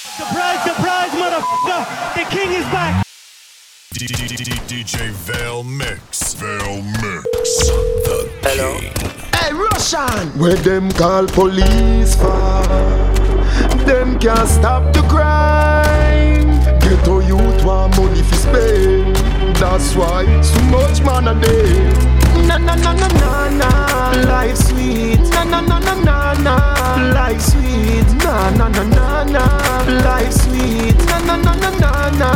Surprise, surprise, motherfucker! The king is back! DJ Vale Mix. Vale Mix. The Hello. Hey, Russian! Where them call police for? Them can't stop the crime. Ghetto youth want money for spend. That's why so much man a day. Na na na na na na, life sweet. Na na na na na na, life sweet. Na na na na na, life sweet. Na na na na na na,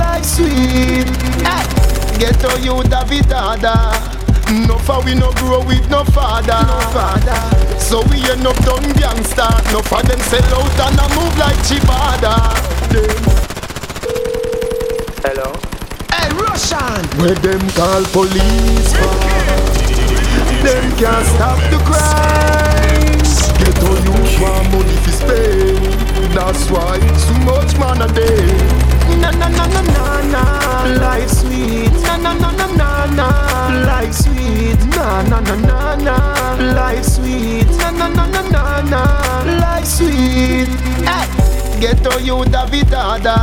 life sweet. Hey, ghetto youth a vitada. No for we no grow with no father, no father. So we end up done gangster. No for them sell out and a move like Chibada. Hello. Hey Russian, where them call police for? Them can't stop the crime. Get on you want money fi spend. That's why so much man a day. Na na na na na na, life sweet. Na na na na na na, life sweet. Na na na na na, life sweet. Na na na na na na, life sweet. Hey, get on you Davidada.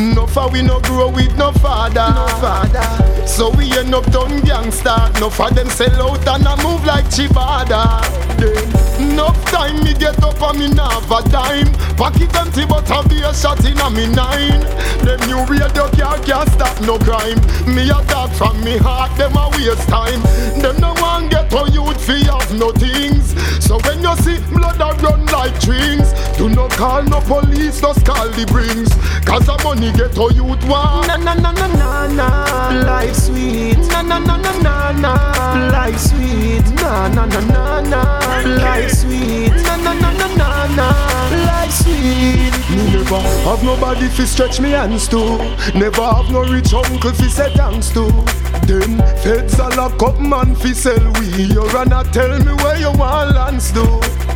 No for we no grow with no father, no father. So we end up done gangster. No for them sell out and a move like Chibada. Enough time me get up and me a dime. Pocket empty but I be a shot in a me nine. Them new radio car can't stop no crime. Me a talk from me heart, them a waste time. Them no one get to youth fi have no things. So when you see blood a run like strings, do not call no police, just call the brings. Cause the money get to youth want. Na na na na na na, life sweet. Na na na na na na, life sweet. Na na na na na, life sweet. Na na na na na na, life sweet. Me never have nobody fi stretch me hands to. Never have no rich uncle fi say thanks to. Them feds a lock up man fi sell we. You run a tell me where you want lands do.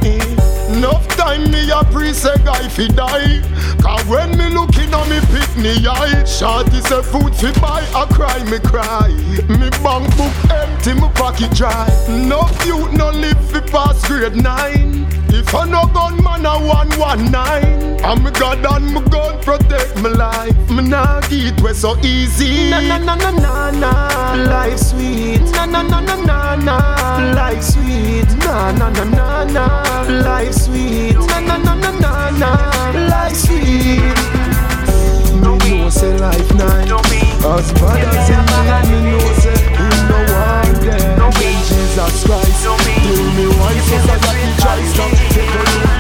Eh. Enough time me a pre say guy fi die Cause when me looking on me pick me eye Shorty say food fi buy, I cry me cry Me bank book empty, me pocket dry Enough youth no live fi pass grade 9 If I no gun man a 119 And me God and me gun protect me life Me nah get way so easy Na na na na na na Life sweet Na na na na na na Life sweet Na na na na na Life sweet Na na na na na na Life sweet. Me know say life nice As bad as it is Me know say no want them When Jesus Christ. Tell me why so that he tries to Take a look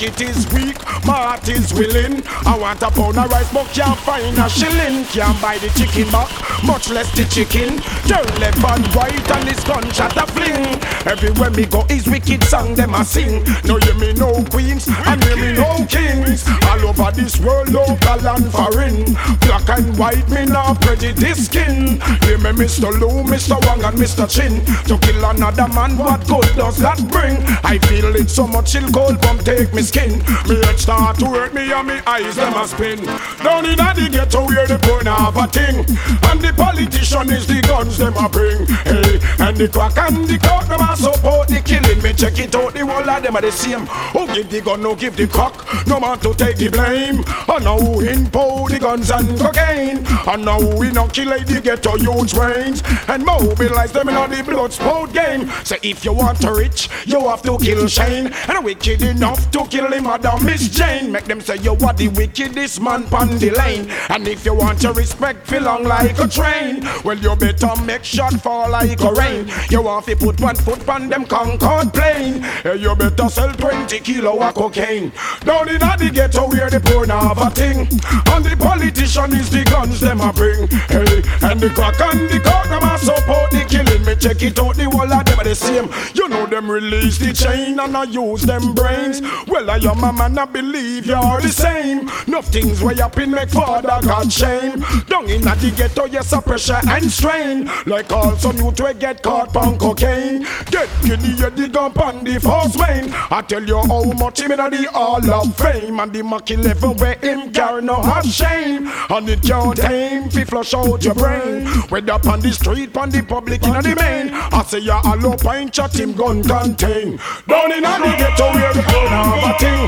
Pocket is weak, my heart is willing. I want a pound of rice find a shilling Can't buy the chicken back, much less the chicken. Turn left and right and this gunshot a fling. Everywhere me go is wicked song them a sing. No hear me no queens and hear me no kings. All over this world, local and foreign. Black and white, me not prejudice skin. Hear me Mr. Lou, Mr. Wang and Mr. Chin. To kill another man, what good does that bring? I feel it so much, chill cold from take me skin. Me head start to hurt me and me eyes them a spin. Down in the ghetto where the poor have a thing. And the politician is the guns them a bring. Hey, and the crack and the cock them a support the killing. Me check it out, the whole of them are the same. Who give the gun, no give the cock. No man to take the blame. And now who impose the guns and cocaine. And now who inoculate the ghetto youth brains. And mobilize them in all the blood sport game. Say if you want to rich, you have to kill Shane. And a wicked enough to kill him, Madam Miss Jane. Make them say you are the wickedest man pon the lane. And if you want your respect, feel long like a train. Well, you better make shot fall like a rain. You want to put one foot on them Concorde plane. You better sell 20 kilo of cocaine. Down in the ghetto where the poor now have a thing. And the politician is the guns them a bring. Hey, and the crack and the cock them a support the killing. Me check it out, the whole of them are the same. You know them release the chain and I use them brains. Well, I am a man, I believe you're the same. Nothing's way up in make father God shame. Down in the ghetto, yes, a pressure and strain. Like all some youth we get caught on cocaine. Get giddy, you dig up on the first vein. I tell you how much him in the Hall of Fame. And the MAC-11 where him carry no have shame. And it can't aim fi flush out your brain. Whether on the street, on the public, in the main. I say ya a low pint shot him gun contain. Down in the ghetto where the gun have a thing.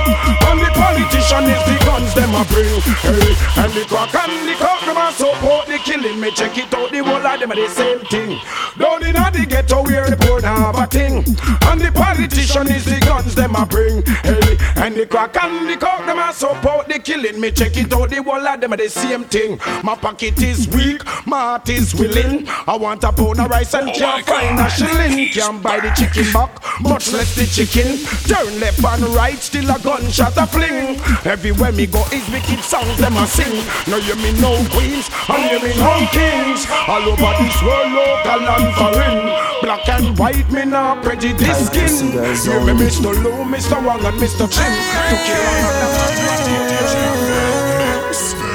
And the politician is the guns them a bring. Hey, and the crack and the cock them a support the killing. Me check it out, the whole of them are the same thing. Down in the ghetto where the poor have a thing. And the politician is the guns them a bring. Hey, and the crack and the cock them a support the killing. Me check it out, the whole of them are the same thing. My pocket is weak, my heart is willing. I want a pound of rice and can't oh find a shilling. Can't buy the chicken back, much less the chicken. Turn left and right, still a gunshot a fling. Everywhere me go is wicked songs them a sing. No you me no queens, and you me no kings. All over this world, local and foreign. Black and white, me not prejudice skin. You me Mr. Lou, Mr. Wang and Mr. Chin. To kill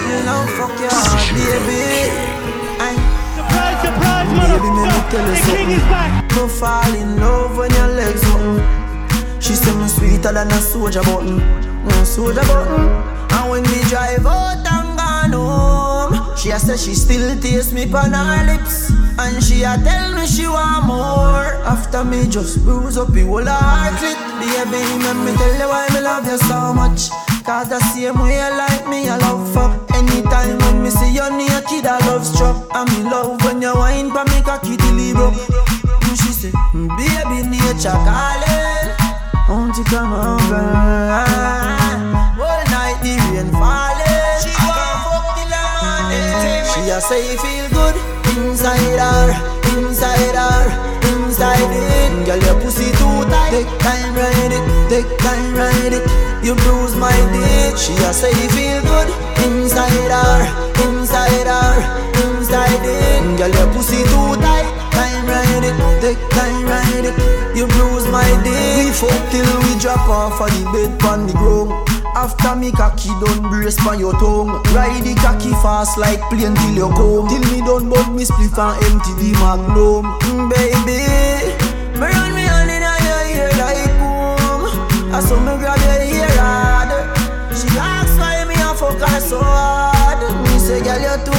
You know, fuck your heart, baby. I Surprise, surprise, Baby, let me tell motherfucker. you The king is something. back. go fall in love when your legs up. She say me sweeter than a soldier button, no soldier button. And when we drive out and gone home, she a say she still taste me on her lips, and she a tell me she want more. After me just bruise up the whole her clit, baby, let me tell you why me love you so much. Cause the same way you like me, I love fuck. Anytime when me see you naked, I love struck. And me love when you wine pa me cocky. And she say, baby, nature calling. Won't you come over? All night the rain falling. A say feel good inside her, inside her, inside it. Girl, your pussy too tight. Take time ride it, take time ride it. You bruise my dick. She a say feel good inside her, inside her, inside it. Girl, your pussy too tight. Time ride it, take time ride it. You bruise my dick. We fuck till we drop off of the bed pon the ground. After me cocky don't brace on your tongue. Ride the cocky fast like plane till you come. Till me don't me spliff and empty the magnum. Mm, Baby Me run me hand inna your ear like boom. I saw me grab your ear hard. She asks why me a fuck her so hard. Me say girl you too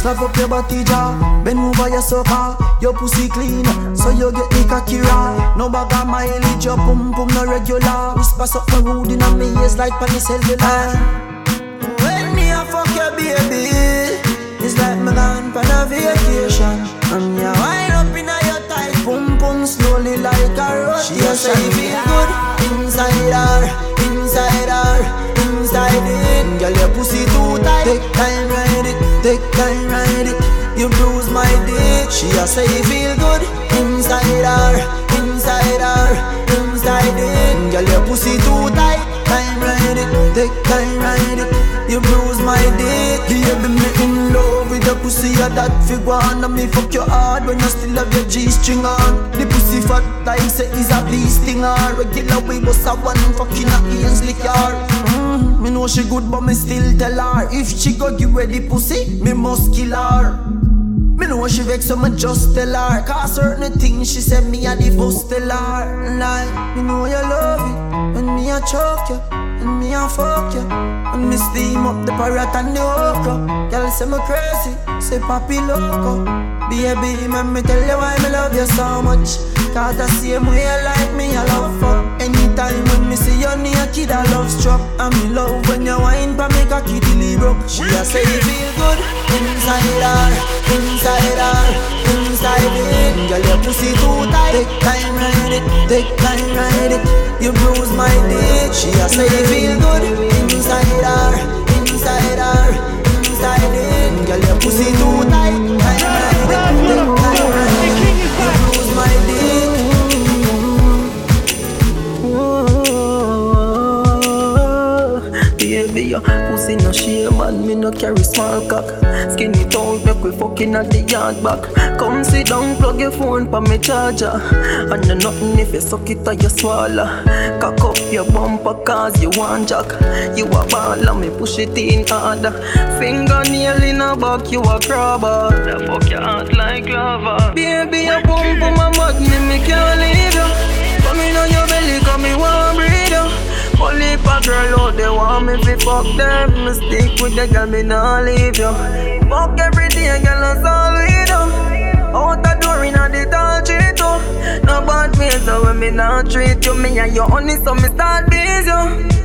Slap up your body jaw, bend over your sofa. Your pussy clean, so you get the cocky raw. No bag of mileage, your pum pum no regular. Whisper something rude in a me ears like pan cellular. When me a fuck your baby, it's like me gone on a vacation. And you wind up in a your tight pum pum slowly like a rotation. She a say feel good inside her, inside her inside it. Girl, your pussy too tight. Take time, ride it. Take time, ride it. You bruise my dick. She a say feel good inside her, inside her, inside it. Girl, your pussy too tight. Time, ride it. Take time, ride it. You bruise my dick. Baby, me in love with the pussy. Yeah, that figure on me fuck your hard when you still have your G string on. The pussy fat like say is a beasting or regular way, but a one fucking a Ainsley car. Mm, me know she good, but me still tell her if she go give ready pussy, me must kill her. Me know she vex, so me just tell her. Cause certain things she said me a divorce tell her. Like, me know you love it when me a choke you, when me a fuck you. When me steam up the parrot and the okra. Girl say me crazy, say papi loco. Baby, let me tell you why me love you so much. Cause the same way you like me, I love fuck. Anytime when me see you naked, I love struck. I'm in love when you wine pa make a kitty broke. She a say it feel good inside her, inside her, inside it. Girl, your pussy too tight. Take time, ride it. Take time, ride it. You bruise my dick. She a say it feel good inside her, inside her, inside it. Girl, your pussy too tight. Time, ride it. Baby, pussy no shame and me no carry small cock. Skin it out, make we fucking at the yard back. Come sit down, plug your phone pa me charger. And no nothing if you suck it or you swallow. Cock up your bumper cause you want jack. You a ball and me push it in harder. Fingernail in a back, you a crabber. The fuck your heart like lava. Baby, your pump on my butt, me me can't leave you. Come in on your belly, come me want breathe you. Only if a girl out they want me fi fuck them. Me stick with the girl, me nah leave you Fuck every day, girl, that's all we do. Out the door, inna the tall too No bad ways, so when me nah treat you Me and your honey, so me start busy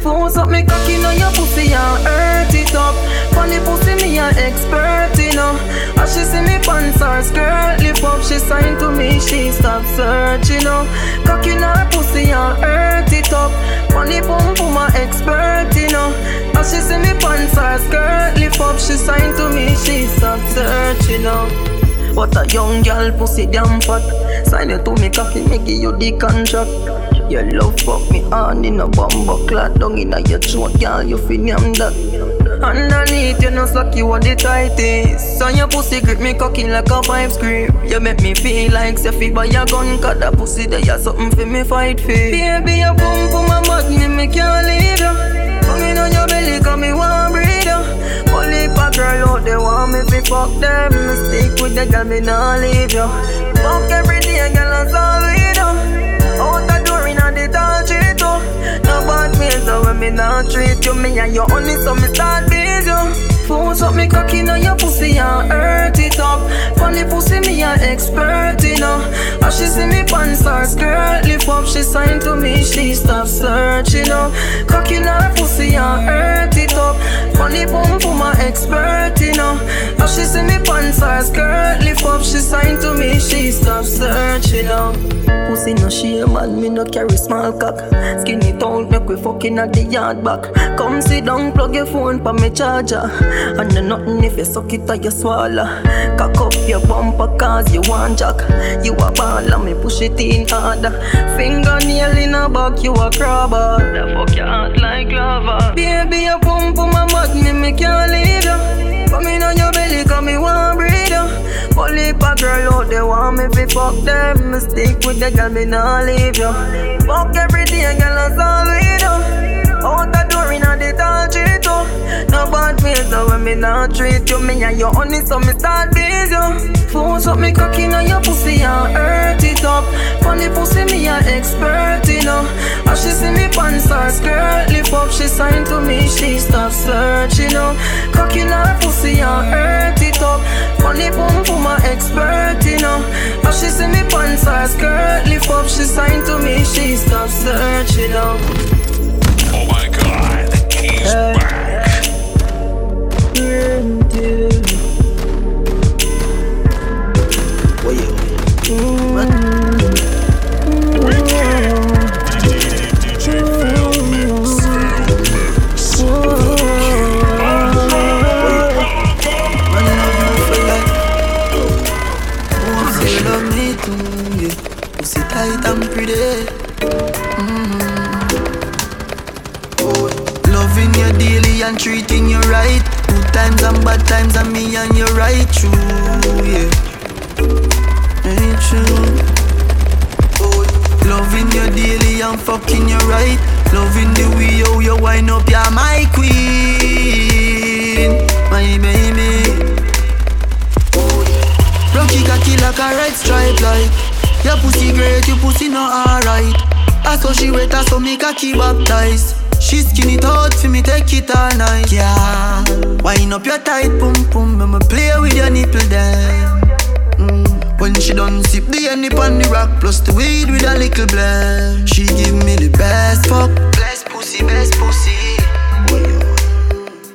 Force up me cocky on your pussy and hurt it up. Funny pussy, me a expert, you know. As she see me pants or skirt Lip up, she sign to me, she stop searching, you know. Cocky on her pussy and hurt it up. Funny pum pum a expert, you know. She see me pants or skirt Lip up, she sign to me, she stop searching, know. But a young girl pussy damn fat. Sign it to me me give you the contract. Your love fuck me on in a bumbo clad Down in a your throat, girl, you feel name that Underneath, you know, suck you on the tightest. So your pussy grip me cocky like a pipe grip You make me feel like Sefi by your gun Cause that pussy there, you something for me fight for. Baby, your pump for my butt, me, me can't leave you Come in on your belly, cause me want breathe you Only a girl out there want me fi fuck them. Me stick with the girl, me nah leave you Fuck every day, girl, that's all we do. Out ways, so when me nah treat you. Me and you only, so me start busy you. Force up me cocky on your pussy and hurt it up. Funny pussy, me a expert, you know. As she see me pants or skirt Lift up, she sign to me, she stop searching, you know. Cocky on her pussy and hurt it up Funny pum pum a expert, you know. As she see me pants or skirt Lift up, she sign to me, she stop searching, know. Pussy no shame man, me no carry small cock. Skin it out, make we fucking at the yard back. Come sit down, plug your phone pa me charger. And no nothing if you suck it or you swallow. Cock up your bumper cause you want jack. You a ball and me push it in harder. Fingernail in a back, you a crabber. The fuck your heart like lava. Baby, you pump on my butt, me, me can't leave you Come in on your belly, cause me want breathe you Only if a girl out there want me fi fuck them. Me stick with the girl, me nah leave you Fuck every day, girl, that's all we do Out the door, inna the too No bad ways, so when me nah treat you Me and you honey, so me start busy you Force up me cocky on your pussy and hurt it up Funny pussy, me a expert, you know. As she see me pants her skirt, lift up, she sign to me, she stop searching, you know. Cocking her pussy and hurt it up. Funny boom for my expert, you know. As she see me pants her skirt, lift up, she sign to me, she stop searching, you know. And treating you right. Good times and bad times and me and you right true, yeah. Ain't true. Oh, loving you daily and fucking you right. Loving the way how you wind up, you're my queen, my baby. Rocky cocky like a red stripe like Your pussy great, your pussy not alright I saw she wet, I saw me cocky baptized She skin it out for me take it all night Yeah, wind up your tight pum pum I'ma play with your nipple then. Mm. When she done sip the honey on the rock Plus the weed with a little blend. She give me the best fuck Best pussy, best pussy.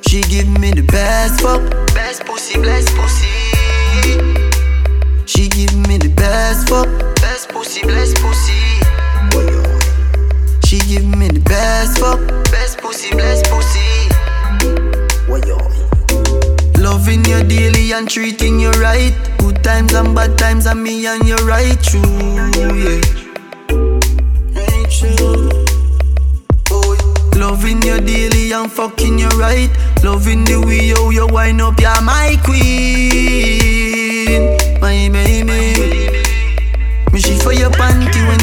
She give me the best fuck Best pussy, best pussy. She give me the best fuck, best pussy, bless pussy. She give me the best fuck, best pussy, bless pussy. Loving you daily and treating you right. Good times and bad times and me and you right true, yeah. Oh, Loving you daily and fucking you right. Loving the way how you wind up, you're my queen, my baby.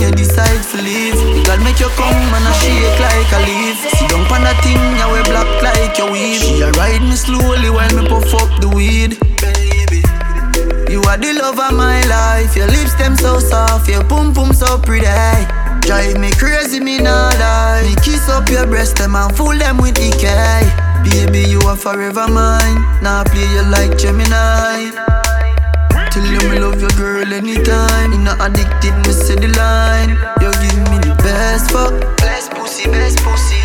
You decide to leave. God make you come and I shake like a leaf. Sit down on that thing, you wear black like your weave. She a ride me slowly while me puff up the weed. You are the love of my life. Your lips them so soft, your pum pum so pretty. Drive me crazy, me not lie. Me kiss up your breast, them and fool them with EK. Baby, you are forever mine. Now play you like Gemini. You me love your girl anytime. You not addicted, me say the line. You give me the best fuck. Best pussy, best pussy.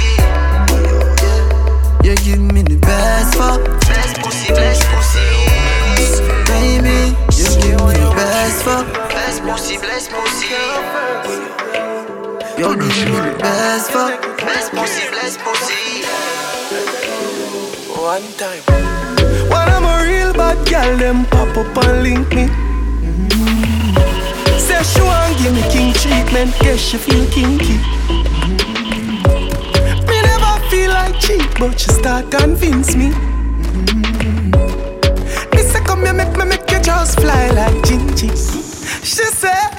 You give me the best fuck. Best pussy, best pussy. Baby, you give me the best fuck. Best pussy, best pussy. You give me the best fuck. Best pussy, best pussy. One time. Bad girl, them pop up and link me. Mm-hmm. Say she want give me king treatment, guess she feel kinky. Mm-hmm. Me never feel like cheap, but she start convince me. Mm-hmm. Me say come here, make me make you just fly like Gingy. She say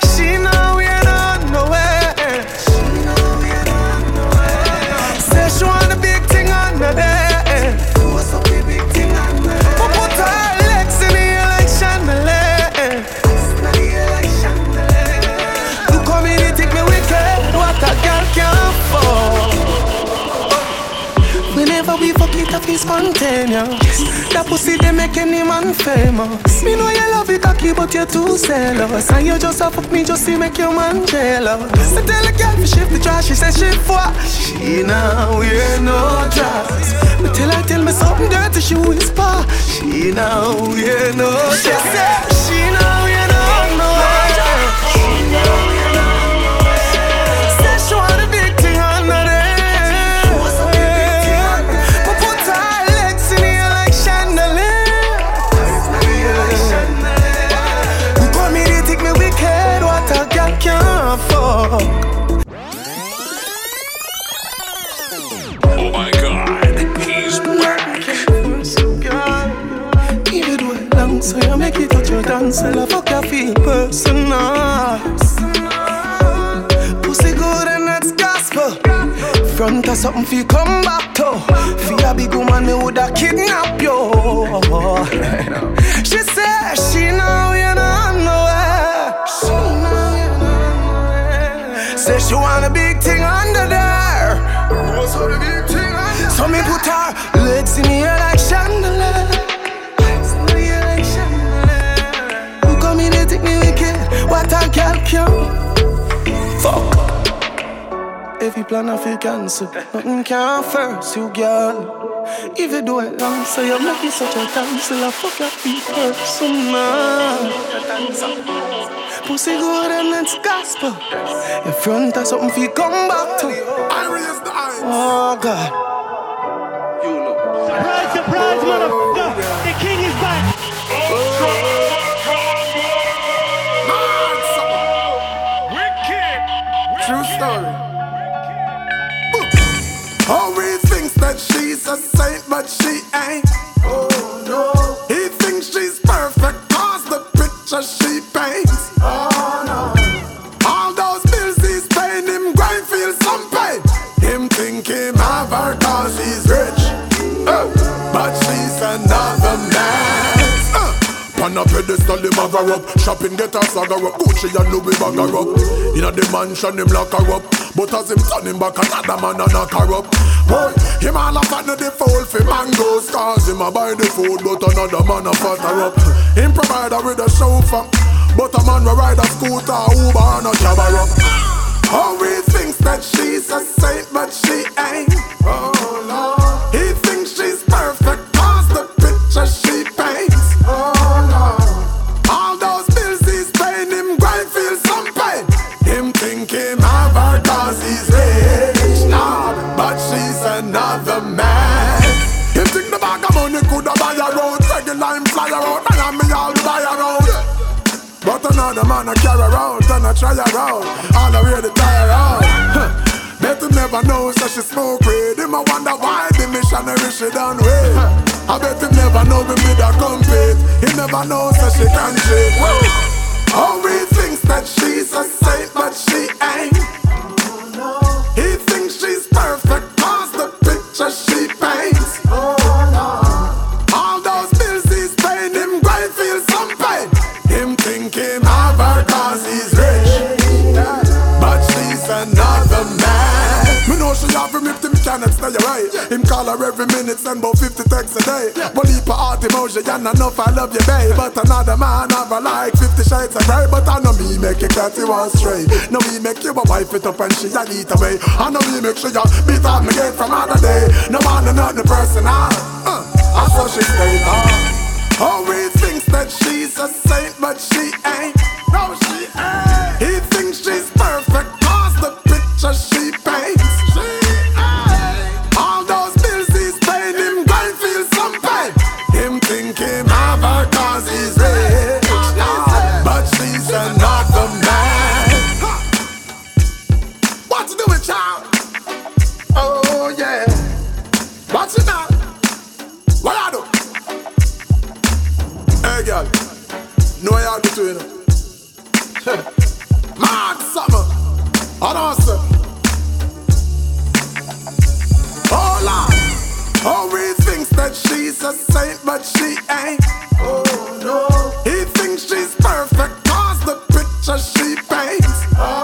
spontaneous. That pussy they make any man famous. Me know you love it cocky, but you're too zealous. And you just fuck me just to make your man jealous. I tell a girl to shift the trash, she says she what? She now wear no dress. Me tell her tell me something dirty, she whisper. She now wear no dress. She now so you make it touch your dance Well, I fuck you feel personal. Pussy good and that's gospel. Front of something fi come back to. Fi a big woman me woulda kidnap you. She say she know you know nowhere She know you know nowhere Say she want a big thing under there. So me put her legs in the air What a girl can Fuck Every plan I feel cancel Nothing can first you girl if you do it wrong, so you make me such a dancer, I fuck your feet person, man. Pussy good and it's gospel. Your front has something for come back to. I raise the eyes. Oh God. Surprise, surprise, motherfucker! She's a saint, but she ain't. Oh no. He thinks she's perfect, cause the picture she paints. Oh no. All those bills he's paying him, grind feel some pain. Him think him have her cause he's rich. Uh, on a pedestal, him have her up. Shopping, get her saga up. Gucci and Louis bag her up. In a the mansion, him lock her up. But as him turn him back, another man a knock her up. Boy, him all a fan of the fool for mangoes. Cause him a buy the food, but another man a fat her up. Him provide her with a chauffeur. But a man will ride a scooter, Uber and a cab up. Always thinks that she's a saint, but she ain't. Oh Lord. He thinks she's perfect, cause the picture But another man I carry around and I try around. All the way to around huh. Bet him never know so she smoke weed. Him I wonder why the missionary she done with. I bet him never know me with her compete. He never know so she can cheat. Always thinks that she's a saint but she ain't. He thinks she's perfect cause the picture she paints cannot stay away. Him call her every minute, send about 50 texts a day. But leap a heart emoji and enough I love you, babe. But another man have her like 50 shades of grey. But I know me make you cat you one straight. No me make you a wife it up and she a eat away. I know me make sure you beat out me gate from other day. No man not the person I. Uh. I saw she stayed on. Always thinks that she's a saint, but she ain't. No, she ain't. He thinks she's perfect, cause the picture she paints. Know what you do to you know? Mad summer. I don't say. Hold on. Always oh, oh, thinks that she's a saint, but she ain't. Oh, no. He thinks she's perfect, cause the picture she paints. Oh,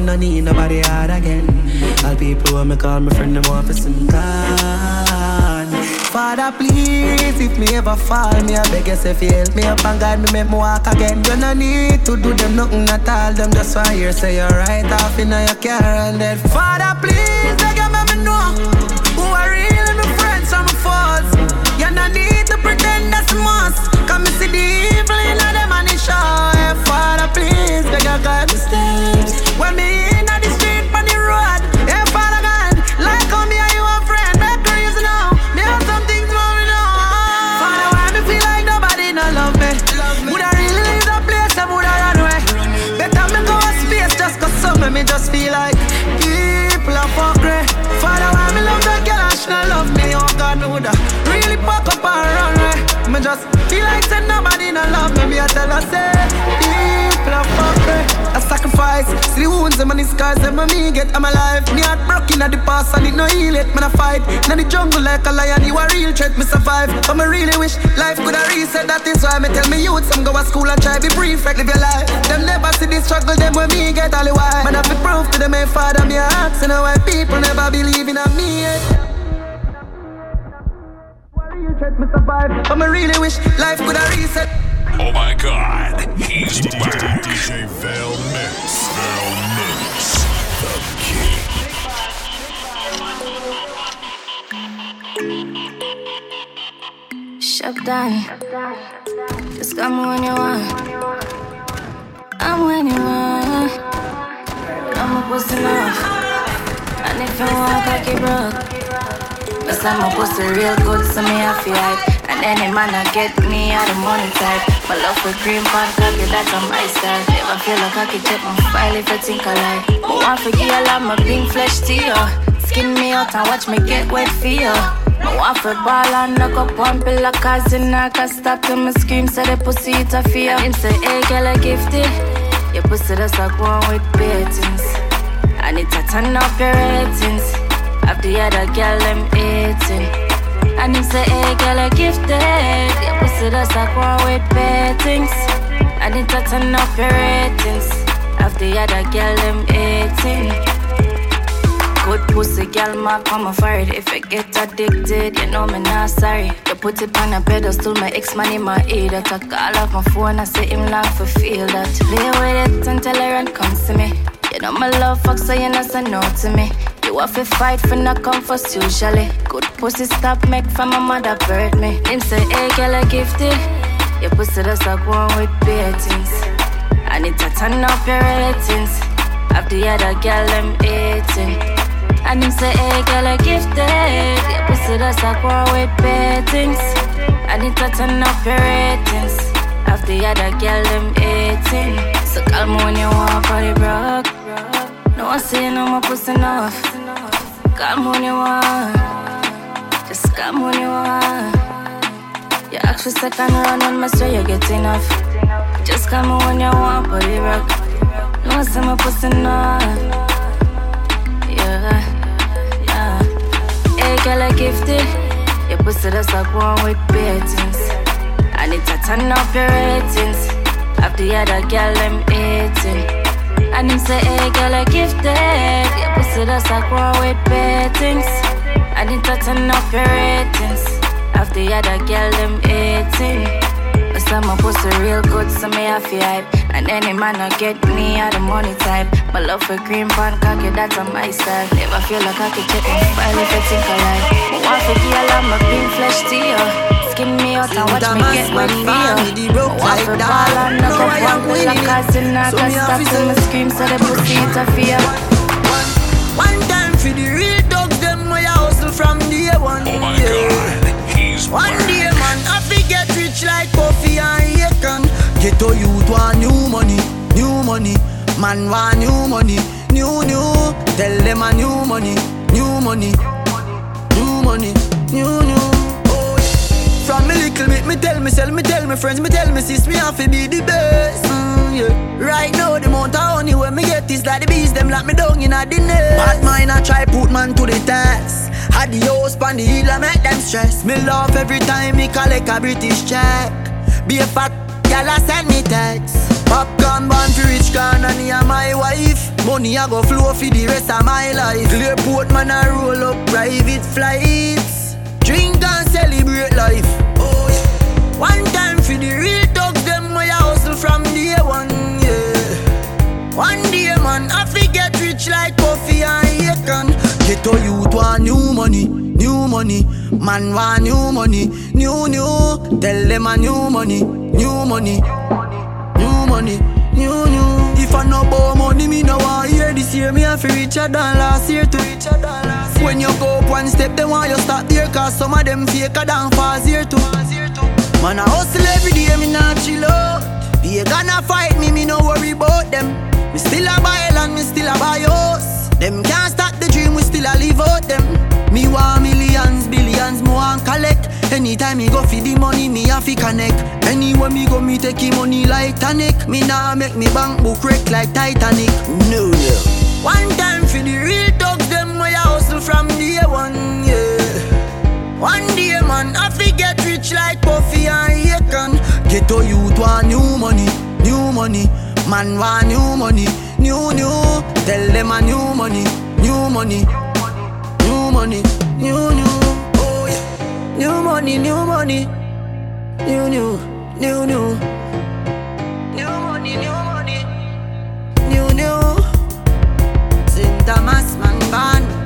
me no need nobody hard again. All people when me call my friend them want to see me. Father, please, if me ever fall, me I beg you say help me up and guide me make me walk again. You no need to do them nothing at all. Them just want hear say you're right off in your car and then Father, please, beg you make me know who are really my friends and my foes. You no need to pretend that's a must. Come and see the evil in them and it show. Hey, Father, please, beg you guide me steps. When me tell her say people are fuckery. I sacrifice, see the wounds and the scars that me get. I'm alive. Me heart broken at the past and it no heal it. Man I fight in the jungle like a lion. You a real threat, me survive. But me really wish life could have reset. That is why me tell me youth some go to school and try be prefect live your life. Them never see the struggle them when me get all the while. Man I fi prove to them my father me a ask and why people never believe in me. Eh? yet. Real threat, me survive. But me really wish life could have reset. Shut down. Just come when you want. I'm when you want. I'm a pussy enough. And if you want, I keep broke. Cause I'm a pussy real good, so me I feel hype. And any man I get me, I the money type. My love for green pan cocky, that's on my style. Never feel like I can check my file if I think I lie. But one for I love my pink flesh to you. Skin me out and watch me get wet for you. I want for ball and knock up one pillar cause in I can stop till me scream so the pussy it a fear Him say hey girl I gifted Your pussy that's like one with beatings I need to turn up your ratings After the other girl them eating And him say hey girl I gifted Your pussy that's like one with beatings I need to turn up your ratings Of the other girl them eating Good pussy, girl, ma come for it. If I get addicted, you know me not sorry. You put it on a pedestal, my ex man in my ear. That I call off my phone, I say him long for feel that. Play with it until I run comes to me. You know my love fuck, so you not say no to me. Have to fight for not come first usually. Good pussy stop make for my mother bird me. Him say, hey girl, I gifted. Your pussy that's like one with beatings. I need to turn up your ratings. Of the other girl, them eating. And him say, hey girl, I gifted Your pussy that's like war with beatings I need to turn up your ratings Of the other girl, them 18 So call me when you want party broke No one say no more pussy enough Call me when you want Just call me when you want You ask for second round my swear you get enough Just call me when you want party broke No say my pussy enough Yeah yeah. Hey, girl, I gifted. Your pussy that's like one with beatings. I need to turn up your ratings. Of the other girl, I'm eating. And him say, hey, girl, I gifted. Your pussy that's like one with beatings. I to turn up your ratings. Of the other girl, I'm eating. Cause I'm a pussy real good, so me have feel hype. And any man I get me, I the money type. My love for green pan cocky, that's on my style. Never feel like I could check my file if I think I lie. But I'm a pink flesh to you. Skin me out and watch me get wet for you. But one for ball and knock up one pill of cousin. I can stop till me scream, so the pussy it a fear. One time for the real dogs, them way I hustle from day one. Oh my god, he's One day, man, I fi get rich like Puffy and Akon. Get to youth want new money, new money. Man want new money, new new. Tell them a new money, new money, new money, new new. From me little bit, me tell myself, me tell my friends, me tell me sis, me have to be the best. Mm, yeah. Right now, the amount of honey when me get is like the bees, them lock me down in a nest. Bad mind, I try put man to the test. Had the house pan the hill, I make them stress. Me love every time me collect a British check. Be a fat gal, I send me text. Popcorn born for rich can and he my wife. Money I go flow for the rest of my life. Clearport man I roll up private flights. Drink and celebrate life. One time for the real dogs, them way I hustle from day one. Yeah. One day man, I forget rich like Puffy and Akon. Get to youth want new money, new money. Man want new money, new new. Tell them a new money, new money, new money, new new. If I no borrow money, me no want hear this year. Me have richer than last year to richer than last year. When you go up one step, they want you stop there, cause some of them faker than fast year too. Man, I hustle every day, me not chill out. They gonna fight me, me no worry about them. Me still a buy land, me still a buy house. Them can't stop the dream, we still a live out them. Me want millions, billions, me want collect. Anytime me go for the money, me have to connect. Anywhere me go, me take the money like tonic. Me nah make me bank book wreck like Titanic. No, no. One time for the real dogs, them way I hustle from day one, yeah. One day, man, I forget rich like Puffy and Akon. Get to youth want new money, new money. Man want new money, new new. Tell them a new money, new money, new money, new new. Oh new money, new money, new new, new new. New money, new money, new new. Thomas man band.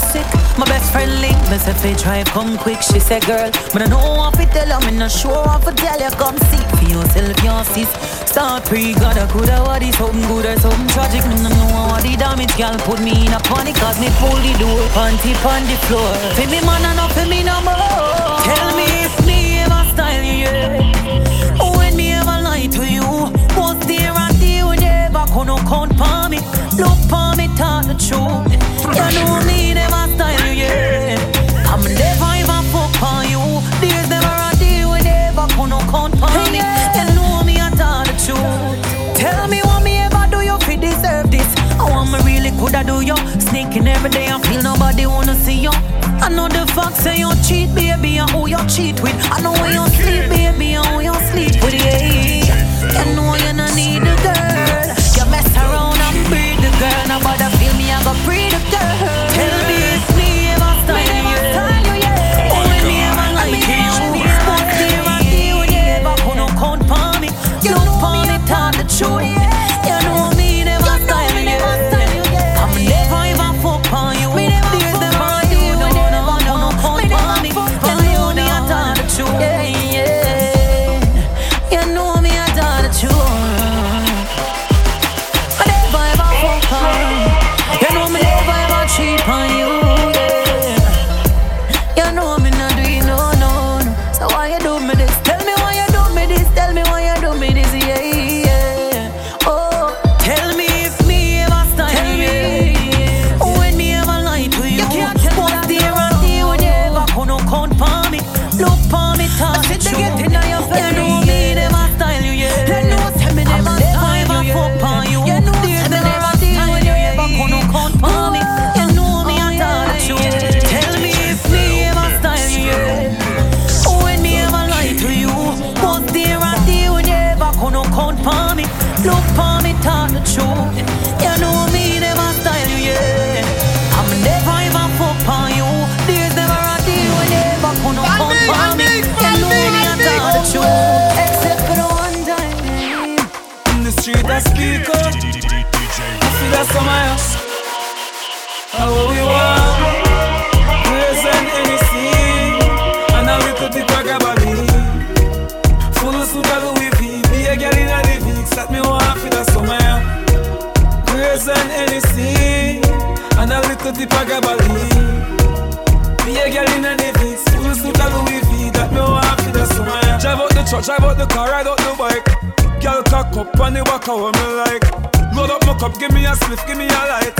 sick. My best friend link me say fi drive come quick. She say girl, but I know what fi tell her. Me not sure what fi tell you. Come see for yourself, your sis. Start pre, got a good or what is something good or something tragic. Me no know what the damage, girl put me in a panic. Cause me pull the door, panty on the floor. Fi me man and not fi me no more. Tell me if me ever style you, yeah. When me ever lie to you, what's there and there when you ever gonna count for me? Look for me, tell the truth. You know me. I'm never even fuck on you. There's never a day when you ever gonna count for me. You know me, I tell the truth. Tell me what me ever do you fi deserve this. Oh, I me really could I do you sneaking every day and feel nobody wanna see you. I know the fact say you cheat, baby, and who you cheat with. I know where you sleep, baby, and who you sleep with. Yeah. You know you no need a girl. Little dip of Gabardine. Be a girl in a Davis, full suit of Louis V. That me want for the summer. Drive out the truck, drive out the car, ride out the bike. Girl cock up on the walk what me like. Load up my cup, give me a spliff, give me a light.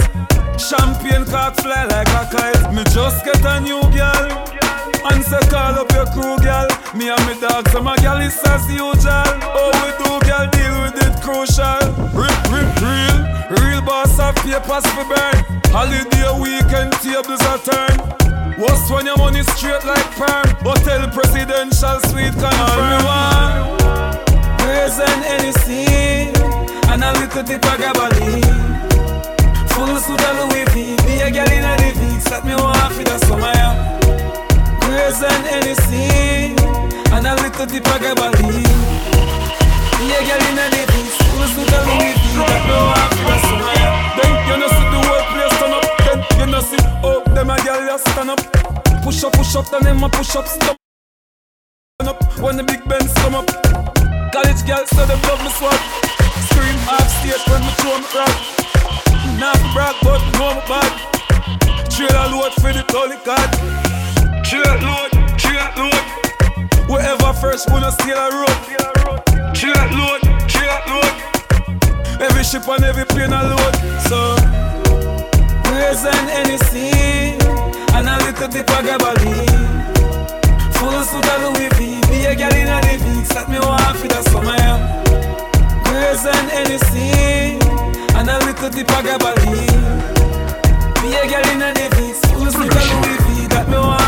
Champagne cock fly like a kite. Me just get a new girl. And say call up your crew, girl. Me and me dog, so my girl is as usual. Oh, we do, girl, deal with it crucial. Rip, rip, real, real boss of papers for burn. Holiday weekend tables are turn. What's when your money straight like perm? Hotel presidential suite confirm. All me want, praise and anything, and a little bit of Gabardine. Full suit of Louis V, be a girl in a living. Set me want for the summer. Praise and anything, and a little of Gabardine. Be girl in a living. Full suit of Louis V, set me want for the summer, yeah. Then you know see the whole place turn up. Then you know see oh them a girl just stand up. Push up, push up, then them a push up, stop. Up when the big Benz come up. College girls so them love me swag. Scream off stage when me throw me rock. Not brag, but know me bad. Trailer load for the Holy God. Trailer load, trailer load. Whoever first wanna steal a road. Trailer load, trailer load. Every ship and every plane a load. So praise and anything, and a little bit of Gabardine. Full suit of Louis V, be a girl in a living. Set me want for the summer. Praise and anything, and a little bit of Gabardine. Be a girl in a living. Full suit of Louis V, that me want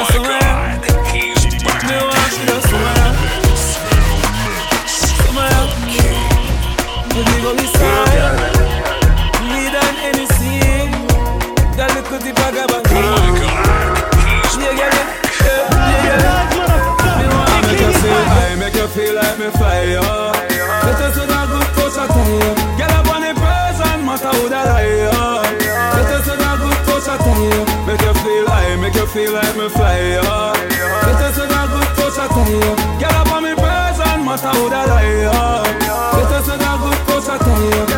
Oh God, he's back. Me want for the summer, yeah. Summer, yeah. You leave on side. Need an anything. That little bit of Gabardine. Feel like me fly. Let us with a good touch of time. Get up on me present, matter who that lie, yo. Let us a good touch of time.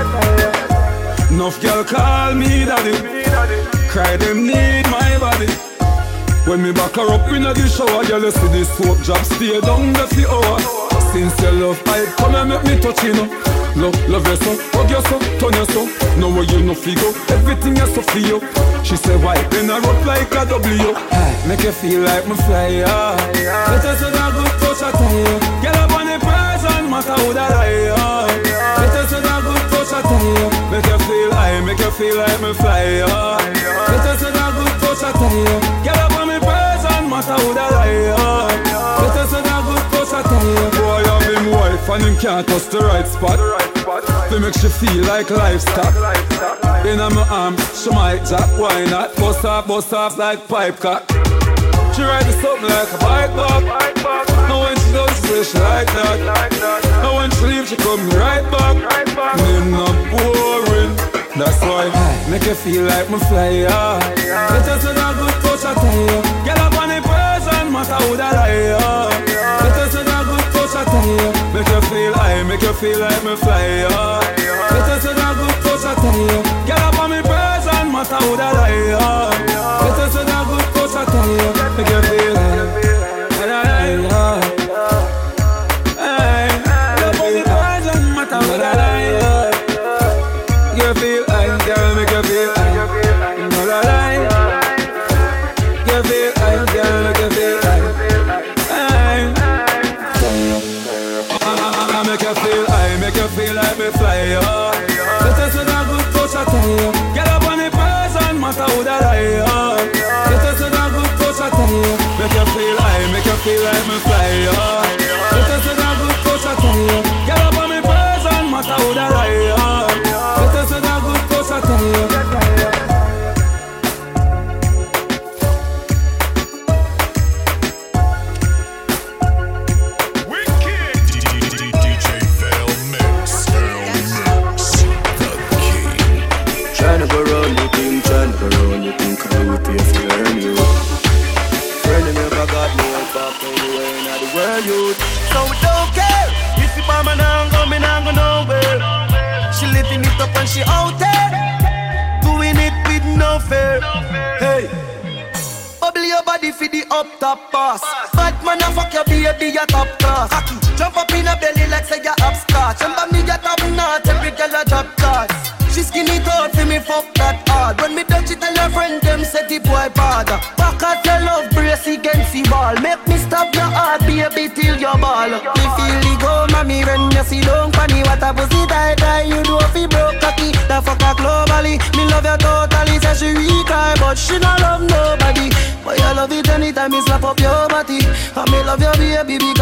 Enough girl call me daddy. Cry them need my body. When me back her up in the shower, girl, you see this soap job stay down there for hours. Since your love, I come and make me touch you know. Love, love you hug you so, turn you so. Know where you no figure, everything you so for you. She say why? Then I rock like a W. Make you feel like me fly, yeah. Let us have a good touch of time. Get up on the present, matter who that I am. Let us have a good touch of time. Make you feel high, make you feel like me fly, yeah. Let us have a good touch of time. Get up on me present, matter who that I am. Let us have a good touch of time. Boy, I'm him wife and him can't touch the right spot. They make she feel like livestock. In my arms, she might jack, why not? Bust off, bust off like pipe cock. She ride the something like a bike back. Now when she goes, she like that. When she leave, she come right back. Me not boring. That's why make you feel like me fly, yeah. Let us have a good touch of time. Get up on the present, matter who that I am. Let us have a good touch of time. Make you feel high, make you feel like me fly, yeah. Let us have a good touch of time. Get up on me present, matter who that I am. Let us have a good touch of time. Make you feel high.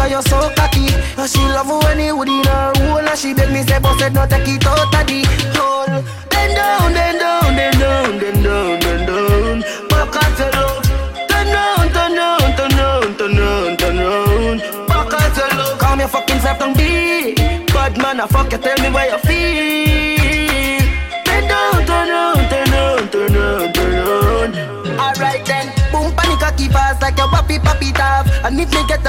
You're so cocky. And she love when you would in her hole. And she beg me say, boss said no take it out of the hole. Then down, then down, then down, then down, then down. Back at your love. Turn round, turn round, turn round, turn round, turn round. Back at your love. Call me fucking self down B. Bad man, I fuck you, tell me where you feel.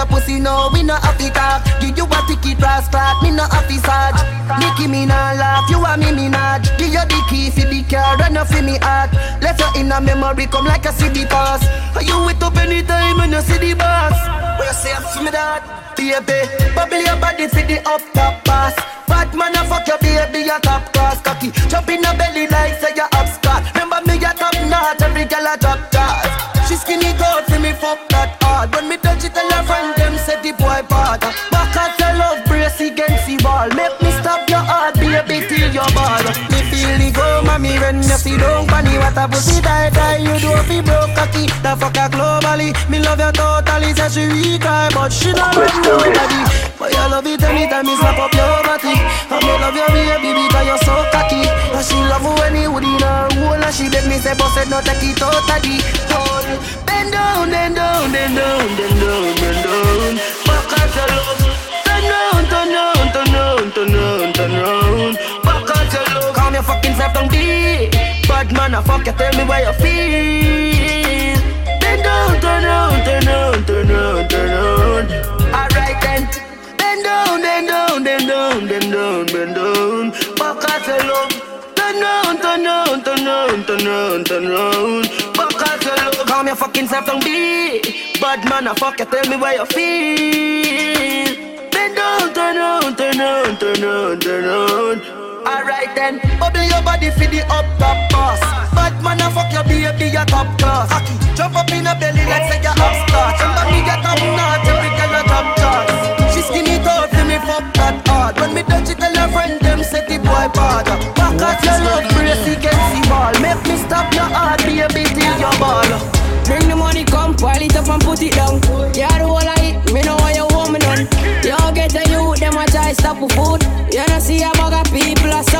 A pussy, no, we no happy talk. Give you a ticket, brass clock, me no happy sarge. Nicki me nah laugh, you a me me nudge. Give you the key for the car, run off in me heart. Left you in a memory, come like a CD pass. Are you wait up anytime when you see the boss? What you say for me that? Baby, bubble your body for the up top pass. Fat man, I fuck your baby, your top class cocky. Jump in the belly like say you upstart. Remember me, your top notch, every girl a drop see don't funny. What a pussy die die, you do fi broke cocky. The fuck a globally, me love you totally. Say she weak, eye, but she not love nobody. But you love it anytime me slap up your body. And me love your baby because you're so cocky. And she love you when you would in her hole. And she beg me say, boss no take it out of the hole. Bend down, bend down, bend down, bend down, bend down. Back at your love. Turn round, turn round, turn round, turn round, turn round. Back at your love. Calm your fucking self down deep. Bad man, I fuck you, tell me where you feel. Bend down, turn round, turn round, turn round, turn round. Alright then. Bend down, bend down, bend down, bend down, bend down. At your love. Turn round, turn round, turn round, turn round, turn. Back at your love. Calm your fucking self down deep. Bad man, I fuck you, tell me where you feel. Bend down, turn round, turn round, turn round, turn round. Alright then, bubble your body for the up top boss. Bad man, I fuck your baby, your top class. Hockey, jump up in a belly like say you're upstart. Remember me, your top notch, every girl a top class. She skinny tall for me, fuck that hard. When me touch it, tell her friend them say the boy bad. Back at your love, brace against the ball. Make me stop your heart, baby, till your ball. Bring the money, come, pile it up and put it down. Yeah, the whole of it, me know what you want me done. You get a youth, them a try stop with food.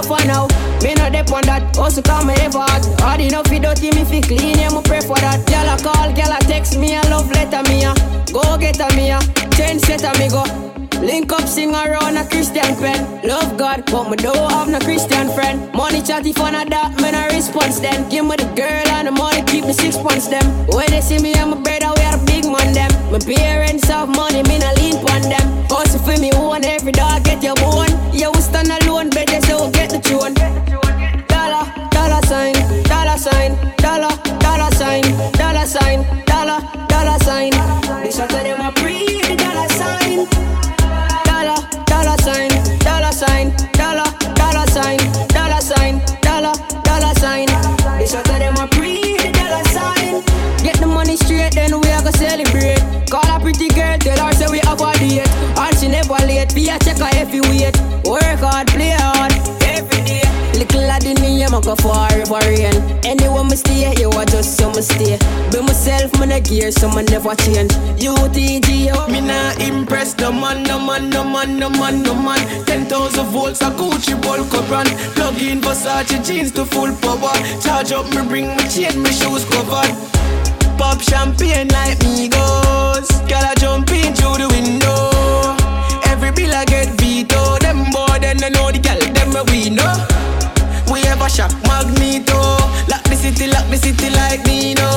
A suffer now. Me no dep on that, also come me never hard. Hard enough fi dirty, me fi clean, yeah, me pray for that. Girl a call, girl a text me a love letter me a. Go get a me a, ten set a me go. Link up, sing around a Christian pen. Love God, but me don't have no Christian friend. Money chatty fun of that, me no response then. Give me the girl and the money, keep me six points them. When they see me and my brother, we are big man them. My parents have money, me no lean pon them. Hustle for me one, every dog get your bone. Yeah, we stand alone, better so get Dollar, dollar sign, dollar sign, dollar, dollar sign, dollar sign, dollar, dollar sign. This shot of them a pre the dollar sign. Dollar, dollar sign, dollar sign, dollar, dollar sign, dollar sign, dollar, dollar sign. This shot of them a pre the dollar sign. Get the money straight, then we are gonna celebrate. Call a pretty girl, tell her say we have a date. And she never late, be a check her if you wait. Work hard, play lad in me, I'm go forever rain. Anywhere me stay, you are just so me stay. Be myself, me no gear, so me never change. UTG, oh. Me nah impress no man, no man, no man, no man, no man. Ten thousand volts, a Gucci bulk up run. Plug in Versace jeans to full power. Charge up, me bring me chain, me shoes covered. Pop champagne like me goes. Girl, I jump in through the window. Every bill I get veto. Them boy, then they know the girl, them we know. We ever shock Magneto. Lock the city, lock the city like Nino.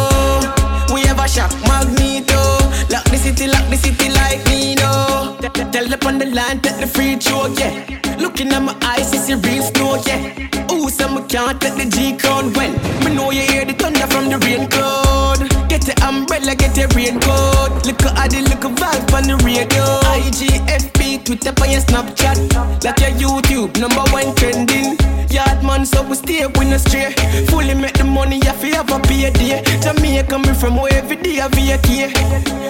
We ever shock Magneto. Lock the city, lock the city like Nino. Tell them on the line, take the free throw, yeah. Looking at my eyes, it's a real snow, yeah. Ooh, some me can't take the G crown when me know you hear the thunder from the rain cloud. Get the umbrella, the raincoat. Look at the look vibe on the radio. IGFB, Twitter, on your Snapchat. Like your YouTube, number one trending. Yard man, so we stay with no stray. Fully make the money, if you be a day. Jamaica, me from where every day I vacate.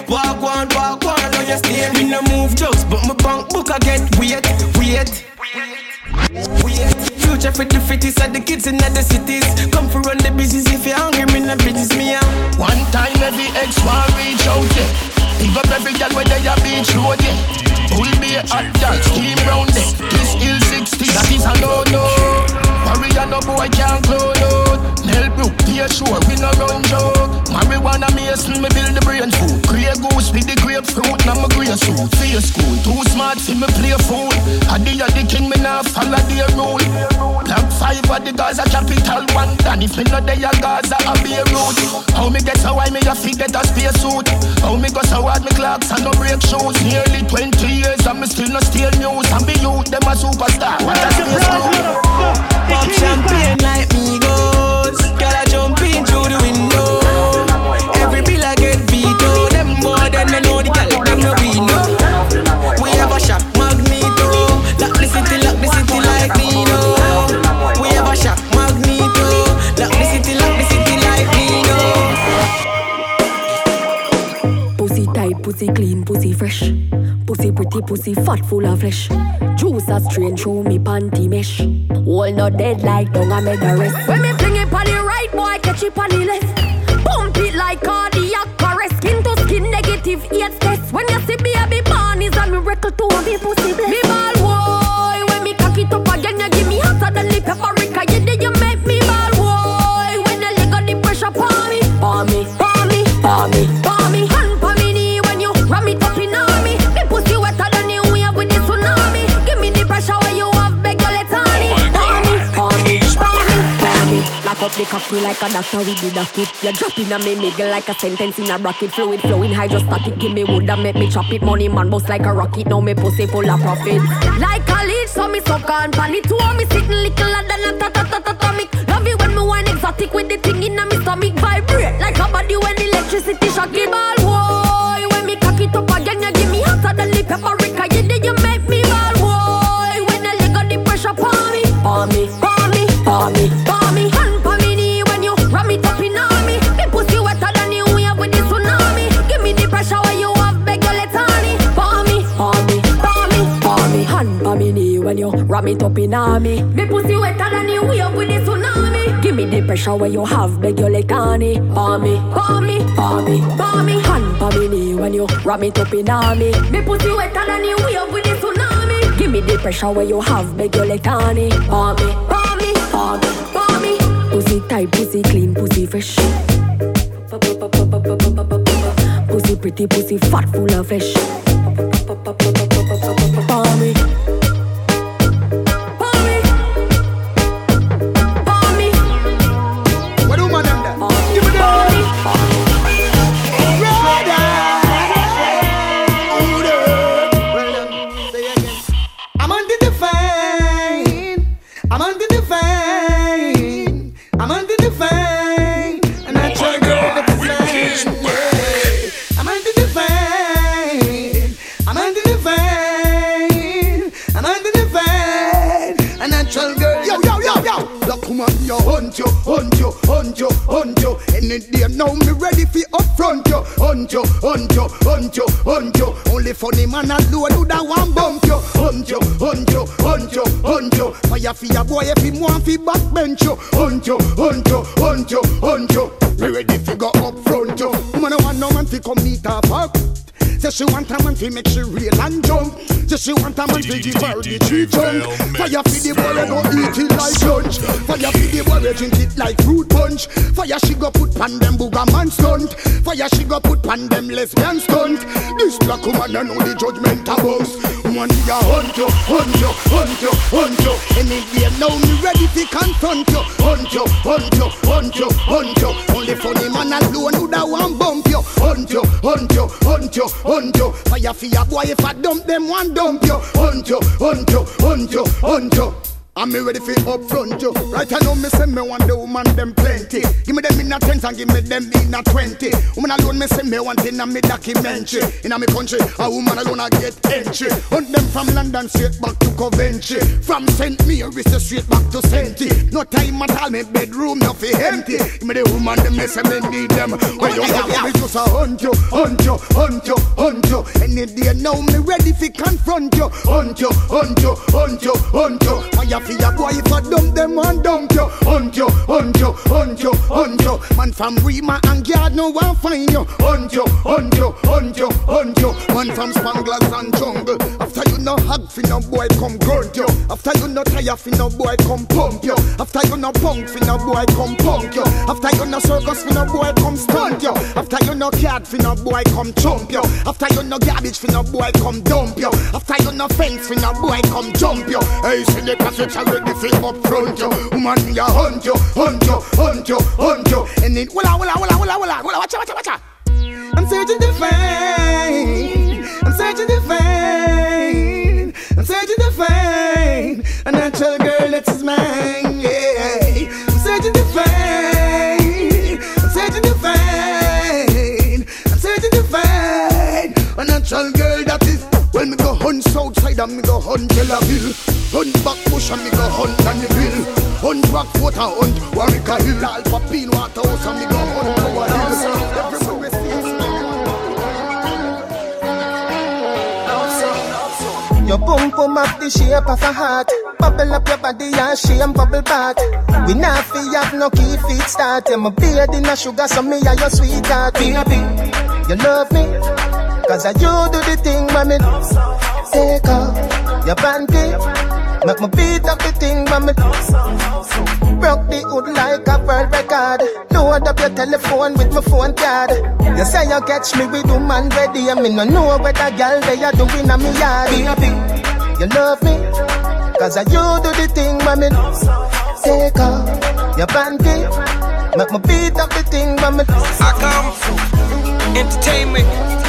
Walk one, walk one, on your stay. Me no move jokes, but my bank book I get wait, wait. Wait. Future fit the fittest of the kids in the cities. Come for run the business if you're hungry, me no business me out. One time every ex want reach out, yeah. Pick up every girl where they a beach road, yeah. Will be a hot girl, steam round there. This hill 60, that is a no-no. Warrior no boy can't clone out. Help you, be sure we no run joke. Marijuana mason, me build the brain food. Grey goose with the grapefruit, now my grey suit. Face school, too smart for me play fool. I the the king, me now follow the rule. Black five of the Gaza capital one. And if me not there, Gaza a Beirut. How me get so high, me a fit get a space suit. How me go so hard, me clocks and no break shoes. Nearly 20 years and me still no steal news. And be youth, them a superstar. What a space crew. Pop champagne like me goes. Pussy clean, pussy fresh. Pussy pretty, pussy fat, full of flesh. Juice a strain through me panty mesh. All not dead like dung I made the rest. When me fling it on the right, boy, catch it on the left. Pump it like cardiac arrest. Skin to skin, negative AIDS test. When you see me, baby born is a miracle to me pussy bless. Me ball boy, when me cock it up again, you give me hotter than the paprika. Up the cocky like a doctor with the docket. You drop in a me nigga like a sentence in a bracket. Fluid flowing hydrostatic. Give me wood and make me chop it. Money man boss like a rocket. Now me pussy full of profit. Like a leech, so me suck on pan it. Two me sitting little than a ta ta ta ta atomic. Love it when me wine exotic with the thing in a me stomach. Vibrate like a body when electricity shock it. Ball boy, when me cock it up again, you give me hotter than the paprika. You did you make me ball boy. When I leg on the pressure, palm me, palm me, palm me, palm me. When you ram it up in on me. Pussy wetter than you wave with the tsunami. Give me the pressure where you have, beg you let on me. Palm me, palm me, palm me, palm me. Hand palm me knee when you ram it up in on me. Pussy wetter than you wave with the tsunami. Give me the pressure where you have, beg you let on me. Palm me, palm me, palm me, me. Pussy tight, pussy clean, pussy fresh. Pussy pretty, pussy fat, full of flesh. Woman, yo, hunt you, hunt you, hunt you, hunt you. Any day now, me ready for upfront you. Hunt you, hunt you, hunt you, hunt you. Only funny man alone do that one bump you. Hunt you, hunt you, hunt you, hunt you. Fire for your boy if him want fi backbench you. Hunt you, hunt you, hunt you, hunt you. Me ready fi go up front you. Woman, I want no man fi come meet her fuck. Say she want a man fi make she real and jump. Say she want a man fi give her the tree trunk. Fire fi the boy go eat it like lunch. Fire fi the boy drink it like fruit punch. Fire she go put pan them booger man stunt. Fire she go put pan them lesbian stunt. This black woman I know the judgment a boss. One I hunt you, hunt you, hunt you, hunt you. Any day now me ready fi confront you. Hunt you, hunt you, hunt you, hunt you. Only funny man alone who da one bump you. Hunt you, hunt you, hunt you, hunt you. Fire for boy if I dump them one dump you. Hunt you, hunt you, hunt you, hunt you. I'm me ready for upfront you. Right I know me say me want the woman them plenty. Give me them in a tens and give me them in a twenty. Woman alone me say me want in a me documentary. In a me country, a woman alone I get entry. Hunt them from London straight back to Coventry. From St. Mary's straight back to Senti. No time at all, me bedroom no fi empty. Give me the woman them me say me need them. When you have me just a hunt you, hunt you, hunt you, hunt you. Any day now me ready fi confront you. Hunt you, hunt you, hunt you, hunt you. Fi a boy if I dump them and dump you. Hunt you, hunt you, hunt you, hunt you. Man from Rima and Yard no one find you. Hunt you, hunt you, hunt you, hunt you. Man from Spanglers and Jungle. After you no hug fi no boy come grunt you. After you no tire fi no boy come pump you. After you no punk fi no boy come punk you. After you no circus fi no boy come stunt you. After you no cat fi no boy come chump you. After you no garbage fi no boy come dump you. After you no fence fi no boy come jump you. Hey, see the passage already fi up front you. Woman me hunt you, hunt you, hunt you, hunt you. And then walla walla walla walla walla walla watcha watcha watcha. I'm searching to find. I'm searching to find. I'm searching to find a natural girl that is mine. Yeah. I'm searching to find. I'm searching to find. I'm searching to find a natural girl. Well, me go hunt Southside and me go hunt Belleville Hunt back bush and me go hunt Dannyville Hunt Rockfort and hunt Warwick Hill Alpha Pin Waterhouse and me go hunt Tower Hill Everywhere we Your boom boom up the shape of a heart. Bubble up your body and shame bubble back. We not fi have no key feet start. I'm a beard in a sugar, so me are your sweetheart. Baby, you love me. Cause I you do the thing, mommy. Take off your panty. Make me beat up the thing, mommy. Broke the hood like a world record. Load up your telephone with my phone card. You say you catch me with woman ready. I mean, no know whether girl they are doing a me yard. You love me. Cause I you do the thing, mommy. Take off your panty. Make me beat up the thing, mommy. I come entertainment.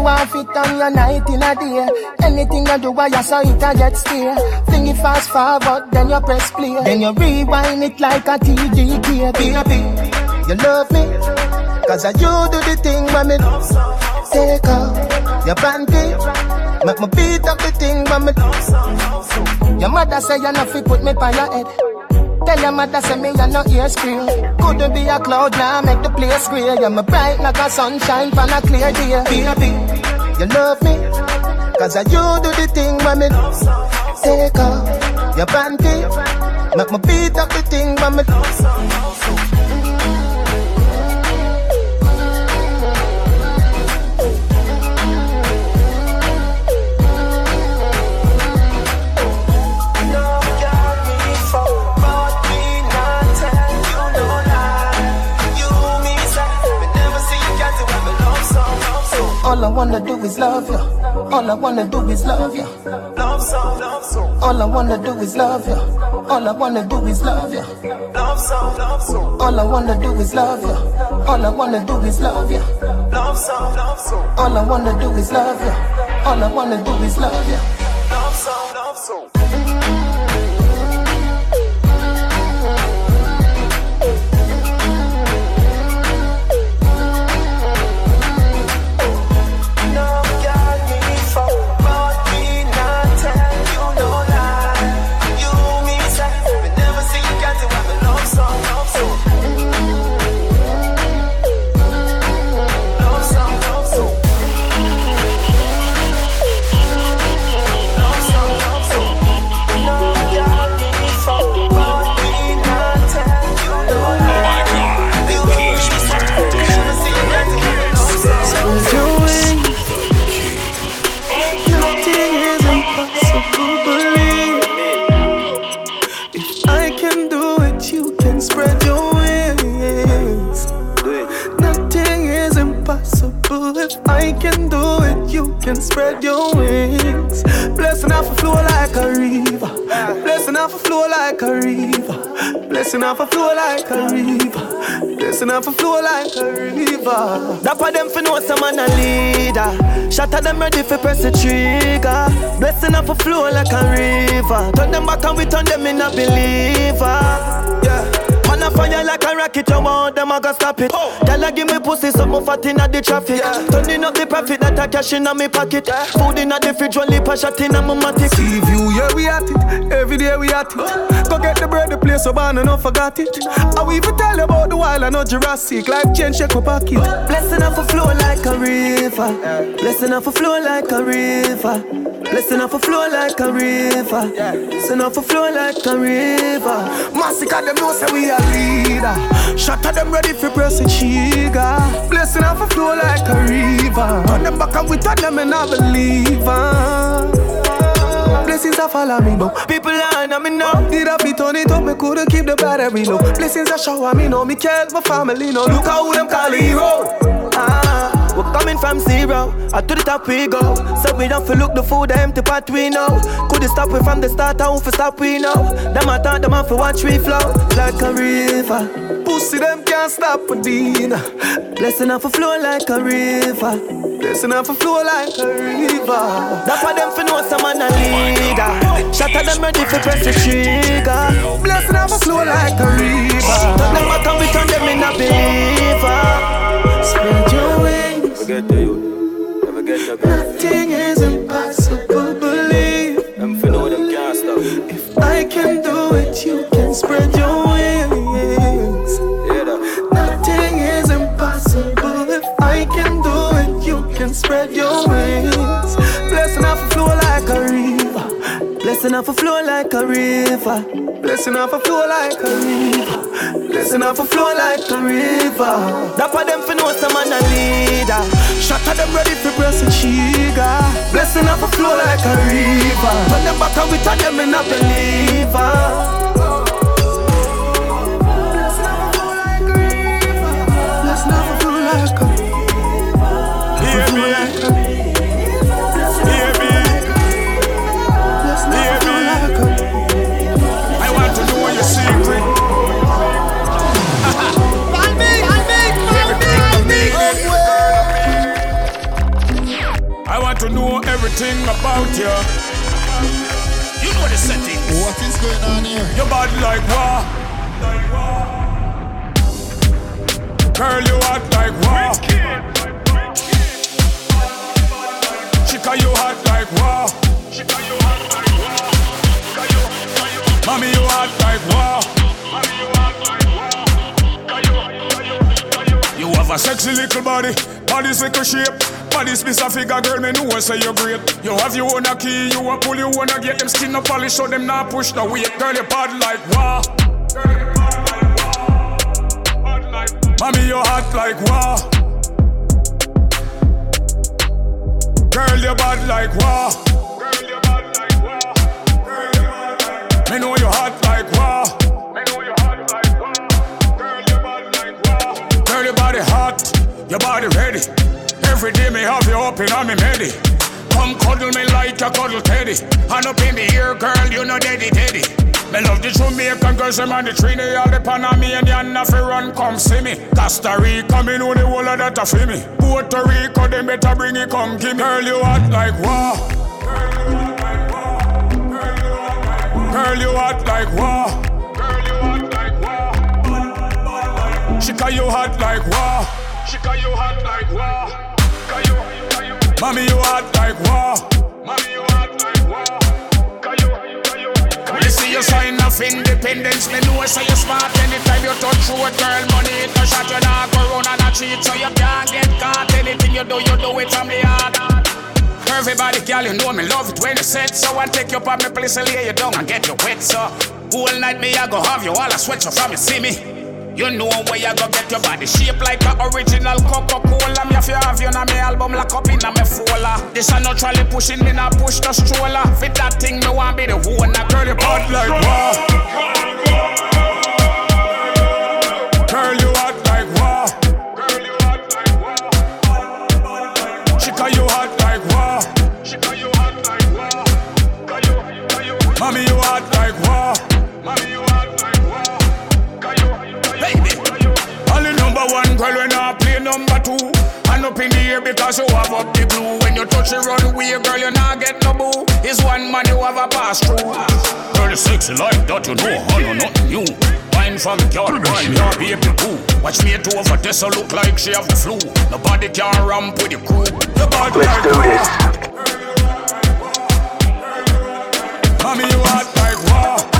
Me want fit on your night in a day. Anything you do, I saw it a get steer. Fling it fast forward, then you press play. Then you rewind it like a TDK. Baby, you love me. Cause I you do the thing, mommy. Take off your panty. Make me beat up the thing, when me. Your mother say you not fit put me by your head. Tell your mother say me you no ear scream. Couldn't be a cloud now, make the place clear. You're my bright like a sunshine on a clear day. Baby, you love me, cause I you do the thing, mommy. Take off your panty, make me beat up the thing, mommy. All I wanna do is love you. All I wanna do is love you. Love song, love song, All I wanna do is love you. All I wanna do is love you. love song, love song, All I wanna do is love you. All I wanna do is love you. love song, love song, All I wanna do is love you. All I wanna do is love you. love song, love song. spread your wings. Blessing off a flow like a river. Blessing off a flow like a river. Blessing off a flow like a river. Blessing off a flow like a river. Dapper them for know some man a leader. Shatter them ready for press the trigger. Blessing off a flow like a river. Turn them back and we turn them in a believer. Yeah. Man a fire like a rocket, you want them I go stop it. Oh. Girl give me pussy, something fat inna the traffic. Yeah. Turning up the profit that I cash inna me pocket. Yeah. Food inna the fridge, one lip a shot inna my matic. See view, yeah we at it. Every day we at it. Go get the bread, the place so man, and not forgot it. I will even tell you about the wild and not Jurassic. Life change, shake my pocket. Blessing off a flow like a river. Blessing off a flow like a river. Blessing off a flow like a river. Blessing off a flow like a river. Massacre them know say we are leader. Shot at them ready for press the trigger. Blessing off a flow like a river. On them back and we turn them and I believe. Blessings are follow me, but people line me now. Did I be turn it up? Me couldn't keep the battery low. Blessings are shower me, know me care my family, no. Look how them call hero. Ah. We're coming from zero, I to the top we go. So we don't feel look the food, the empty pot we know. Could stop we from the start, how for stop we know. Them I thought them off watch we flow like a river. Pussy them can't stop a dinner. Blessing off a flow like a river. Blessing off a flow like a river. That's why them for know some man a leader. Shut at them ready for press the trigger. Blessing off a flow like a river. Turn them we turn them in a believer. Spread your get to you. Never get to Nothing is impossible, believe. Them for know them can't stop. If I can do it, you can spread your wings. Yeah, that. Nothing is impossible. If I can do it, you can spread your wings. Blessing off a flow like a river. Blessing off a flow like a river. Blessing off a flow like a river. For them for know some man a leader. Shot at them ready for press the trigger. Blessing off a flow like a river. Turn them back and we turn them in a believer. Know everything about you. You know the settings. What is going on here? Your body like war. Girl, you hot like war. Chica, you hot like war. Mommy, you hot like war. You have a sexy little body, body's little shape. Body's piece of figure, girl, me know say you're great. You have your own a key, you a pull, you wanna get them skin up polish, so them not push the weight. Girl, you bad like war. Mommy, you hot like war. Girl, you bad like war. Me know you hot like war. Girl, your body hot, your body ready. Every day me have you up in on me ready. Come cuddle me like a cuddle teddy. Hand up in the ear, girl, you know daddy daddy. Me love the Jamaican girls, them on the Trini, all the Panamanian, if you run, come see me. Costa Rica, me know the whole of that for me. Puerto Rico, them better bring it, come give me. Girl, you hot like war. Girl, you hot like war. Chica, you hot like war. Chica, you hot like war. Mommy, you hot like war. Mommy, you hot like war. Me see you sign of independence. Me know say you smart anytime you touch road, girl. Money it no shot you not go run and a cheat, so you can't get caught. Anything you do, you do it from the heart. Everybody, girl, you know me love it when you set. So I take you up me place and lay you down and get you wet. So whole night me I go have you all I sweat you from you see me. You know where you go get your body shape like a original Coca-Cola. Me if you have you na me album lock up in a me folder. This a no trolley pushing me na push the stroller. Fit that thing me want be the one that girl you hot like war. Girl you hot like war. Chica you hot like war. Mommy you Girl, when I play number two, and up in the air because you have up the blue. When you touch the runway, girl, you not get no boo. It's one man you have a pass through. Girl, you sexy like that, you know, I know nothing new. Wine from your wine, your baby boo. Watch me to over this, so look like she have the flu. Nobody can ramp with the crew. Nobody Let's do this. Mommy, you hot like war.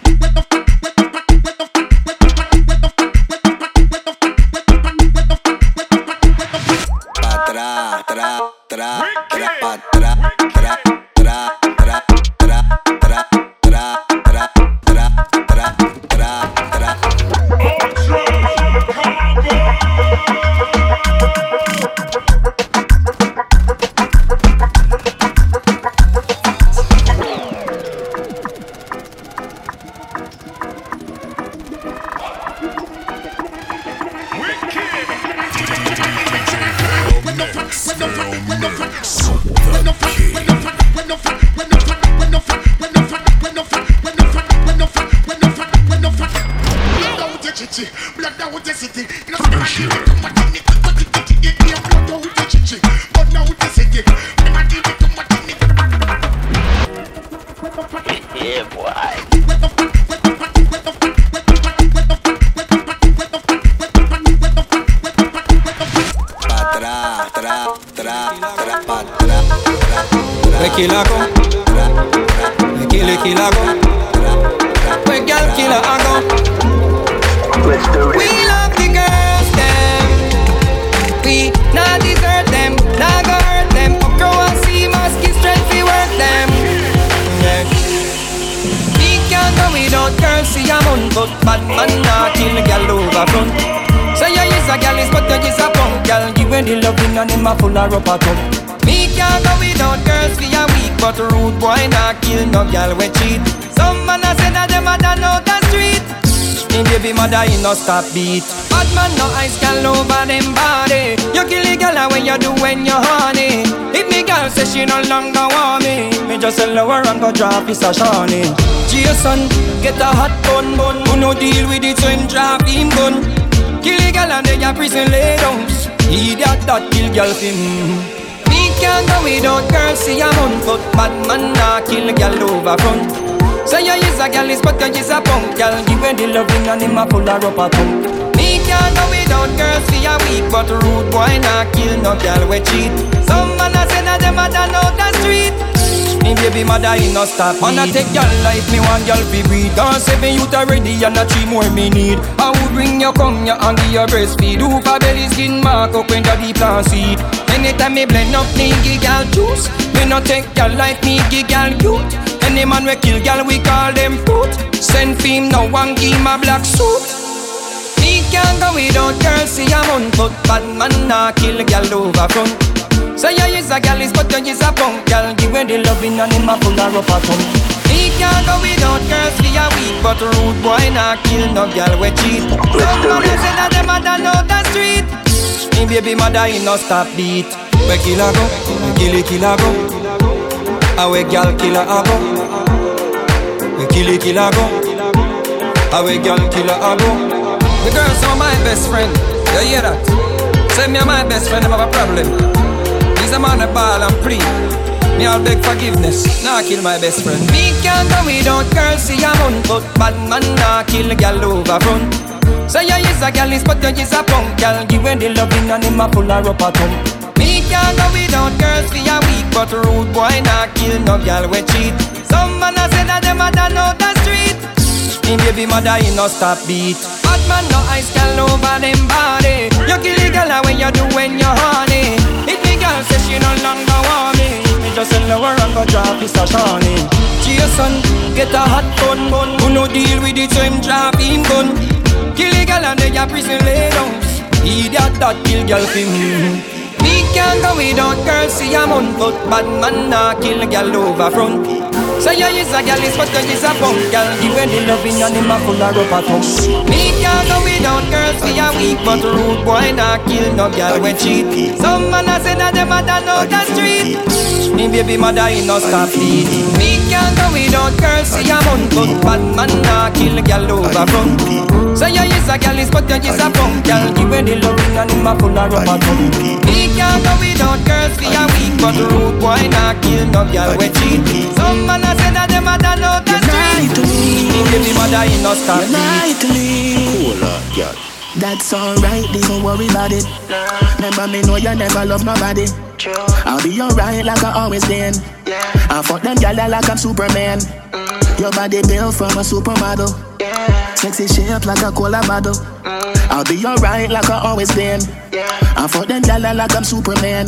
atrás, tra, tra, tra, tra. We love the girls them. We not desert them, not go hurt them. Fuck you and see must get we them. Yeah. We can't go without girls see a man, but bad man not kill girl over front. Say so you is a girl, is but you is a punk girl. Give me the loving and him a full of rubber cup wow no gal we cheat Some man a say that them a done out the street Me baby mother he no stop beat. Bad man no ice girl over them body. You kill the girl when you do when you honey. If me girl say she no longer want me, me just sell her and go drop his a shawny. Jason, get a hot bun bun. Who no deal with it so him drop him gun. Kill the girl and then your prison lay down. Idiot that kill girl him. Can't go without girl see a month, but bad man nah kill girl over front. Say you is a gal, but you is a punk gal. Give me the loving and him a pull her up a tongue. Me can't go without girls for a week, but rude boy not kill no gal we cheat. Some man a say that them a done out the street. Me baby mother he no stop. Wanna take your life, me one girl fi breed. Don't say me youth already and a three more me need. I would bring you come you and give your breastfeed. Hoop a belly skin mark up when deep plant seed. Anytime me blend up give girl juice. Me no take your life, me girl youth. Any man we kill gal, we call them foot. Send fame, no one give my black suit. Me can't go without girl, see a month, but bad man nah kill gal over front. Say you is a gal, but you is a punk gal. Give me the loving and him a full of rough a. Me can't go without girls for a week, but rude boy nah kill no gal we cheat. Man say that them a done out the street. Me baby mother he no stop beat. We kill a go, we kill it, kill a go. Awe gal killer abo We kill it killer go Awe gal killer abo The girls are my best friend. You hear that? Say me and my best friend have a problem. He's a man a ball and plea me all beg forgiveness, nah kill my best friend. Me can't go without girls see a month But bad man nah kill a gal over front. Say you is a gal, but you is a punk. Gal Give me the loving and him a pull her up a tongue can't go without girls for a week, but rude boy not kill no girl we cheat. Some man a say that them a done out the street. Me baby mother he no stop beat. Bad man no ice girl over them body. You kill a girl when you do when you horny. If the girl say she no longer want me, me just send her and go drop officer Shawnee. Jason, get a hot gun, gun. Who no deal with it, so him drop him gun. Kill a girl and they a prison lay down. Idiot that kill girl for me. Me can't go without girls, see I'm on foot. Bad man nah kill a girl over front. Say you is a girl, is but you is a punk girl. Give her the loving and him a full of rubber thumb Me can't go without girls, see a weak But rude boy nah kill no girl when cheat. Some man a say that them a done out the street. Me baby mother in no stop bleeding Me can't go without girls, see a on foot Bad man nah kill a girl over front Say you is a girl, is but you is a punk girl Give her the loving and him a full of rubber thumb Me can't go without girls. For a week But rude boy not kill no girl we cheat Some man a say that them a done out the street. Me. Baby mother in no start Lie to me. Cool out, girl. That's alright, don't worry about it. Remember me know you never love nobody. I'll be alright like I always been. I fuck them gyal like I'm Superman. Your body built from a supermodel. Sexy shape like a cola bottle I'll be alright like I always been. I fuck them gyal like I'm Superman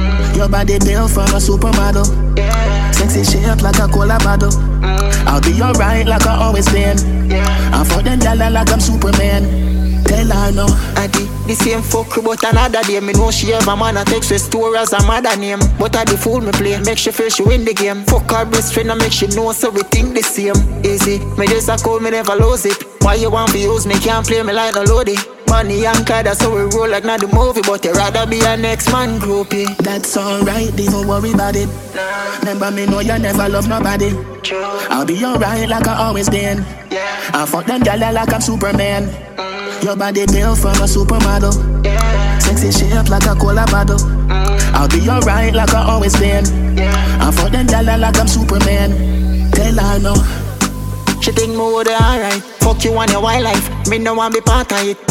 Your body built from a supermodel. Sexy shape like a cola bottle mm. I'll be alright like I always been. I fuck them gyal like I'm Superman. Tell her no. Adi, the same fuck but another day Me know she have a man a text with store as a mother name. But I the fool me play, make she feel she win the game. Fuck her best friend and make she know so we think the same. Easy, me just a call me never lose it. Why you want to use me, can't play me like no loady Money and that's how we roll like not the movie But you rather be a next man groupie. That's alright, don't worry about it. Nah. Remember me know you never love nobody. I'll be alright like I always been. Yeah. I fuck them gyal like I'm Superman. Your body built from a supermodel. Sexy shape like a cola bottle. Mm. I'll be alright like I always been. Yeah. I fuck them gyal like I'm Superman. Tell her no. She think me would alright. Fuck you and your wildlife. Me no want be part of it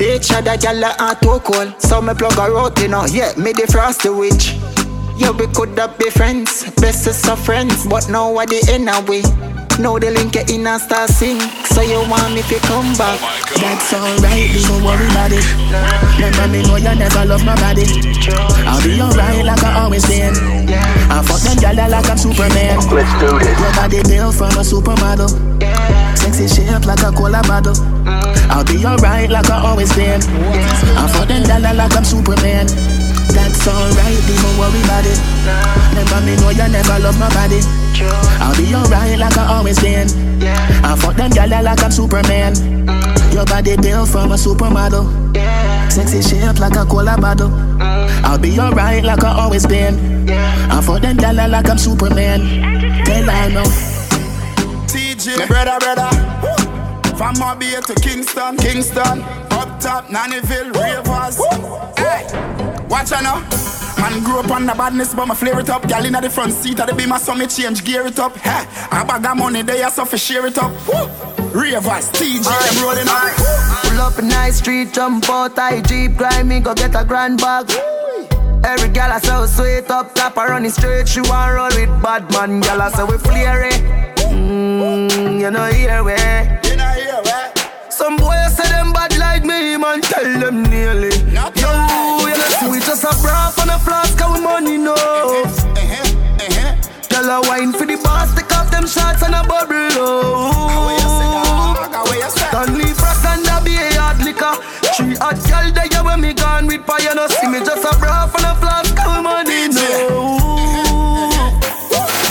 Bitch, a that gal a too cold. So me plug her out, you know. Yeah, me the frosty witch. Yeah, we could have be friends. Bestest of friends But now what the end away Now the link you in and start sing. So you want me to come back? Oh That's alright, don't worry about it. Remember me know you never love my body. I'll be alright like I always been. I fuck them gyal like I'm Superman. Let's do this. Your body built from a supermodel. Sexy shape like a cola bottle mm. I'll be alright like I always been. I fuck them gyal like I'm Superman. That's alright, don't worry about it. Remember me know you never love nobody. I'll be alright like I always been. I fuck them gyal like I'm Superman. Your body built from a supermodel. Sexy shape like a cola bottle. I'll be alright like I always been. I fuck them gyal like I'm Superman. Tell her no TJ, brother, brother. From Mobile to Kingston, Kingston, up top, Nannyville, Ravers. Hey, watch out now. Man grew up on the badness, but my flare it up. Gal inna the front seat of the beamer, so me change gear it up. Hey, I bag of money there, so fi share it up. Woo. Ravers, TJ, them rolling up. Pull up a nice street, jump out, I jeep, grind me, go get a grand bag. Every gal I so sweet up top, I running straight, she want roll with bad man, gal I say we flare it. Mm, you know here we. Some boys say them bad like me, man, tell them nearly. Not Yo, right. you know see we just a bra on a flask, our money no. Uh-huh, uh-huh. Gal a wine for the boss, take off them shots and a bubble. Oh. that? How you say? Stanley Frost and a be a hard liquor. Three hot girl there when me gone with fire. No see me just a bra on a flask, our money no.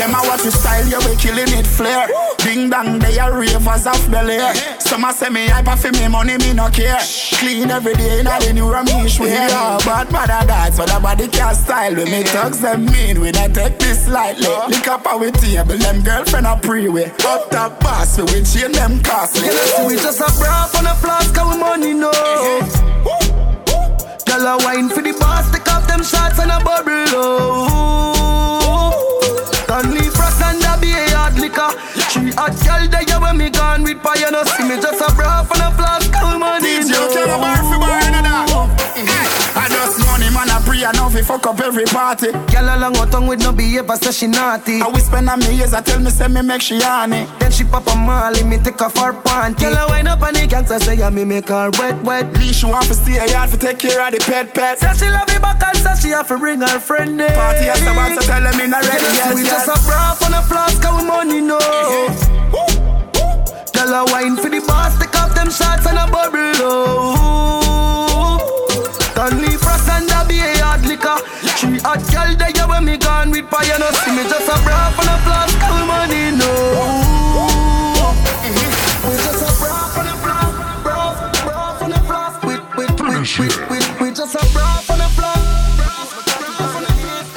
Them a watch the style, you be killing it flare. Ding dong, they are ravers of Bel Air. Some a say me hyper for me money, me no care. Clean every day, now the new Ramesh we yeah. But mother that, so the body can't style. We me thugs them mean, we not take this lightly. Lick up our table, them girlfriend a pre-way. Up top boss, we will chain them costly. See we just a bra on a flask, our money no. Girl a wine for the boss, take off them shots and a bubble. Oh. Stanley Frost and a girl that you when me gone with fire, no see me just a bra and a flask. Come on, DJ, you can't money man a pray enough fi fuck up every party. Girl along her tongue with no behavior, say she naughty. I whisper on me ears, I tell me say me make she honey. Then she pop a molly, me take off her panty. Girl a wind up on the gangster, say yeah me make her wet wet. Leash you want to stay a yard for take care of the pet pet. Say she love me back and say she have to bring her friend in. Party as a boss, so tell them in a ready yes, We yes. just a bra on a flask, and we money no. Girl a wine for the boss, take off them shots and a bubble oh. Hot girl there you when me gone with fire, no see me just a bra on a flask, and money no. We just a bra on a flask, bra, bra on a flask, with with with with with we just a bra on a flask.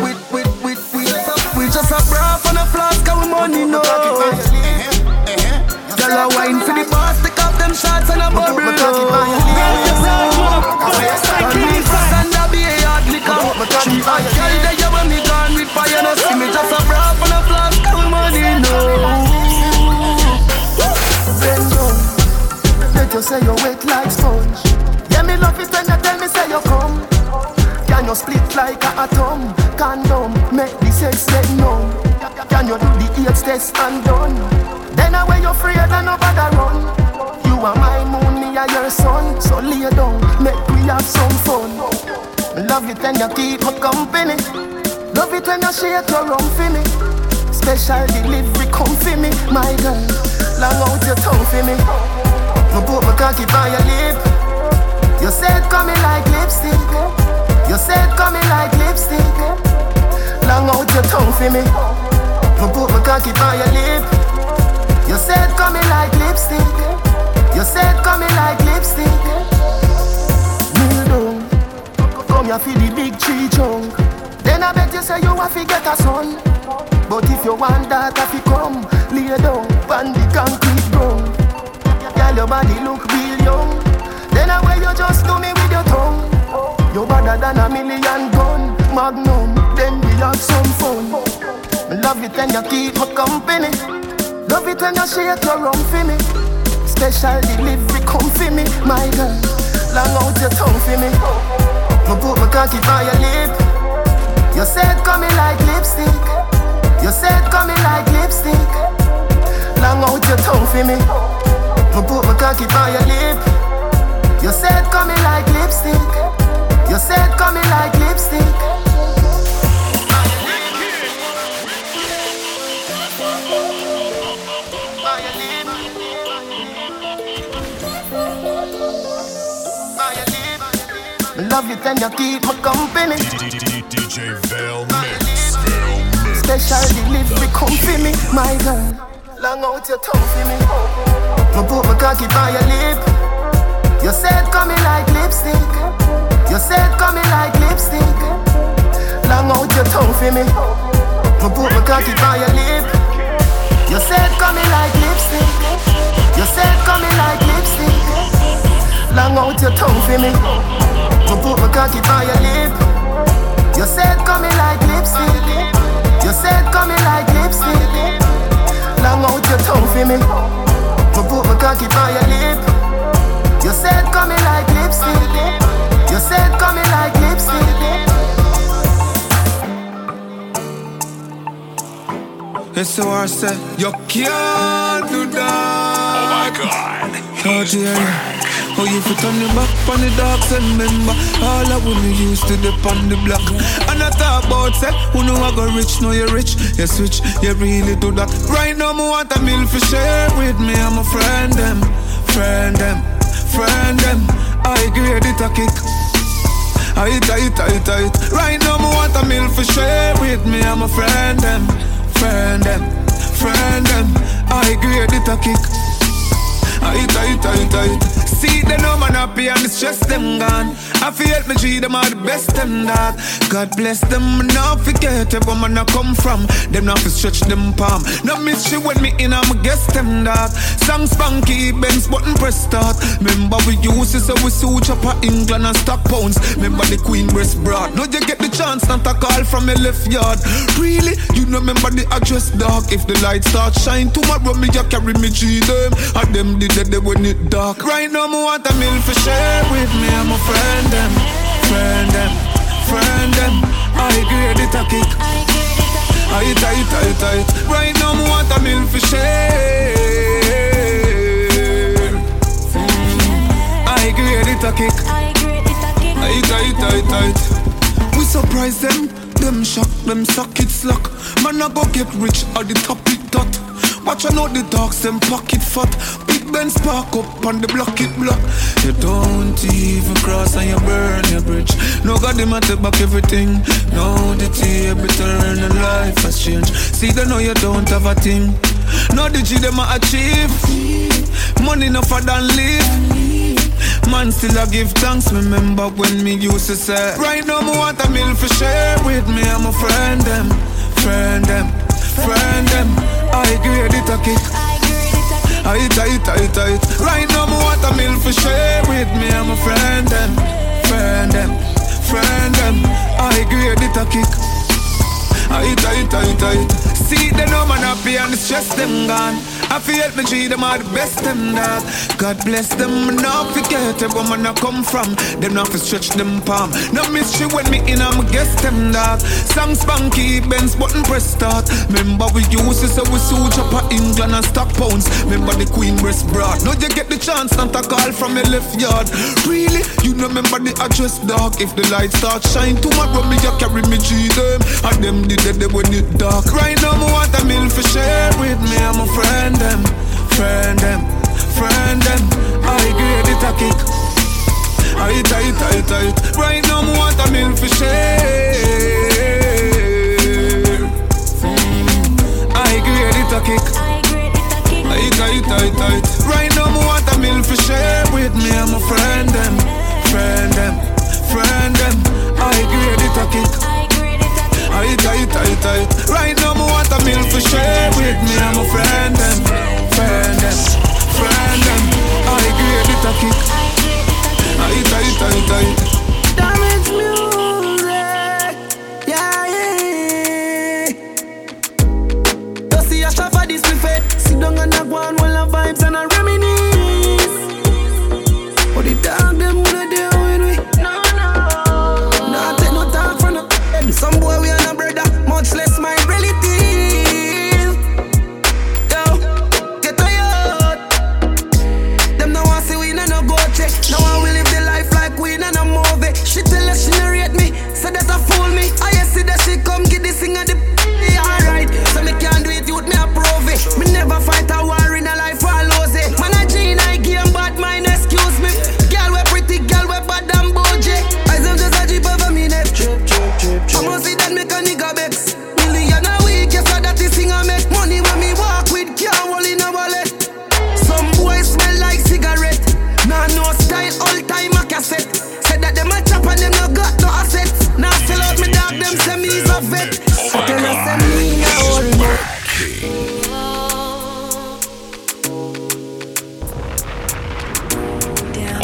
With with with we just a we just a bra on a flask, and money no. Girl wine for the boss, take off them shots and a bubble. Say you wet like sponge. Yeah, me love it when you tell me say you come. Can you split like a atom? Condom, make the sex get numb. Can you do the AIDS test and done? Then away you afraid and nobody run. You are my moon, me are your sun. So lay down, make we have some fun. Love it when you keep me company. Love it when you shake your rum for me. Special delivery come for me, my girl. Long out your tongue for me. Me put my cocky by your lip. You said coming like lipstick. You said coming like lipstick. Long out your tongue for me. Me put my cocky by your lip. You said coming like lipstick. You said coming like lipstick. Kneel down. Come here for the big tree trunk. Then I bet you say you want to get a son. But if you want that, if you come, lay down on the concrete ground. Girl, your body look real young. Then I way you just do me with your tongue. You better than a million gun, magnum. Then we have some fun. Love it when you keep me company. Love it when you shake your rum for me. Special delivery come for me, my girl. Long out your tongue for me. Me put my cocky by your lip. You said coming like lipstick. You said coming like lipstick. Long out your tongue for me. Me put my cocky by your lip. You said coming like lipstick. You said coming like lipstick. Love it when you keep me company. DJ. Vel Mix. Special delivery come for me, my girl. Long out your tongue for me. Me put my cocky by your lip. You said coming like lipstick. You said coming like lipstick. Long out your tongue for me. Me put my cocky by your lip. You said coming like lipstick. You said coming like lipstick. Long out your tongue for me. Me put my cocky by your lip. You said coming like lipstick. You said coming like lipstick. Long out your tongue for me. Me put my cocky by your lip. You said coming like lipstick. You said coming like lipstick. It's so I said, you can't do that. Oh my god. Oh Oh, you fit on the back on the dogs and remember? All I wanna use to the on the block. And I talk about say, who know I go rich, know you rich. You switch, you really do that. Right now, me want a meal for share with me I'm a friend them, friend them, friend them. I grade it a kick. I it, I it, I it, I it Right now, me want a meal for share with me I'm a friend them, friend them, friend them. I grade it a kick. I it, I it, I it, I it See they know man happy and the stress them gone. I feel me G them are the best them that. God bless them, not forget where man I come from. Them not to stretch them palm. No mystery when me in, I'm guess them that. Song spunky, Benz button press start. Remember we use it so we suit up England and stock pounds. Remember the Queen breast broad. No, you get the chance not a call from a left yard. Really, you know remember the address dark. If the light start shine tomorrow, me you carry me G them. And them did that when it dark. Right now, me want a meal for share with me. I'm a friend them, friend them, friend them. I grade it a kick. I tight, I tight, tight. Right now, me want a meal for share. Mm. I grade it a kick. I tight, I tight, tight. We surprise them, them shock, them suck it slack. Man, I go get rich at the top it dot. Watch I know the dogs, them pocket fat. Ben spark up on the block it block. You don't even cross and you burn your bridge. No God, they matter back everything. No, the table and life has changed. See, they know you don't have a thing. No, the G them a achieve. Money no for than live. Man still I give thanks, remember when me used to say Right now me want a meal for share with me I'm a friend them, friend them, friend them I grade it a kick I tight, tight, tight. Right now me want a meal for share with me I'm a friend them, friend them, friend them. I grade it a kick. I tight, tight, tight. See they know man happy and the stress them gone I feel me G them are the best them that God bless them not forget where man I come from. Them not to stretch them palm. No mystery when me in I'm guess them that Song spunky Benz button press start. Remember we use it so we suit up England and stock pounds. Remember the queen breast broad. Now you get the chance not a call from your left yard. Really? You know remember the address dark If the light start shine tomorrow me you carry me G them. And them did it when it dark. Right now me want a meal for share with me I'm a friend them, friend them, friend them. I grade it a kick. I tight, tight, tight. Right now, me want a meal for share. I grade it a kick. I tight, tight, tight. Right now, me want a meal for share with me. I'm a friend them, friend them, friend them. I grade it a kick tight, tight, tight, tight. Right now, I want a meal for share with me and my friend them, friend them, friend them. I grade it a kick. Tight, tight, tight, tight. Damage music, yeah. yeah. Don't see a this buffet. Sit down and I go on while the vibes and I reminisce.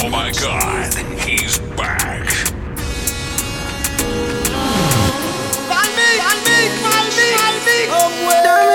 Oh my god, he's back. Me, me, me, me. Well.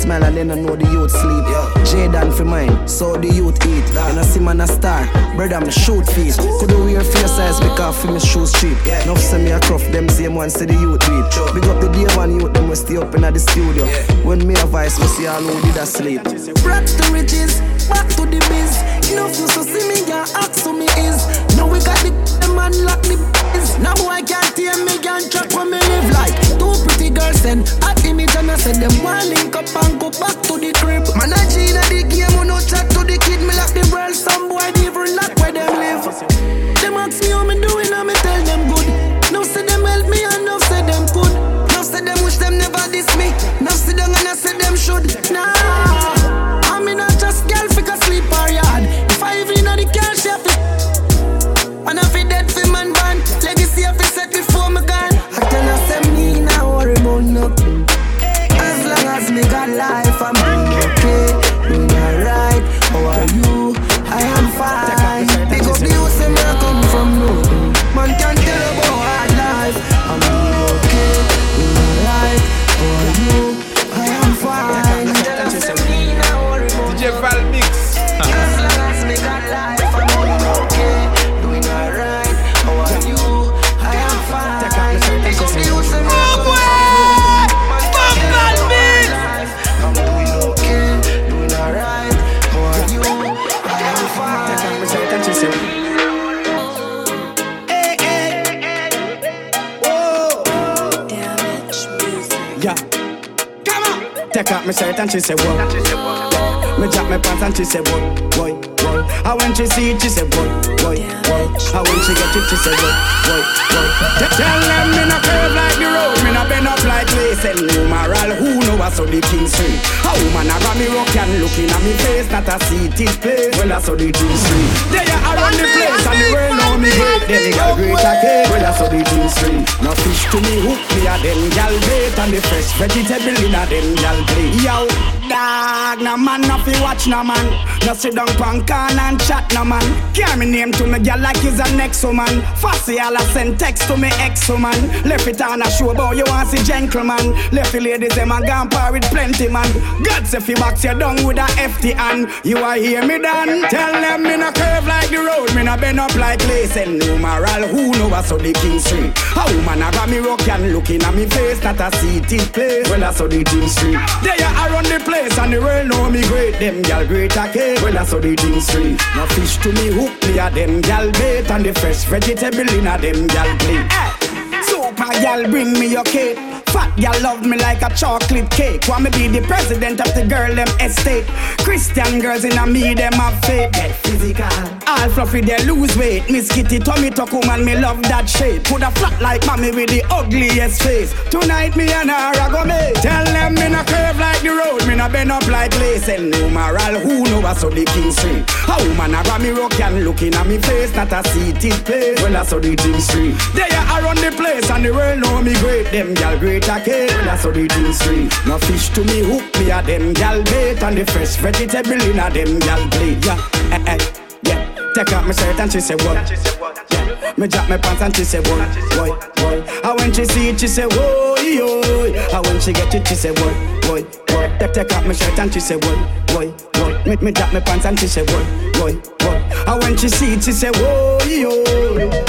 Smile and then I know the youth sleep. Yeah. Jaden for mine, so the youth eat. And I see man a star, brother I'm shoot feet. Could wear face size because for me shoes cheap. Yeah. Enough see me a cruff, them same one see the youth beat. Big up the day one youth, them we stay up in the studio. Yeah. When me a voice, we see all who did a sleep. Brought to riches, back to the biz. Enough you so see me, yeah, ask who me is. Now we got the, the man lock the biz. Now boy can't hear me, can't track when me live like. Two pretty girls and at image and I said them one link up and go back to the crib. Man, I Gina the game, we no chat to the kid. Me lock the world, some boy even lock where them live. Them ask me how me doing, and me tell them good. Now say them help me and now say them could. Now say them wish them never diss me. Now sit down and I say them should. Nah, I mean not just girl out my shirt and she say what? Me drop my pants and she say what? Boy, boy. And when she see it, she say boy, boy, boy. And when she get it, she say boy, boy, boy. Tell them me no curve like the road, me no bend up like lace and numeral. Who know what's on the king street? A woman a me rock and looking at me face, not a seated place. Well, that's on the king street. They are around the place and the world know me hate them. Girl great a cake, well, that's on the king street. No fish to me hook me a them gal bait and the fresh vegetable in a them gal plate. Yo, dog, no man no fi watch no man. No sit down pan can and chat no man. Carry me name to me gal like he's a next woman. Fussy all a send text to me ex woman. Left it on a show but you want see gentleman. Left the ladies them a gone par with plenty man. God say fi box you down with a FT hand. You a hear me done? Tell them me no curve like the road, me no bend up like lace and numeral. Who know what's on the king street? A woman a got me rock and looking at me face, not a seated place. Well that's on the king street. They are around the place and the world know me great. Them gal great a cake. Well that's on the king street. No fish to me hook me a them gal bait and the fresh vegetable in a them gal plate. Eh, hey. Super gal bring me your cake. Fat gal love me like a chocolate cake. Want me be the president of the girl them estate. Christian girls in a me them have faith. Get physical. All fluffy they lose weight. Miss Kitty tummy tuck woman me love that shape. Put a flat like mommy with the ugliest face. Tonight me and her a go make. Tell them me no curve like the road. Me no bend up like lace and numeral. Who know what's on the king street? A woman a got me rock and looking at me face. Not a seated place. Well that's on the king street. They are around the place and the world know me great. Them gal great a cake. Well that's on the king street. No fish to me hook me a them gal bait and the fresh vegetable in a them gal plate. Yeah, eh, eh, yeah. Take out my shirt and she say what? Yeah. Me drop my pants and she say boy, boy, boy. And when she see it, she say whoa, yo. And when she get it, she say boy, boy, boy. Take, take out my shirt and she say boy, boy, boy. Me, me drop my pants and she say boy, boy, boy. And when she see it, she say whoa, yo.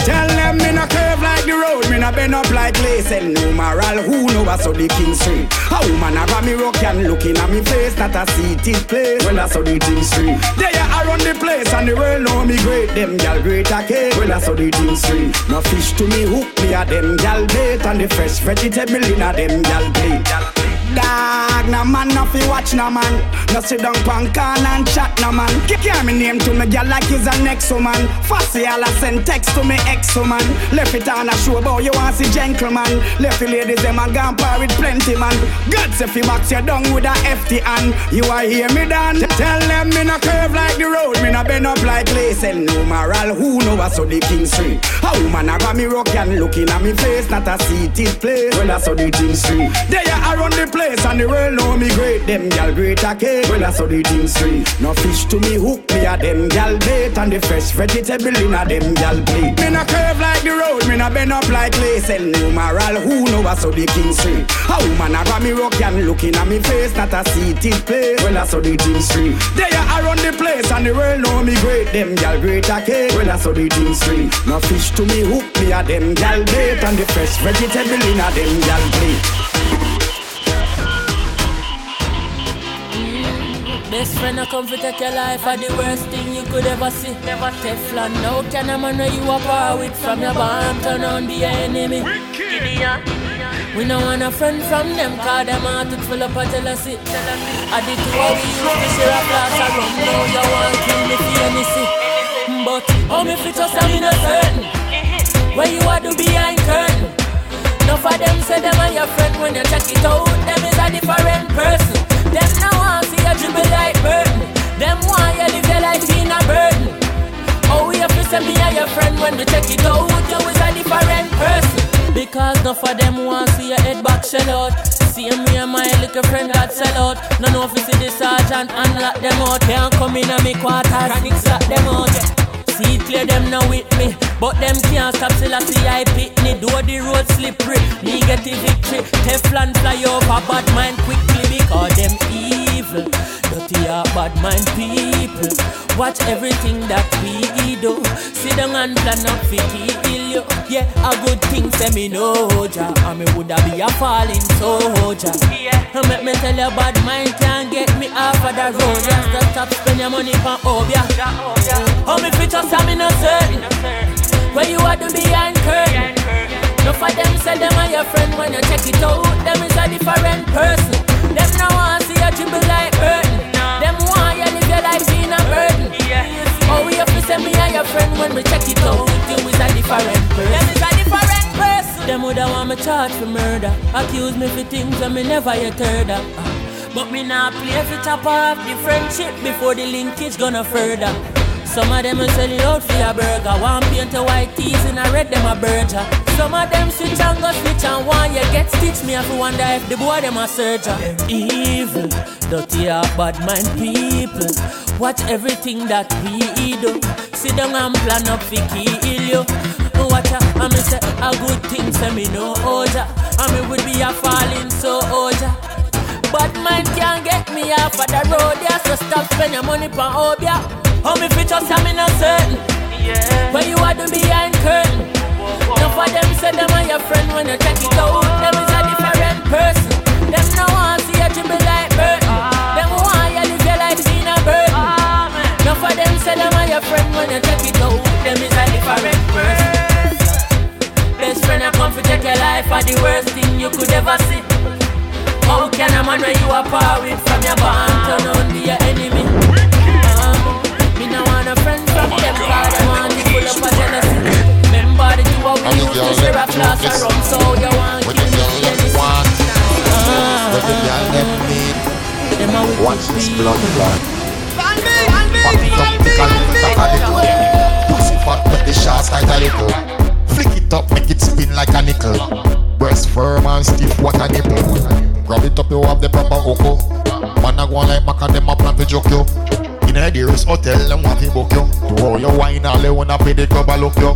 Tell them me no curve like the road, me no bend up like lace and numeral. Who know what's on the king street? A woman a got me rock and looking at me face, not a seated place. Well, that's on the king street. They are around the place and the world know me great. Them gal great a. Well, that's on the street. No fish to me hook me a them gal bait and the fresh vegetable in a them gal plate. Dog, no man, no fi watch no man. No sit down pan can and chat no man. Carry me name to me gal like he's a next woman. Fussy all a send text to me ex woman. Left it on a show but you want see gentleman. Left the ladies them a gone with plenty man. God say fi box you down with a FT hand. You a hear me done? Tell them me no curve like the road, me no bend up like lace and numeral. Who know what's on the king street? A woman a got me rock and looking at me face, not a seated place. Well that's on the king street. They are around the place place and the world know me great. Them gal great a cake. Well, I saw the thing straight. No fish to me hook me a them gal bait and the fresh vegetable in a them gal plate. Me no curve like the road, me no bend up like lace. And numeral who know I saw the king straight. A woman a me rock and looking at me face, not a seated place. Well, I saw the thing straight. They are around the place and the world know me great. Them gal great a cake. Well, I saw the thing straight. No fish to me hook me a them gal bait and the fresh vegetable in a them gal plate. Best friend, I come to take your life are the worst thing you could ever see. Never Teflon, no can a man know you a power with from your bomb turn on the enemy. Gideon. We no want a friend from them, cause them heart it full of jealousy. I did two how we used to share a glass of rum, now you want to kill me for anything. But how me fit just I'm certain. Where you are to behind curtain. Enough of them say them are your friend when you check it out. Them is a different person. Them now want see you dribble like burden. Them want you live your life in a burden. Oh, we have to say me are your friend when we check it out. You is a different person. Because enough of them want to see your head back shell out. See me and my little friend that sell out. No know if you see the sergeant and lock them out. Can't come in on me quarters. Chronics lock them out. Yeah. See it clear them now with me But them can't stop till I see I pitney Do the road slippery. Me get the victory. Teflon fly over bad mind quickly Because them evil. Dirty are bad mind people. Watch everything that we do. Sit down and plan up for kill you. Yeah, a good thing say me know ja And me woulda be a falling soldier. Yeah, make me tell you bad mind can't get me off of the road. Just stop spend your money for obia. How me fit just in a certain Where you are to behind curtain No for them say them are your friend. When you check it out Them is a different person. Them no want see you dribble like burden Them want you live your life in a burden. Oh we have to say me are your friend when we check it out You is a different person. Them is a different person. Them woulda want me charge for murder. Accuse me for things that me never yet heard of. But me nah play it top off the friendship before the linkage gonna further. Some of them will sell you out for a burger. One paint a white tees and I red them a burger. Some of them switch and go switch and one you get stitch. Me to wonder if the boy them a surgeon. Evil, dirty or bad mind people. Watch everything that we do. Sit down and plan up for kill you. Watch out, I me say a good thing, say me no oja. I me would be a falling so oja. Bad man can't get me off of the road, yeah. So stop spend your money for obia. How me fit just I'm certain. Yeah. Where you are to behind curtain. Enough of them say them are your friend when you check it out. Them is a different person. Them no want see you dribble like burden. Ah. Them want you live your life in a burden. Enough of them say them are your friend when you check it out. Them is a different person. Best friend I come to take your life are the worst thing you could ever see. How can a man where you are power with from your bond turn on be your enemy? A friend from oh them cause them want to pull up a jealousy. Remember the two of we used to share a glass of rum, so you want kill me for anything. What the girl them need? Them a wicked Watch this blood people. clot Pop it up, tickle it, tack a little Pussy fat, but the shots tight a little. Flick it up, make it spin like a nickel. Breast firm and stiff, what a nipple. Grab it up, you have the proper oko Man a go on like Mac and them a plan to joke you In a dearest hotel, them want to book you. To roll your wine, all they wanna pay the a look you.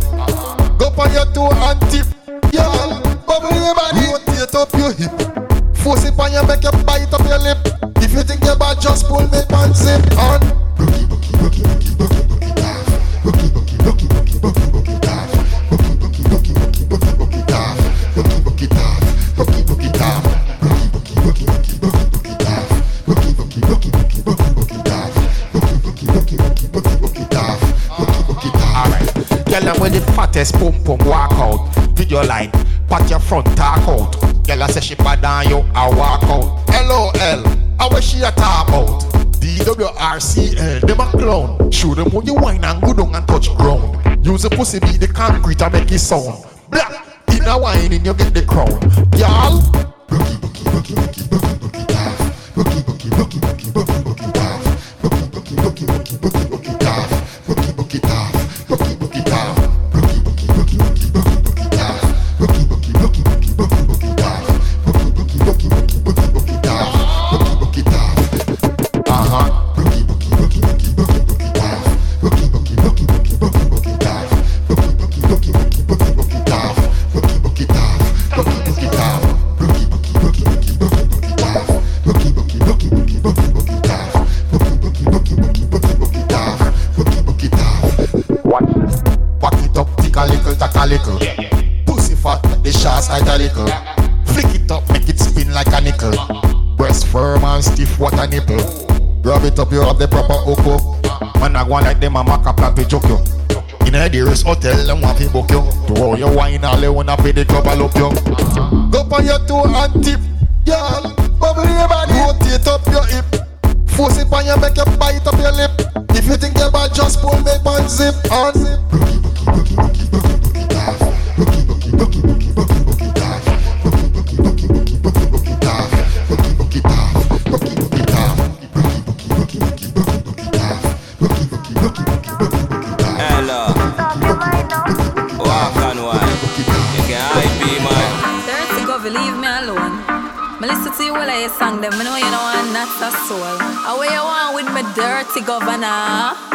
Go on your toe and tip, y'all Bubble your body, rotate up your hip. Force it on you, make you bite up your lip. If you think you're bad, just pull me pants zip on Rookie, rookie, rookie, rookie, rookie, rookie, Girl, them with the fattest pum pum walk out. Video line, pat your front talk out. Girl, I say she bad on you, I walk out. LOL, I wish she a talk about? DWRCL, them a clown. Show them when you whine and go down and touch ground. Use the pussy be the concrete and make it sound. Blah, in a whining you get the crown. Y'all Rookie, rookie, rookie, rookie, rookie, Dearest hotel, them want to book you. All your wine, all they wanna pay the club, I look you. Go on your toe and tip, girl. Bubble your body, rotate up your hip. Force it on you, make you bite up your lip. If you think you're bad, just pull me one zip. Boogie, boogie, boogie, boogie, boogie, them. Me know you know I'm not a soul. How you want with me dirty governor?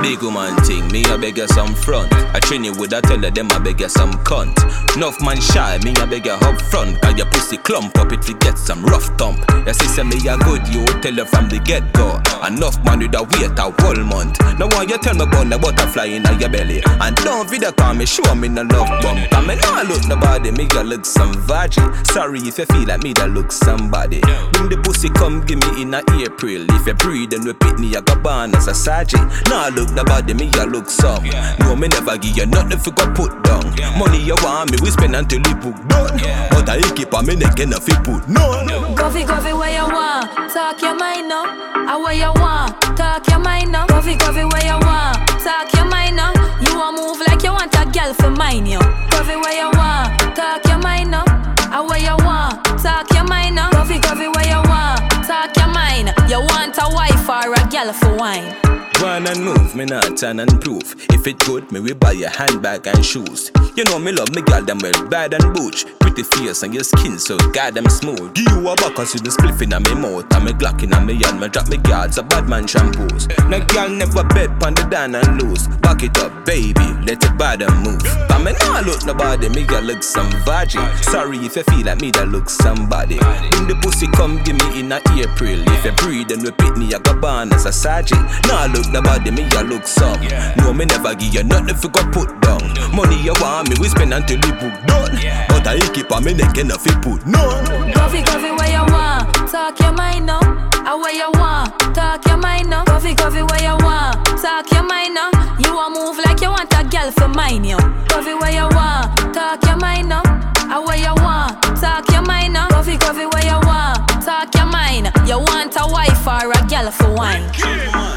Big woman thing, me I beg you some front. I train you with I tell you them I beg you some cunt. Enough man shy, me I beg you up front. Cause your pussy clump up if you get some rough thump. Your sister me a good, you tell her from the get go. Enough man with a wait a whole month. Now why you tell me about the butterfly in your belly? And don't video call me, show me no love bump. Cause me nah look nobody, me you look some virgin. Sorry if you feel like me that look somebody. Bring the pussy come give me in a April. If you breathe then repeat me, I got born as a sergeant. Nah look nobody, me you look some. No, me never give you nothing for go put down. Money you want me, we spend until the book done. But I keep on me neck and if you put none. Govy, Govy, where you want? Talk your mind now. I where you want? Talk your mind now. Govy, Govy, where you want? Talk your mind now. You want move like you want a girl for mine, yo. Govy, where you want? Talk your mind now. I where you want? Talk your mind now. Govy, Govy, where you want? Talk your mind. You want a wife or a girl for wine? Run and move, me not turn and prove. If it good, me we buy a handbag and shoes. You know me love me girl them well bad and butch. Pretty face and your skin so goddamn smooth. Give you a back and see the spliff in me mouth and me glock in me hand. Me drop me guards a bad man shampoos. No girl never bed pon the down and loose. Back it up, baby, let bad and move. But me nah look nobody, me girl look some virgin. Sorry if you feel like me that look somebody. Bring the pussy come give me in a April. If you breathe and repeat me, I got born as a sergeant. Nah look nobody, me I look some. No, me never give you nothing for go put down. Money you want me, we spend until the book done. But I keep on me neck and if you put none. Govy, Govy, where you want? Talk your mind now. I where you want? Talk your mind now. Govy, Govy, where you want? Talk your mind now. You want move like you want a girl for mine, yo. Govy, where you want? Talk your mind now. I where you want? Talk your mind now. Govy, Govy, where you want? Talk your mind. You want a wife or a girl for wine?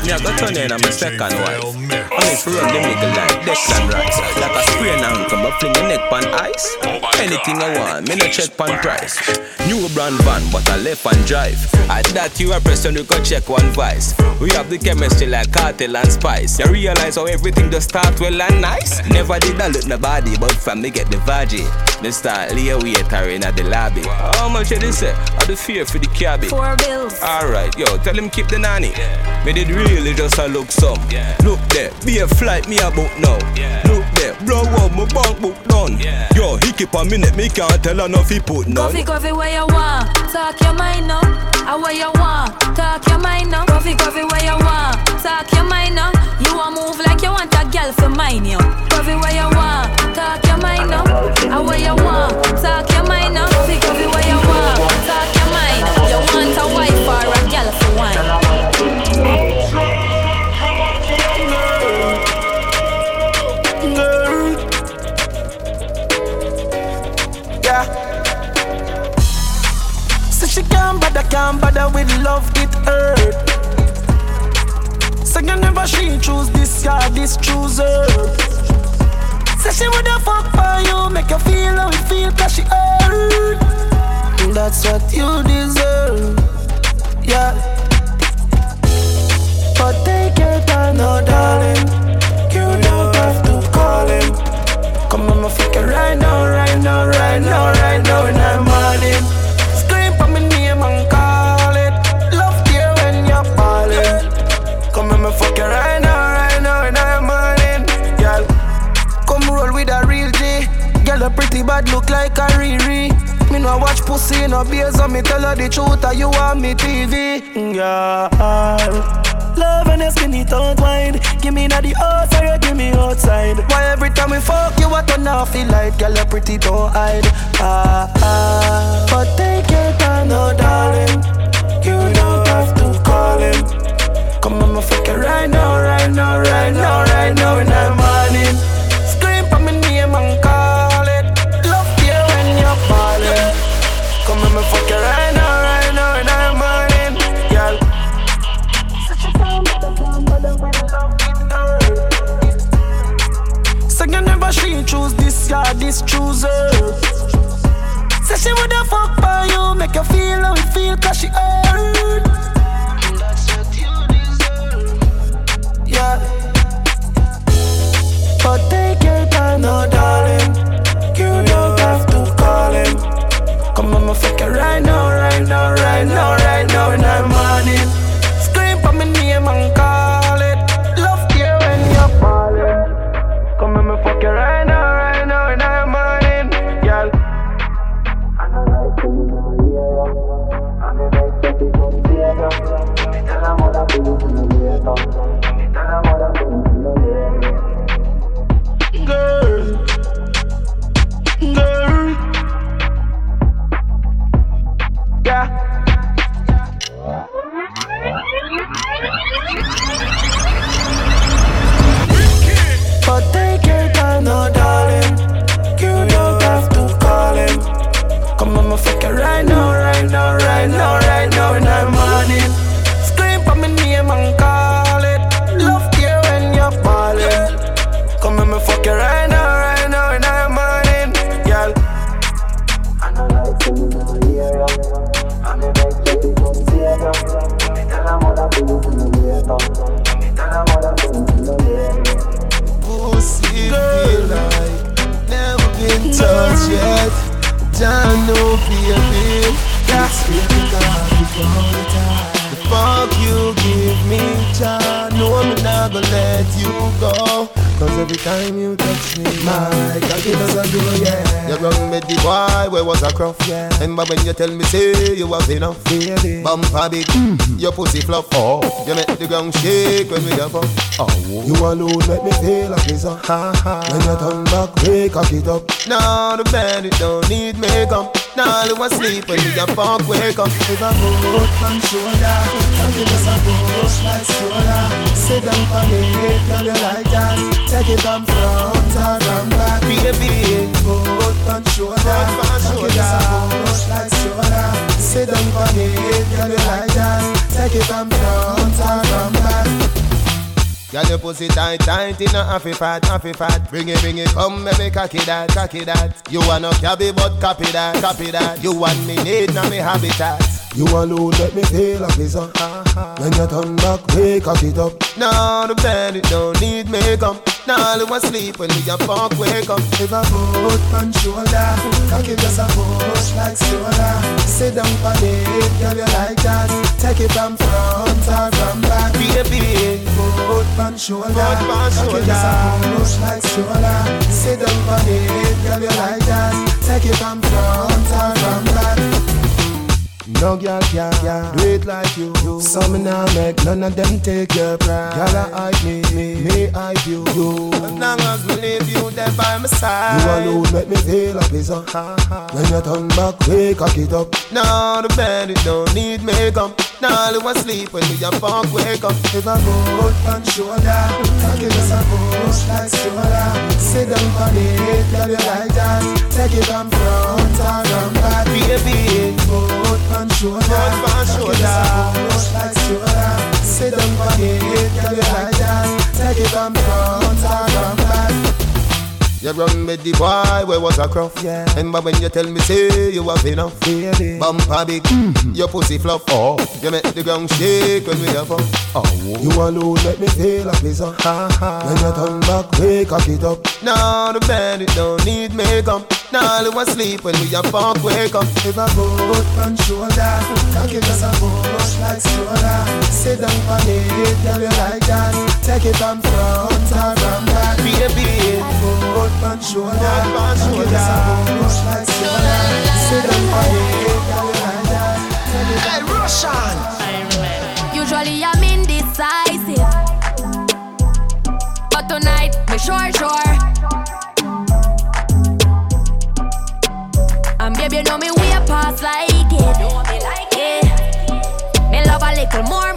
Me I go turn in on my second wife. On it for run them nigga like Declan Rice. Like a spray and come up fling your neck pan ice. Anything I want, me no check pan price. New brand van, but I left and drive. At that you a person you go check one vice. We have the chemistry like cartel and spice. You realize how everything just start well and nice. Never did I look nobody, but fam me get the virgin. Me start lay waiter in at the lobby. How much you this say? I the fear for the cabby. Four bills. Alright, yo, tell him keep the nanny. Me did really just a look some. Look there, be a flight me a book now. Look there, blow up my bank book done. Yo, he keep a minute, me can't tell enough he put none. Govy, Govy, where you want? Talk your mind now. I ah, where you want? Talk your mind now. Govy, Govy, where you want? Talk your mind now. You want move like you want a girl for mine, yo. Govy, where you want? Talk your mind now. I ah, where you want? Talk your mind now. Govy, Govy, where you can't bother, with love, it hurt. Second never she choose this guy, this choose her. Say she woulda fuck for you, make you feel how you feel, cause she hurt. That's what you deserve, yeah. No darling. You don't have to call him. Come on, my fuck it right now, right now, right now, right now, in the morning. Scream for my name and call it. Love here when you're falling. Come on, my fuck it right now, right now, in the morning. Girl, come roll with a real G. Girl, a pretty bad look like a Riri. I watch pussy, in a beers, and me tell her the truth, and you want me TV. Yeah. Love and your skinny don't wine. Give me not the outside, give me outside. Why every time we fuck you, I turn off the light, girl, you pretty don't hide. Ah, ah. But take your time, no darling. You don't have to call him. Come on, my it right now, right now, right now, right now, right now, right now. Mischooser. Say she woulda fuck by you, make you feel how it feel, cause she hurt. Yeah. But take your time, no darling. You don't have to call him. Come on, my fuck now, right now, right now, right now, Girl, girl, yeah. But take your time, no darling. You don't have to call him. Come on, my fuck right now, right now, right now, Don't know, baby. That's baby God before the time. Fuck you give me, child. No, me not gonna let you go. Cause every time you touch me, my cocky doesn't do, yeah. You run with the boy where was a cruff, yeah. And but when you tell me, say you have enough, baby. Bumper big, mm-hmm. your pussy fluff, oh. You make the ground shake when we have up. Oh, you alone make me feel like it's a ha ha. When you turn back, wake up it up. Now the bed it don't need makeup. Now want sleep when you fuck wake up. If I put one shoulder, and you just a push like shoulder. Sit down for me, girl you like that. Take it from front from back. Baby, put one oh, shoulder, Girl, your pussy tight, tight, in a happy fat, happy fat. Bring it, bring it, come, make me cocky that, cocky that. You want no cabby, but copy that, copy that. You want me need, now me habitat. You alone let me feel like this, uh. When you turn back, wake up it up. No, the bed, it don't need makeup. Now you want sleep when you fuck, wake up. If I put on shoulder, cocky just a push like soda. Sit down for it, girl, you like that. Take it from front or from back. Baby, put on shoulder, cocky just a push like soda. Sit down for it, girl, you like that. Take it from front or from back. No girl can yeah, do it like you do. Some now make none of them take your pride. Girl, I hype me, me, me hype you. you. As long as we leave you there by my side. You alone make me feel like it's uh. a When you turn back, wake up it up. Now the bed it don't need makeup. Now you want sleep when you fuck wake up. If I go out on shoulder, cocky just a push like shoulder. Sit down for it, girl you like that. Take it from front or from back, baby. Go out on shoulder, cocky just a push like shoulder. Sit down for it, girl you like that. Take it from front or from back. You run with the boy where was a cruff yeah. And when you tell me say you have enough Baby. Bumper big, your pussy fluff oh. You make the ground shake when we have up oh. You alone make me feel like this uh. ha, ha. When you turn back, wake up it up Now the bed it don't need makeup Now you want sleep when we have fuck wake up If I go out on shoulder Cocky just a push like soda Sit down for it, girl you like that Take it from front or from back Baby. Usually I'm indecisive, but tonight me sure sure. And baby, you know me way past like it. Me love a little more,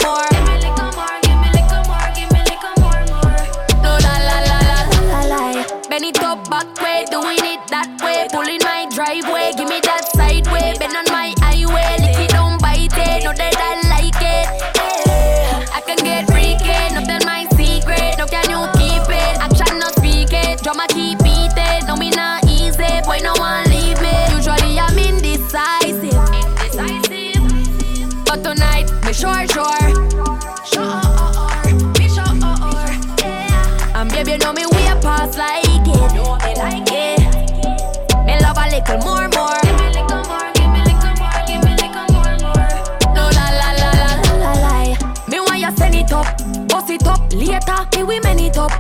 Me we man it up.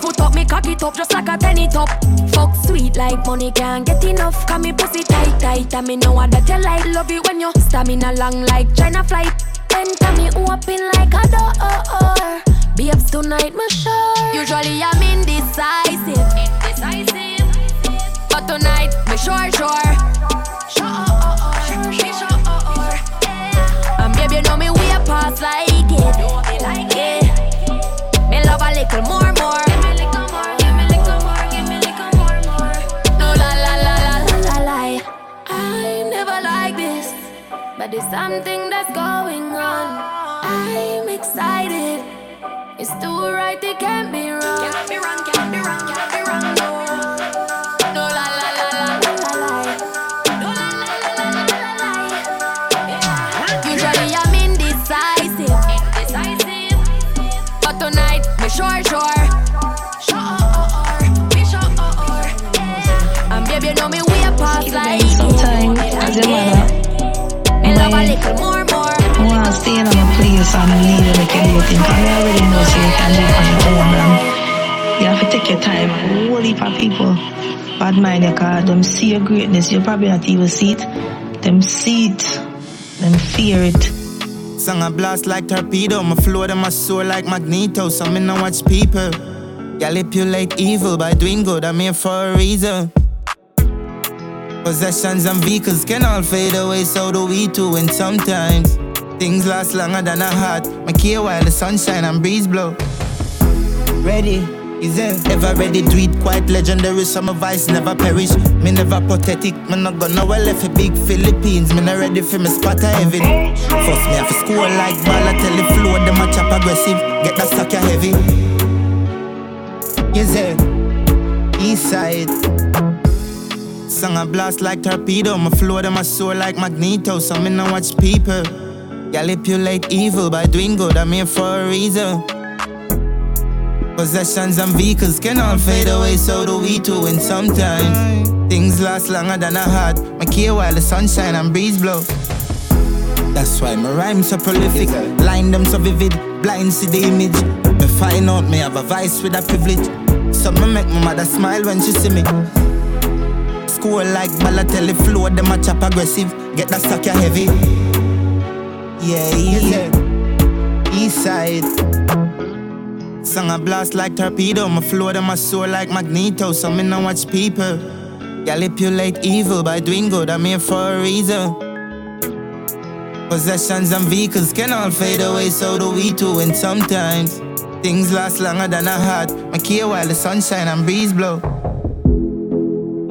Foot up, me cock it up just like a penny top. Fuck sweet like money can't get enough. Cause me pussy tight tight and me know that you like. Love it when you stamina long like China flight. Enter me open like a door. Babes tonight, me sure. Usually I'm indecisive. Indecisive. But tonight, me sure. Sure, never like this, but there's something that's going on. I'm excited. It's too right, it can't be wrong. Can't be wrong, can't be wrong, can't be wrong. To stay in a place and lead you like you do things. Because I already know so you can live on your own. And you have to take your time. A whole heap of people bad mind you cause them see your greatness. You probably not even see it. Them see it. Them fear it. Song a blast like torpedo, my flow them my soul like magneto. So me no watch people. Manipulate evil by doing good, I'm here for a reason. Possessions and vehicles can all fade away, so do we too. And sometimes things last longer than a heart. My care while the sunshine and breeze blow. Ready? Is it ever ready? Do it quite legendary. Some advice never perish. Me never pathetic. Me not gonna well left a big Philippines. Me not ready for me spot a heaven. First me off to score like ball. I tell the flow them a chop aggressive. Get that sucker heavy. Is it? East side. Song a blast like torpedo. My flow them a soar like magneto. So me no watch people. Manipulate evil by doing good. I'm here for a reason. Possessions and vehicles can all fade away, so do we too. And sometimes things last longer than a heart. My care while the sunshine and breeze blow. That's why my rhymes so prolific, line them so vivid, blind see the image. Me find out me have a vice with a privilege. So me make my mother smile when she see me. School like Balotelli flow, them a chop aggressive. Get that sucker heavy. Yeah, yeah. East side. Song a blast like torpedo, my flow them a soar like magneto. So me no watch people. Manipulate evil by doing good, I'm here for a reason. Possessions and vehicles can all fade away, so do we too. And sometimes things last longer than a heart. My care while the sunshine and breeze blow.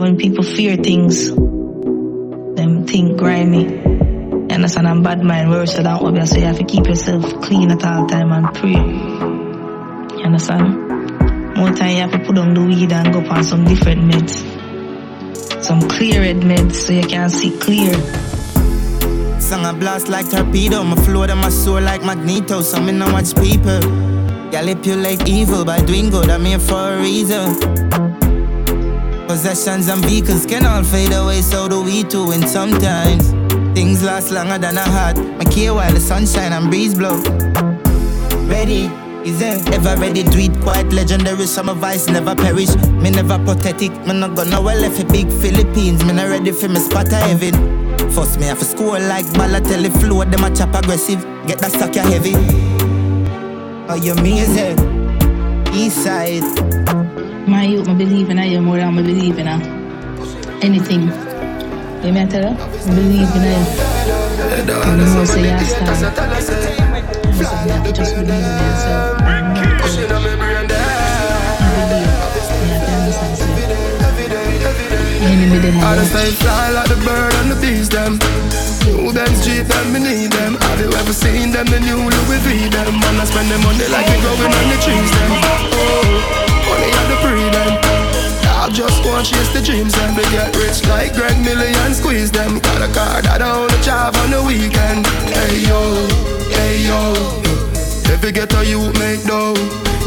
When people fear things, them think grimy. You understand? I'm bad mind worse than obvious. So you have to keep yourself clean at all time and pray. You understand? More time you have to put on the weed and go on some different meds. Some clear red meds so you can see clear. Song a blast like torpedo, my flow them a soar like magneto. So me no watch people. Manipulate evil by doing good, I'm here for a reason. Possessions and vehicles can all fade away, so do we too. And sometimes things last longer than a heart. My care while the sunshine and breeze blow. Ready? Is it ever ready? Do it quite legendary. Some advice never perish. Me never pathetic. Me not gonna well left a big Philippines. Me not ready for me spot a heaven. First me have to score like Balotelli flow. Them a chop aggressive. Get that sucker heavy. Oh, you mean it? East side. My youth, I believe in you more than I believe in uh, anything. You may tell you? I believe in you. And the more say you stand. Have to just believe in them I just stay fly like the bird and the bees them. New them street them, me need them. Have you ever seen them? The new Louis V them. Man, I spend the money like it growing on the trees them. Oh, money at the them. I just want chase the dreams and they get rich like Greg Million squeeze them. Got a car that I only drive on the weekend. Hey yo, hey yo, If you get a you make dough.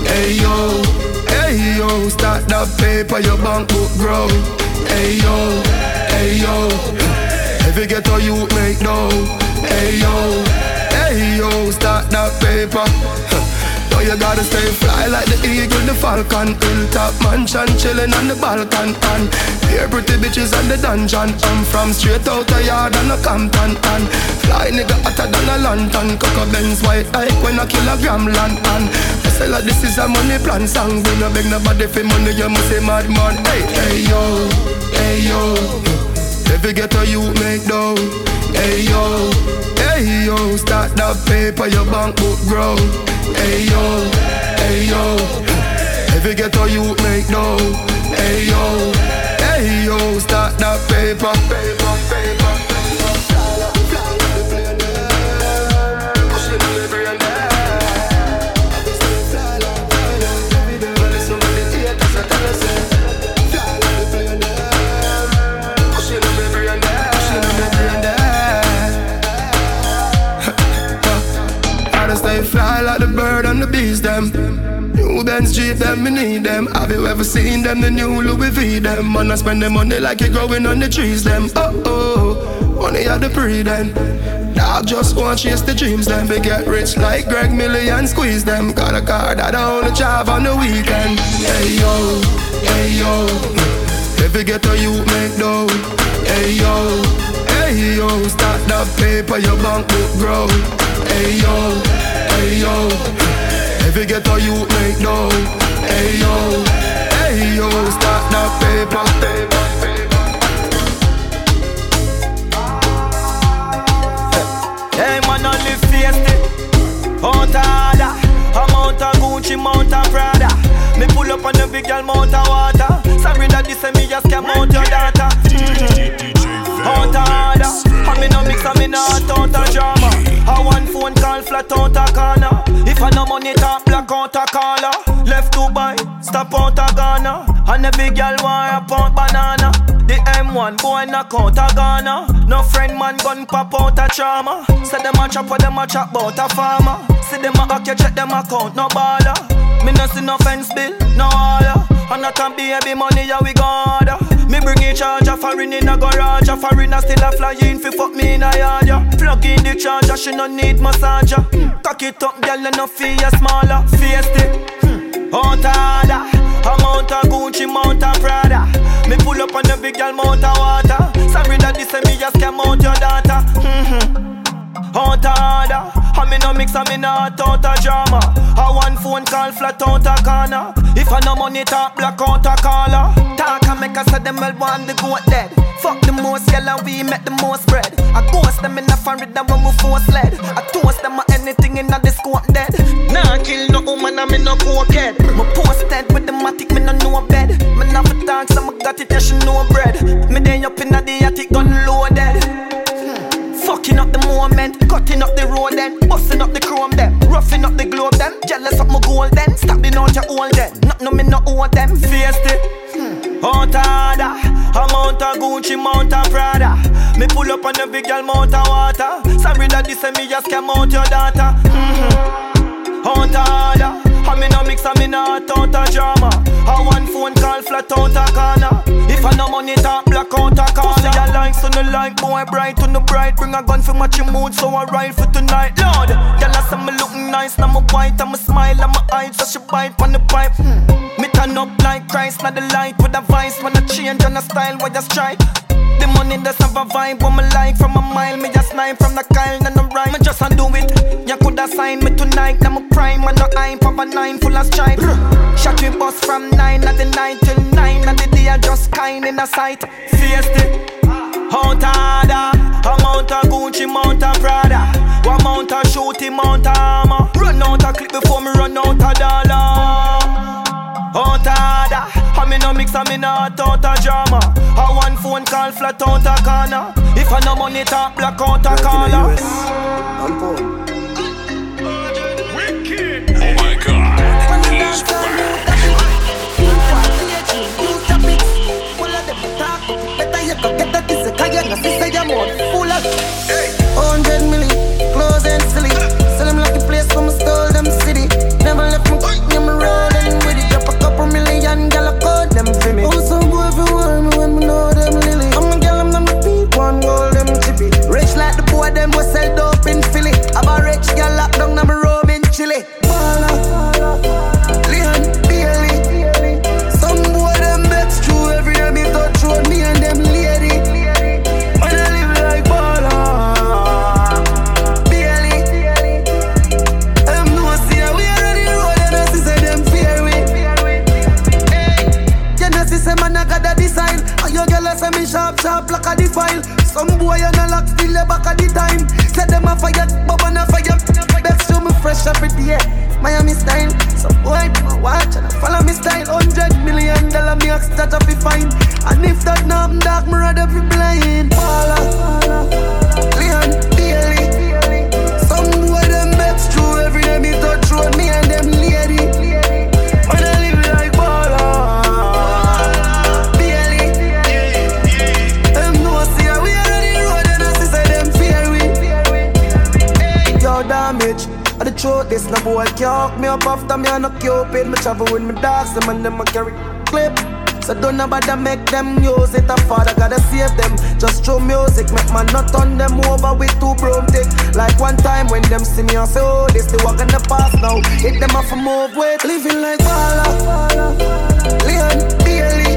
Hey yo, hey yo, start that paper, your bank book grow. Hey yo, hey yo. If you get a you make dough. Hey yo, hey yo, start that paper. Now you gotta stay fly like the eagle, the falcon. Hilltop mansion, chilling on the balcony. And here pretty bitches on the dungeon. I'm from straight out of yard and a Compton. And fly nigga hotter than a lantern. Coco Benz white like when a kilogram land And I say like this is a money plan song. We no beg nobody for money, you must say madman Hey, hey yo, hey yo. Get a you make dough. Hey yo, hey yo. Start that paper, your bank book grow Hey yo, hey yo. Get all you make no. Hey yo, hey yo. Start that paper, paper. Benz Jeep them, me need them. Have you ever seen them? The new Louis V them. Man, I spend the money like it growing on the trees them. Oh oh, money at the pre then. Dog just want chase the dreams them. They get rich like Greg Millie and squeeze them. Got a car that I only drive on the weekend. Hey yo, hey yo. If you get a you make dough. Hey yo, hey yo. Start that paper, your bank book grow. Hey yo hey yo. If you get all you make no, hey yo, hey yo, start that paper, paper, paper. Hey man, only fiesta, out order. Amount of Gucci, mount of Prada. Me pull up on the big girl, mount of water. Sorry that this me just came out your data. Out order. I me no mix, I me not out of drama. A one phone call flat out a corner. I no money talk black out a caller. Left Dubai, stop out a Ghana. And the big girl want a pound banana. The M1 boy knock out a Ghana. No friend man gun pop out a trauma. Say them a chop or them a chop bout a farmer. See them a hack check them account no baller. Me no see no fence bill, no order. And I can be baby money, yeah we got Me bring a charger, foreign in a garage, a foreigner still a flying fi fuck me in a yard, yeah. Plug in the charger, she no need massager. Mm. Cock it up, girl, you no feel smaller, face it. Mm. Out order, amount of Gucci, mount of Prada. Me pull up on the big girl, mount of water. Sorry that this me just came out your daughter. Mm-hmm. Out order. I me no mix, I me not out a drama. I one phone call flat out a corner. If I no money talk, black out a caller. Talk and make us say them well want the goat dead. Fuck the most yellow, we make the most bread. I ghost them in the foreign when we force led. I toast them or anything in the scope dead. Nah, kill no woman, I me no cokehead. Me posted with the matic, me no know bed. Me never talk, so me got it, yeah, she know bread. Me day up in the attic, gun loaded. Fucking up the moment, cutting up the road then, busting up the chrome them, roughing up the globe them, jealous of my gold then, stabbing out your old then, not no me not owe them, face it. Hmm. Out order, amount of Gucci, mount of Prada. Me pull up on the big girl, mount of water. Sorry that this me just came out your daughter. Mm-hmm. Out order, I me no mix, I me not out a drama. I one phone call flat out a corner. If I no money talk black out a corner. Pussy I like so no like boy bright on the bright. Bring a gun for match your mood so I ride for tonight. Lord, girl I say me looking nice. Now me white and me smile and my eyes so she bite on the pipe. Hmm. Me turn up like Christ, not the light with a vice. When I change on the style, why you strike? The money does have a vibe, what me like from a mile. Me just snipe from the Kyle, and I'm right. Me just undo it. You coulda signed me tonight, now my prime, and no hype of a nine full of stripe. Shot we bust from nine at the night till nine at the day, I just kind in a sight. Fiesta, out order, amount of Gucci, mount of Prada, one mount of shooting, mount of armor. Run out a clip before me run out a dollar. No mix, I me not out a drama. I one phone call flat out a corner. If I no money talk, black out a caller. Oh my god, he's back. Hundred milli, clothes and silly. Sell them like up pretty, yeah. Miami style. So boy, my watch and I follow me style. Hundred million dollar me ask that I be fine. And if that not dark, me rather be blind. Paula, Leon. True this, no boy can't me up after me and no cupid Me travel with me dogs, them and them a carry clip so don't nobody make them use it. A father gotta save them. Just through music, make man not turn them over with two broomstick. Like one time when them see me and say, oh, this the walk in the past now. Hit them off a move with living like Walla, Leon, Daily.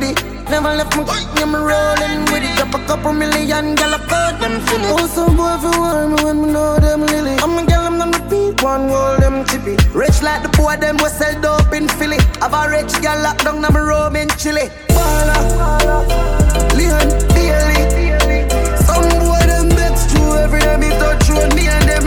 with it. Never left me, yeah, me rolling with it. Drop a couple million, gal, I call them silly. Oh, so boy, if you want me, when me know them lily. I'm a gal, I'm not repeat one, roll them chippy. Rich like the boy, them was sell dope in Philly. Have a rich gal locked down, I'm a roam in Chile. Leon, daily. Some boy, them next to every time he touch you, me and them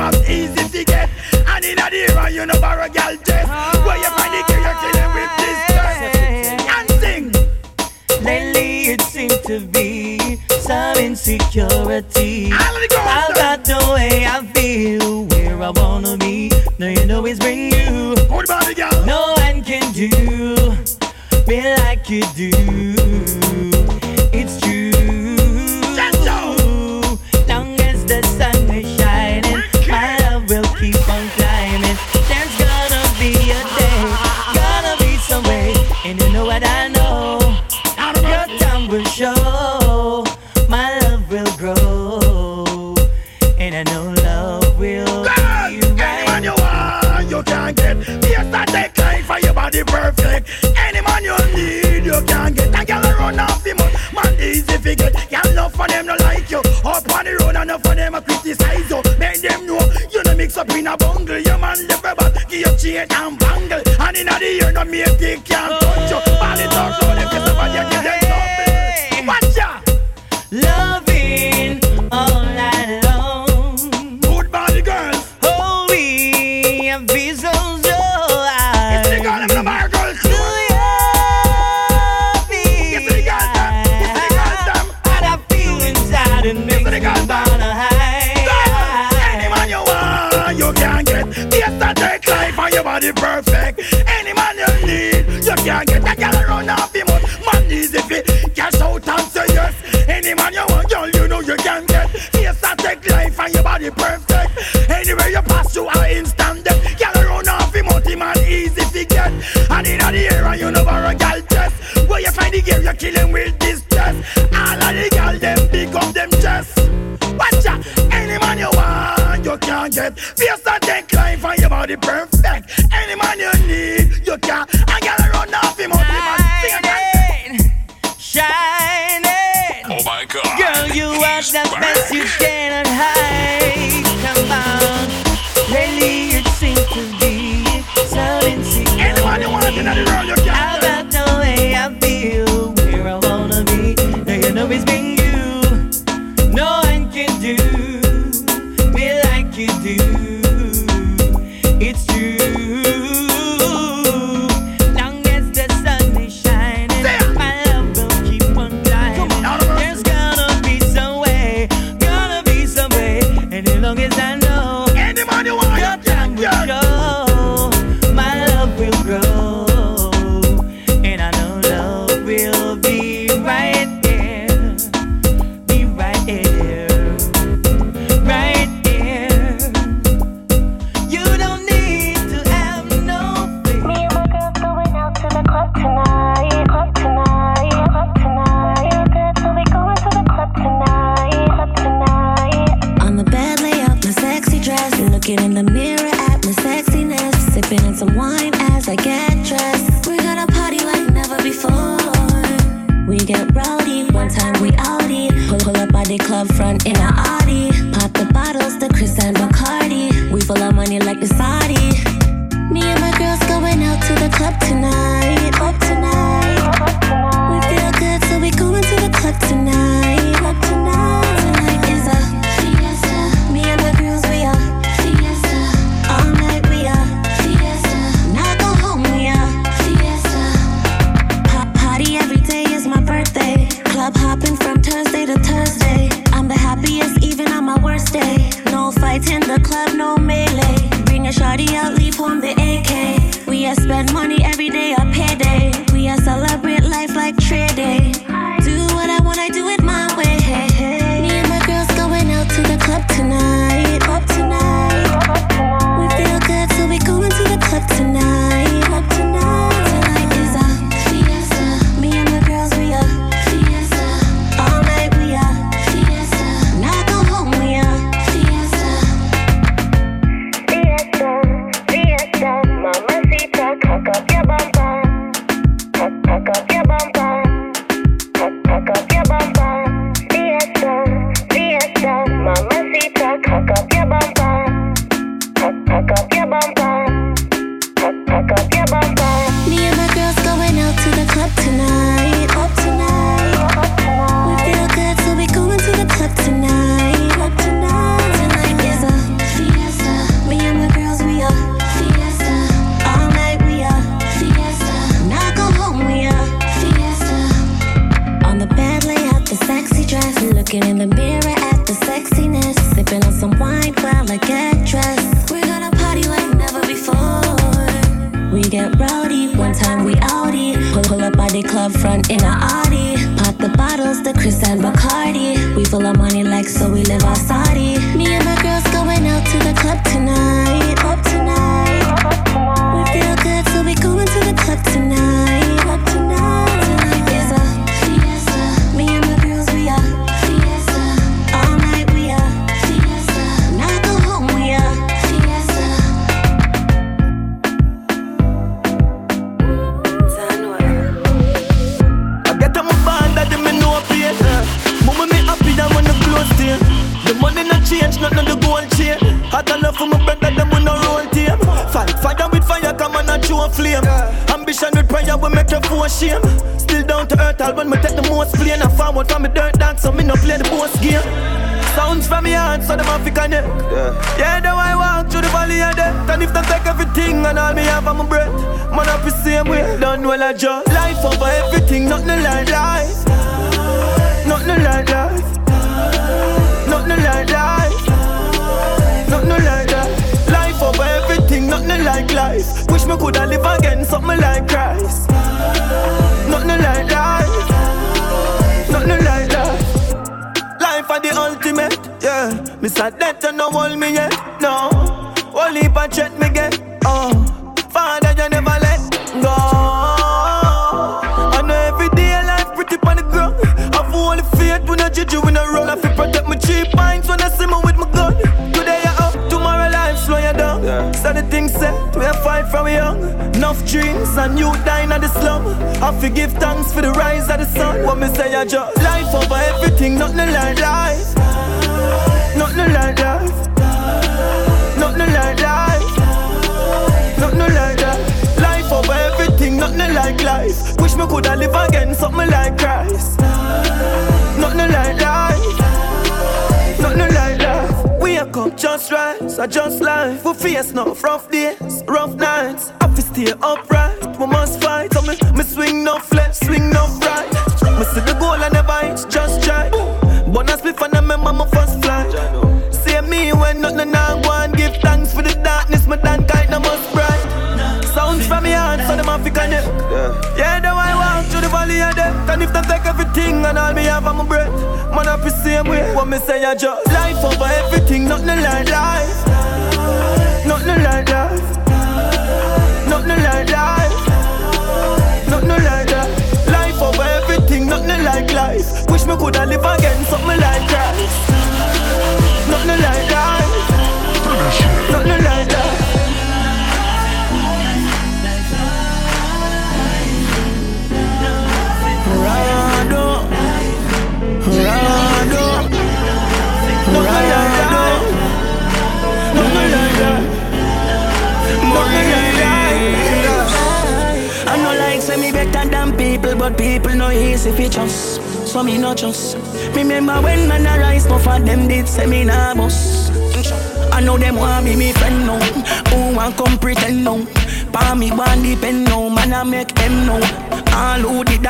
must easy.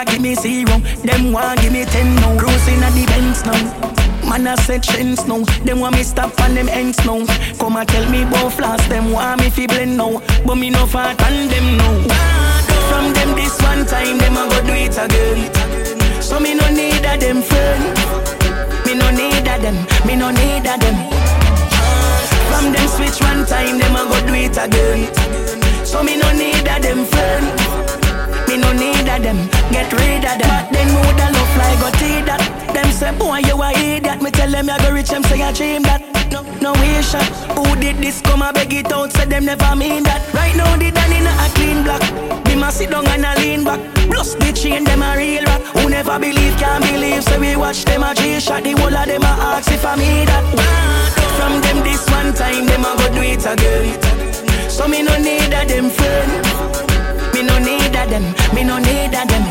That give me zero. Them want give me ten now. Cruising at the Benz now. Man I set trends now. Them want me stop on them ends now. Come and tell me both flaws. Them want me fi blend now. But me no fat on them now. From them this one time, them a go do it again. So me no need a them friend. Me no need a them. Me no need a them. From them switch one time, them a go do it again. So me no need a them friend. Me no need a them. Get rid of them. But then mood a love fly go tea that. Them say boy you a idiot. Me tell them you go rich. Them say I dream that. No, no way shot. Uh. Who did this? Come and beg it out. Say them never mean that. Right now the Dan in a clean block. Them a sit down and a lean back. Plus the chain them a real rap. Who never believe can't believe. So we watch them a G shot. The whole of them a ask if I me that. From them this one time, them a go do it again. So me no need a them friend. Me no need a them. Me no need a them.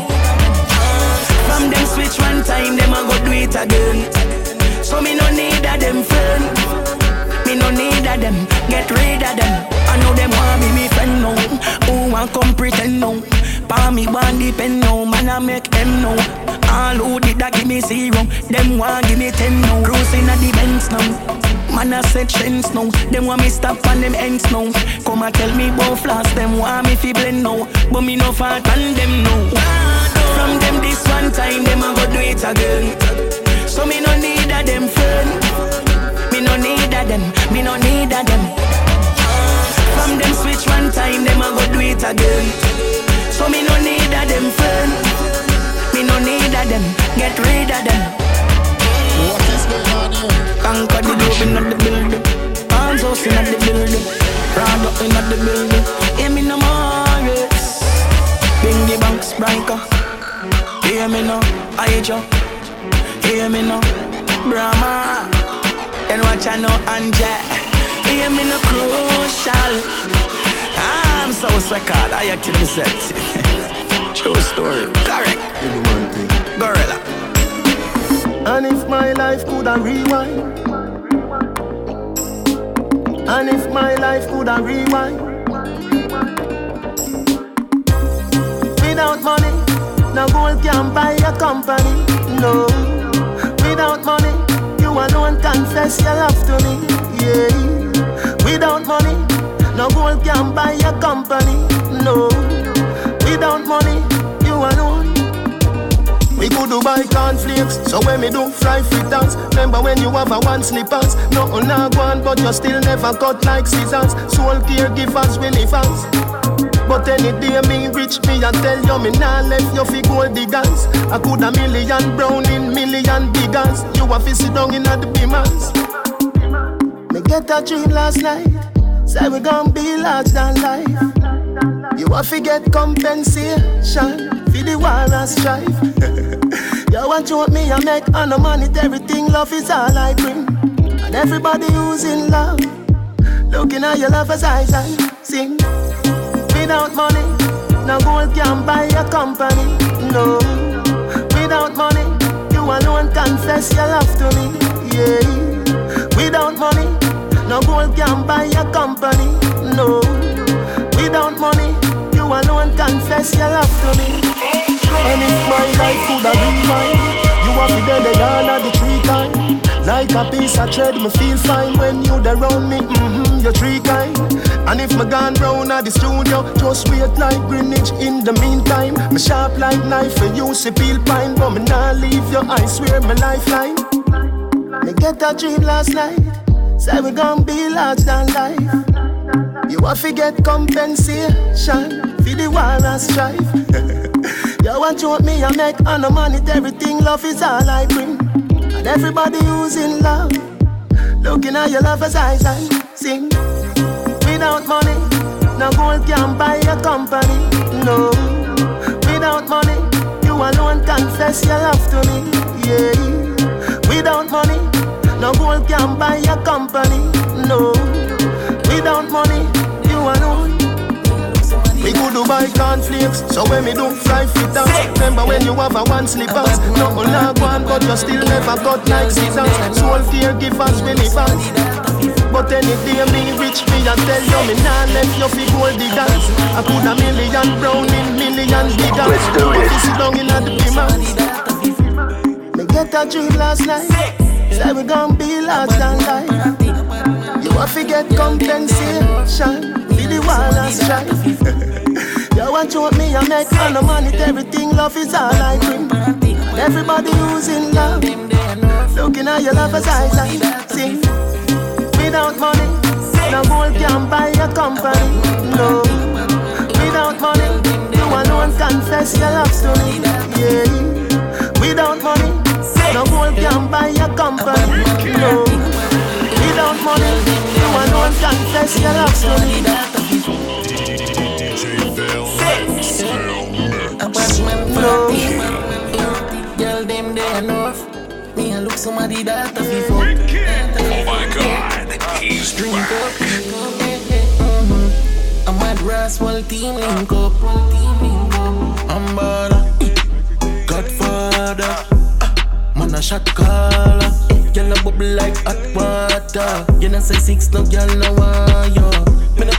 From them switch one time, them a go do it again. So me no need a them friend. Me no need a them. Get rid of them. I know them want be me friend now. Who want come pretend now? Pa me want depend now. Man I make them know. All who did that give me zero. Them want give me ten now. Cruising at the Benz now. Man I set trends now. Them want me stop on them ends now. Come and tell me about flaws. Them want me fi blend now. But me no fat on them now. From them this one time, them a go do it again. So me no need a them friend. Me no need a them. Me no need a them. From them switch one time, them a go do it again. So me no need a them friend. Me no need a them. Get rid of them. Conquer the globe in the building. Arms house in the building. Round up in the building. Hear me no more. Yes. Bingy banks, Branca. Hear me now, Aja. Hear me now, Brahma. And watch I know Anja. Hear me now, crucial. I'm so record. I actually said. True story. Correct. Gorilla. And if my life could a rewind. And if my life could a rewind. Without money, no gold can buy a company No. Without money, you alone confess your love to me Yeah. Without money, no gold can buy a company No. Without money, you alone we could do buy cornflakes, so when me do fry fritters Remember when you have a one slippers? Nothing not one, but you still never cut like scissors. Soul caregivers, we live But any day me rich me and tell you me nah left you fi gold diggers. I could a million brown in million biggers. You a fi sit down in the beamers. Me get a dream last night. Say we gon' be large than life You a to get compensation For the war and strife You want to me, I make on the money, everything love is all I bring. And everybody who's in love, looking at your lover's eyes, I sing. Without money, no gold can buy your company. No, without money, you alone confess your love to me. Yeah, without money, no gold can buy your company. No, without money, you alone confess your love to me. And if my life could have been mine You have to dead all of the three kind. Like a piece of thread, me feel fine When you there around me, mm-hmm, you're three kind. And if me gone round at the studio Just wait like Greenwich in the meantime. Me sharp like knife for you, see peel pine But me nah leave you, I swear my lifeline. Me get a dream last night. Say we gon' be large than life You have to get compensation For the war and strife You want to me, I make on the money, everything love is all I bring. And everybody who's in love, looking at your lover's eyes, I sing. Without money, no gold can buy a company. No, without money, you alone confess your love to me. Yeah, without money, no gold can buy a company. No, without money, you alone. We could do buy cornflakes. So when me do fly fit dance, remember when you have a one slippers. No log one, but you still never got like scissors. Soul caregivers, believers. But any day me rich me I tell you me nah left you fi gold dance. I put a million brown in million bigger. But this is down in the beamer. Me get a dream last night. Say we gon' be large than life. You have to get compensation. Be the wall and strife. you want to me I make fun of money. Everything love is all I bring. Everybody who's in love, looking at your lover's eyes like see. Without money, no gold can buy a company. No, without money, you alone confess your love to me. Yeah, without money, no gold can buy a company. No, without money, you alone confess your love to me. DJ Vel Mix. Girl, them they enough. Me I look somebody that a fi fuck. Oh my god, he's Drink back. up. Mhm. I'm at Roswell team link up. I'm bada. Godfather. Ah, Man a shot caller. Girl a bubble like hot water. You know say six no girl no want yo. Me no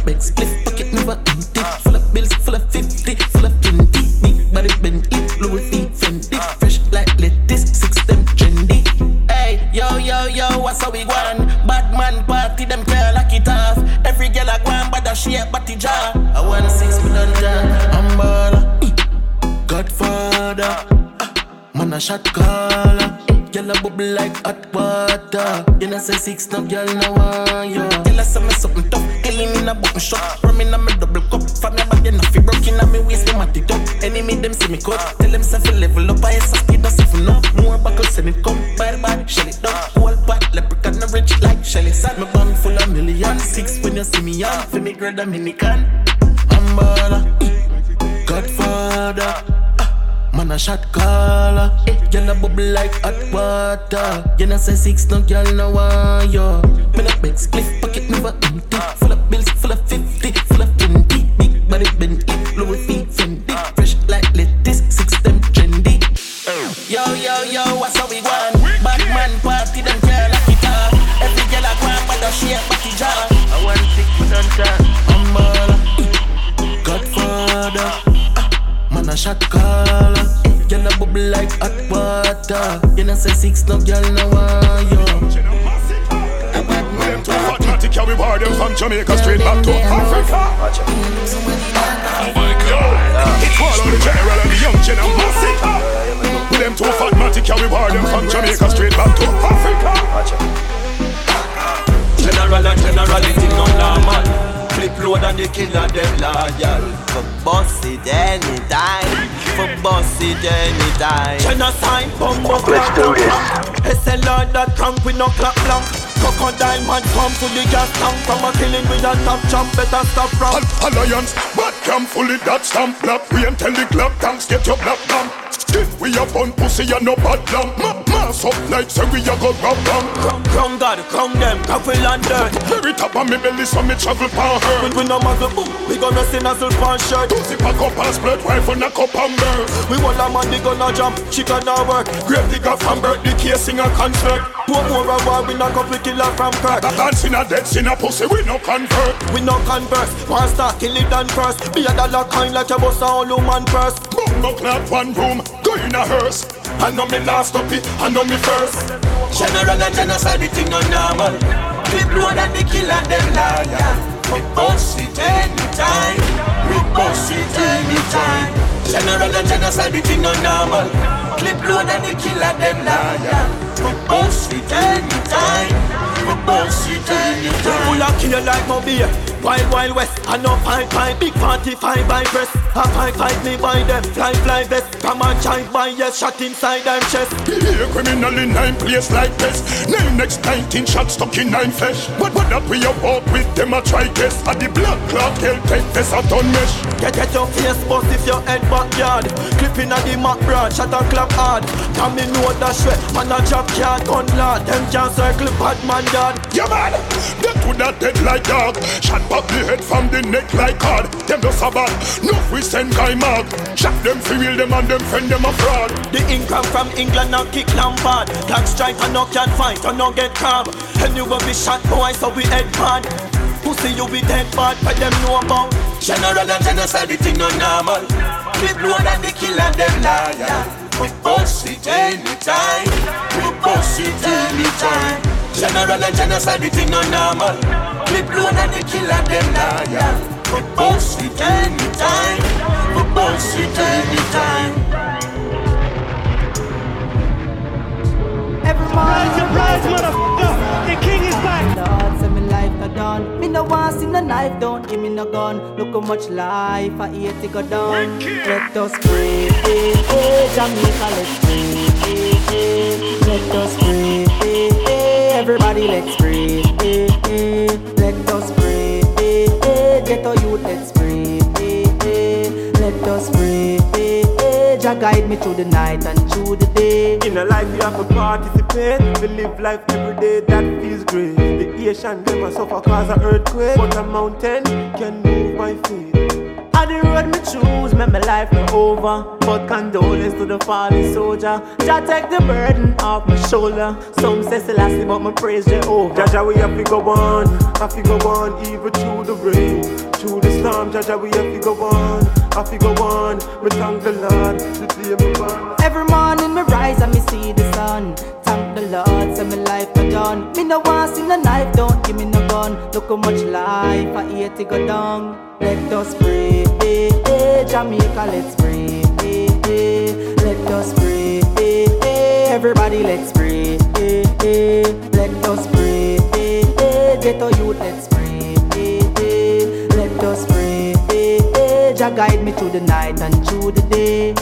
girl no want you. Tell us some something tough. Killing in a button shop. Rum in a me double cup. From your body, nothing broken. A me waist, mat it up. Enemy them see me cut. Tell them fi level up. I say speed us if no more buckle send it come. Bad bad, shell it down. Whole pot, leprechaun no rich like Shelly. Sad me bang full of million. Six when you see me on. Fi me grade Dominican. I'm baller. Uh, Godfather. Uh, man a shot Girl a bubble like hot water. You know say six, no girl no want yo. Me no beg split pocket never Jamaica straight back to Africa. Oh my god. It's all on the general and the young gen and massive. Them two fatmatic, yeah, we war them from Jamaica straight back to Africa. General and generality no normal. Flip load and the killer them loyal. For boss it anytime. For boss it anytime. Genocide, bumbo Let's do this. SLR that crank with no clap blank. Crocodile man come to the gas tank From a killing with a top jump Better stop from Al- Alliance, bad cam fully that stamp black. We tell the club tanks get your black bomb. Still we a bun pussy and no bad lamb. Ma- mass up like say we a go rob bomb. Crown God, crown them, coffee and dirt Very top of me belly so me travel power her. We, we no muzzle boom, we gonna see nozzle pan shirt Pussy pack up and spread rifle knock up and burn. We want a man, they gonna jump, she gonna work Grave digger from birth, the case sing a concert. Two more a war, we knock up the killer from Kirk A dancing a dead sin a pussy, we no convert. We no converse, one star, kill it and first Be a dollar coin like a boss a all human purse Bumbo clad one room, go in a hearse. I know me last up it, I know me first. General and genocide, the thing no normal. Clip load and the killer them liar. We bust it anytime. We bust it anytime. General and genocide, the thing no normal. Clip load and the killer them liar. We bust it anytime. We bust it Full of kill like Mobile Wild Wild West. I know fight fight Big 45 by breast. I fight fight me by them Fly fly vest Come on child by yes Shot inside them chest. Here criminal in nine place like this. Nine next 19 shots stuck in nine flesh. But what that we a walk with them a try guess. At the blood clot hell take this a done mesh. Get get your face bust if your head backyard. Clipping at the Mac branch, shut and clap hard. Come me know that shred, man a drop card gun lad. Them can't circle bad man yard Yeah man, that would not dead like dog. Shot back the head from the neck like card. Them just a bad. No we send guy mark. Shot them free will them and them friend them a fraud. The income from England now kick Lampard. Tag strike and no can fight and no get calm. And you will be shot boy so we head bad. Pussy you be dead bad, but them know about General and genocide, the thing no normal We blow than the killer, them liar We bust it anytime We bust it anytime General and genocide, the thing no normal We blow than the killer, them liar We bust it anytime We bust it anytime Everybody, surprise, motherfucker! The king is back! Lord, say me life not done. Me no want see no knife, don't give me no gun. Look how much life I hate to go down. Let us pray, eh, eh, Jamaica, let's pray, eh, eh. Let us pray, eh, eh. Everybody, let's pray, eh, eh. Let us pray, eh, eh. Get our youth, let's pray, eh, eh. Let us pray, eh, eh. Jah guide me through the night and through the day. In a life you have to participate. We live life every day, that feels great. The Asian them a suffer cause of earthquake, but a mountain can move my feet. On the road me choose, make my life no over. But condolence to the fallen soldier. Jah take the burden off my shoulder. Some say Selassie, but my praise Jehovah. Jaja, we have to go on, have to go on, even through the rain, through the storm. Jaja, we have to go on, have to go on. We thank the Lord, the day me born. Every morning me rise and me see the sun. Thank the Lord, say my life not done. Me no want see no knife, don't give me no gun. Look how much life I hate to go down. Let us pray, eh, eh, Jamaica, let's pray, eh, eh. Let us pray, eh, eh. Everybody, let's pray, eh, eh. Let us pray, eh, eh. Our youth, let's pray, eh, eh. Let us pray, eh, eh. Jah guide me through the night and through the day.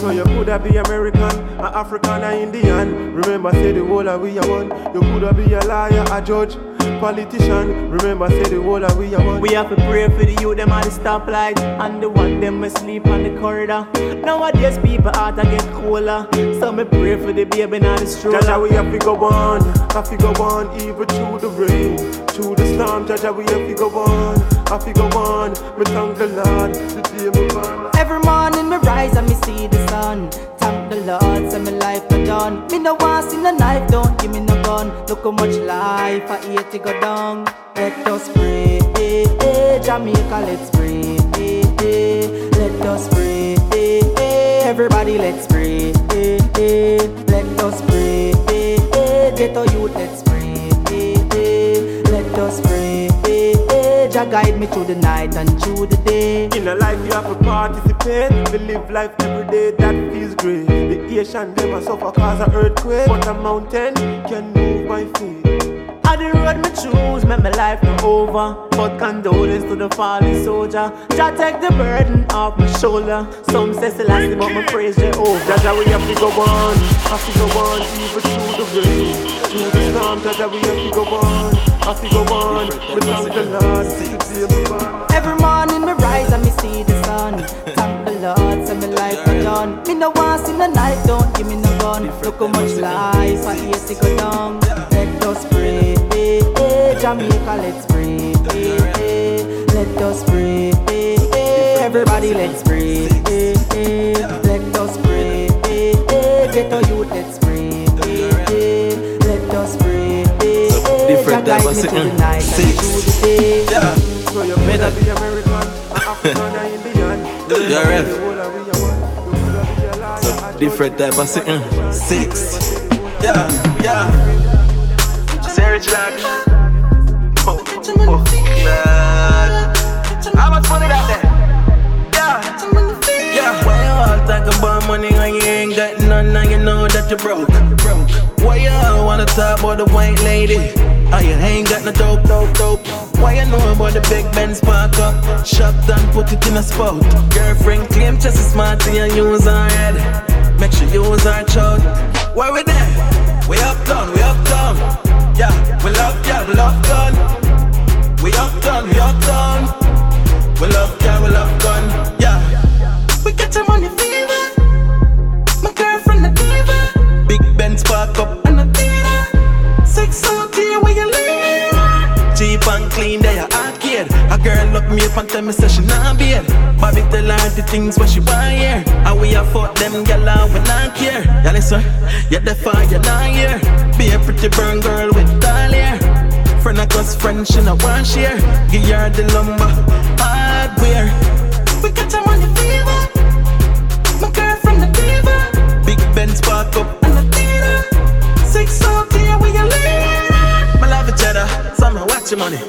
So you coulda be American, a African, a Indian. Remember, say the whole of we are one. You coulda be a liar, a judge, politician. Remember, say the whole of we are one. We have to pray for the youth, them at the stoplight And the one them asleep on the corridor Nowadays people heart a get cooler. So me pray for the baby in the stroller Jaja, we have to go on, have to go on, even through the rain, through the storm. Jaja, we have to go on, have to go on. We thank the Lord, the day me born. Every morning me rise and me see the sun Thank the Lord, say me life not done Me no want see no knife, don't give me no gun Look how much life I hate to go down Let us pray, eh, eh, Jamaica, let's pray, eh, eh. Let us pray, eh, eh. Everybody, let's pray, eh, eh. Let us pray, eh, eh. Our youth, let's pray, eh, eh. Let us pray, eh, eh. Jah guide me through the night and through the day. In a life you have to participate. We live life every day, that feels great. Asian them a suffer cause of earthquake, but a mountain can move my feet. On the road me choose, make my life no over. But condolence to the fallen soldier. Jah take the burden off my shoulder. Some say Selassie, but my praise Jehovah. Jaja, we have to go on, have to go on, even through the rain, through the storm. Jaja, we have to go on, have to go on. We thank the Lord, the me. Every morning me rise and me see the sun. Thank the Lord, say my life done. Me no want see no night, don't give me no gun. Look how much life I hate to go down. Let us pray, eh, Jamaica, let's pray, eh. Let us pray, eh. Everybody, let's pray. Let us pray. Get youth, let's pray. Let us pray. Different type of sitting. Six. the. Yeah. So you better be American, African, a Indian. Yeah, ref. The whole of we are one. You coulda be a liar, a Different type of sitting. Six. Yeah, yeah. Jack. Oh, oh, oh man. How much money that there? Yeah. Yeah. Why you all talk about money when you ain't got none and you know that you broke? Broke. Why you all wanna talk about the white lady? Oh, you ain't got no dope, dope, dope. Why you know about the big Benz park up? Shop done, put it in a spot. Girlfriend claim just as smart thing, and use her head. Make sure you use her child. Why we there? We uptown, we uptown. Yeah, we love, yeah, we love gun. We uptown, we uptown. We love, yeah, we love gun. Yeah. We get your money girl look me up and tell me say she not bail. Bobby tell her the things what she want here. And we a fuck them gyal and we not care. Yeah listen, you the fire you're not here. Be a pretty burn girl with doll hair. Friend of us, friend she no want share. Give her the lumber hardware. We got time on the fever. My girl from the fever. Big Benz park up in the theater. Six out here we a leader. My love each other, so I'ma watch your money.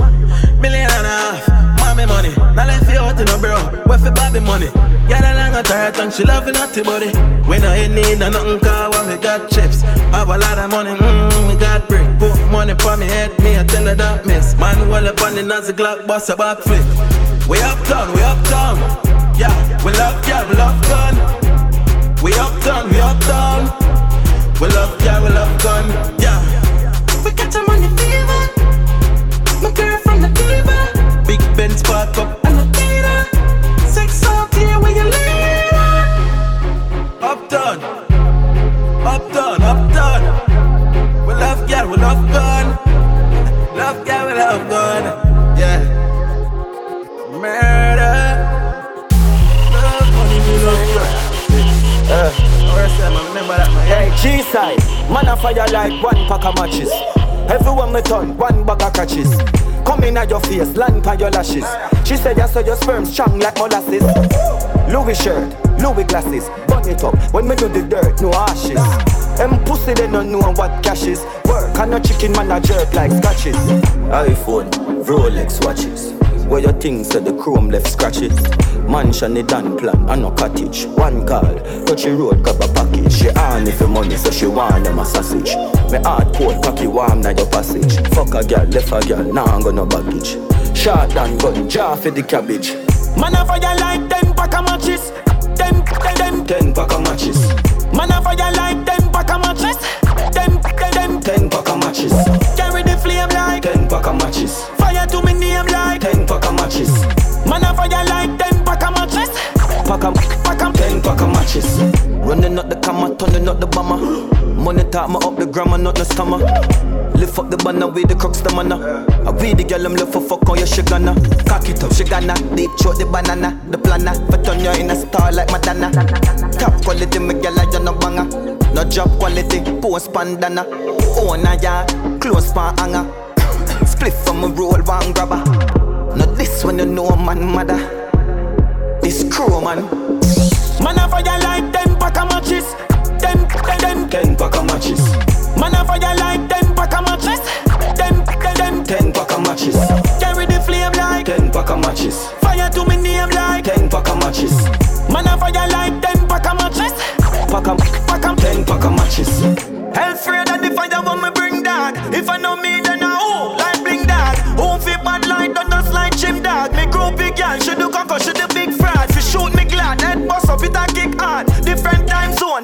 Million and a half mommy money. Now let's see what you know, bro. What for Bobby money? Got a long tired tongue, she loving naughty body. We no ain't need no nothing car when we got chips. I have a lot of money, mmm, we got brick. Put money for me head, me I tell her that miss. Man, well up on the Nazi Glock, bust a backflip. We uptown, we uptown. Yeah, we love, yeah, we love gun. We uptown, we uptown. We love, yeah, we love gun. Yeah. We got your money fever. My girl from the diva. Big Ben spark up and the theater. Sex out here where you live. Uptown. Uptown, uptown. We love, yeah, we love gun. Love, yeah, we love gun. Yeah. Murder. Love money, we love gun. Uh, man? Remember that, man. Hey, G-side, man a fire like one pack of matches. Everyone me turn, one bag of catches. Come in at your face, land on your lashes. She said, I saw your sperm strong like molasses. Louis shirt, Louis glasses, burn it up. When me do the dirt, no ashes. Them pussy they don't know what cash is. Work and no chicken man a jerk like scratches. iPhone, Rolex watches. Where your things said the chrome left scratches. Mansion the done plan and no cottage. One call, touch the road, grab a package. She on if the money, so she want them a sausage. Me hard cold, cocky warm na your passage. Fuck a girl, left a girl, now I'm gonna baggage. Shot down gun, jar for the cabbage. Man a fire like ten pack of matches. Ten, ten, ten, ten pack of matches. Man a fire like ten pack of matches. Ten, ten, ten, ten pack of matches. Carry the flame like ten pack of matches. Fire to me name like ten pack of matches. Man a fire like ten pack of matches. Pack of, pack of, ten pack of matches. Running up the camera, turning up the bomber. Money talk me up the grammar, not the stammer. Lift up the banner with the crux the manna. I read the girl I'm left for fuck on your she gonna Cock it up, she gonna Deep throat the banana, the planner But turn you in a star like Madonna Top quality, me girl I you no banger No job quality, post bandana Own a yard, close pan hanger Split from a roll, one grabber No this when you know man mother. This crew man. Man a fire like ten pack of matches. Ten, ten, ten, ten pack of matches. Man a fire like ten pack of matches. Ten, ten, ten, ten pack of matches. Carry the flame like ten pack of matches. Fire to me name like ten pack of matches. Man a fire like ten pack of matches. Pack of, pack of, ten pack of matches. Hell afraid of the fire when me bring dog. If I know me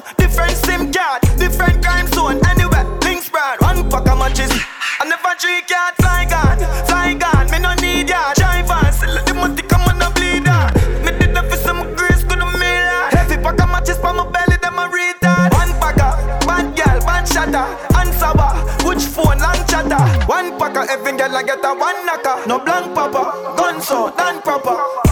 time different sim card Different crime zone, anywhere, links spread One pack of matches. I drink yard, fly gone, fly gone Me no need yard, drive on let the money come on and bleed on Me did that for some grace, could have made that. Heavy pack of matches for my belly, them a retard One pack of, bad girl, bad shatter. Phone, long chatter? One pack of every girl I get a one knocker. No blank papa, gun so, done proper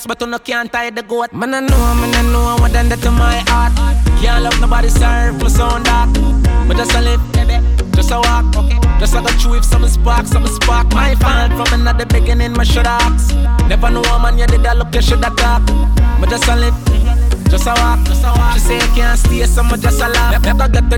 anybody but you no can't tie the goat. Man, I know, man, I know what done that to my heart. Can't love nobody, serve me sound dark. But just a live, baby, just a walk. Just a go through if some spark, some spark. My fan from another beginning, my shut ups. Never know a man, you did that look, you should have talk. But just a live. Just a walk. She say you can't stay, so just a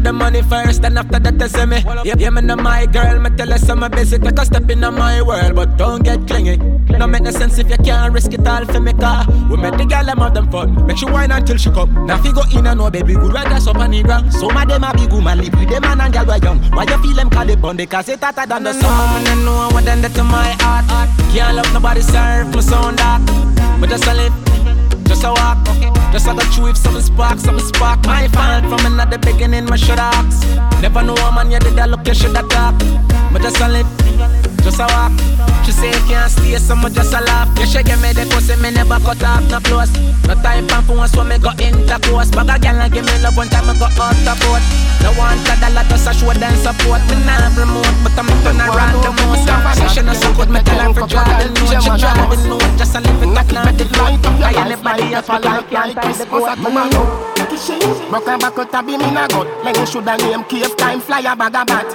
the money first, then after that they say me. Yeah, yeah, me know my girl, me tell her some busy. Take a step in my world, but don't get clingy. No make no sense if you can't risk it all for me car. We make the girl them have them fun. Make she whine until she come. Now if you go in and no baby, good just up on the ground. Some of them a big woman, live with man and girl were young. Why you feel them call it bun? Because it hotter than the sun. I know what done that to my heart. Can't love nobody, serve me sound that. But just a live. Just a walk, just a go through if some spark, some spark. My fan from another beginning, my shut ups. Never know a man, you did that look, you should have talk. But just a live, just a walk. She say can't stay, so me just a laugh. Yeah, she give me the pussy, me never cut off, no close. No time for phone, so me go intercourse. Bag a girl and give me love one time, me go out the boat. No want a dollar, just a show them support. Me have remote, but I'm turn around the most. Session is so good, me tell her for draw the note. She draw the note, just a live it up, not the float. I anybody else, but I can't tie the goat. Broke a back out a beam in a gut Leng shoulda name cave time fly a bag a bat.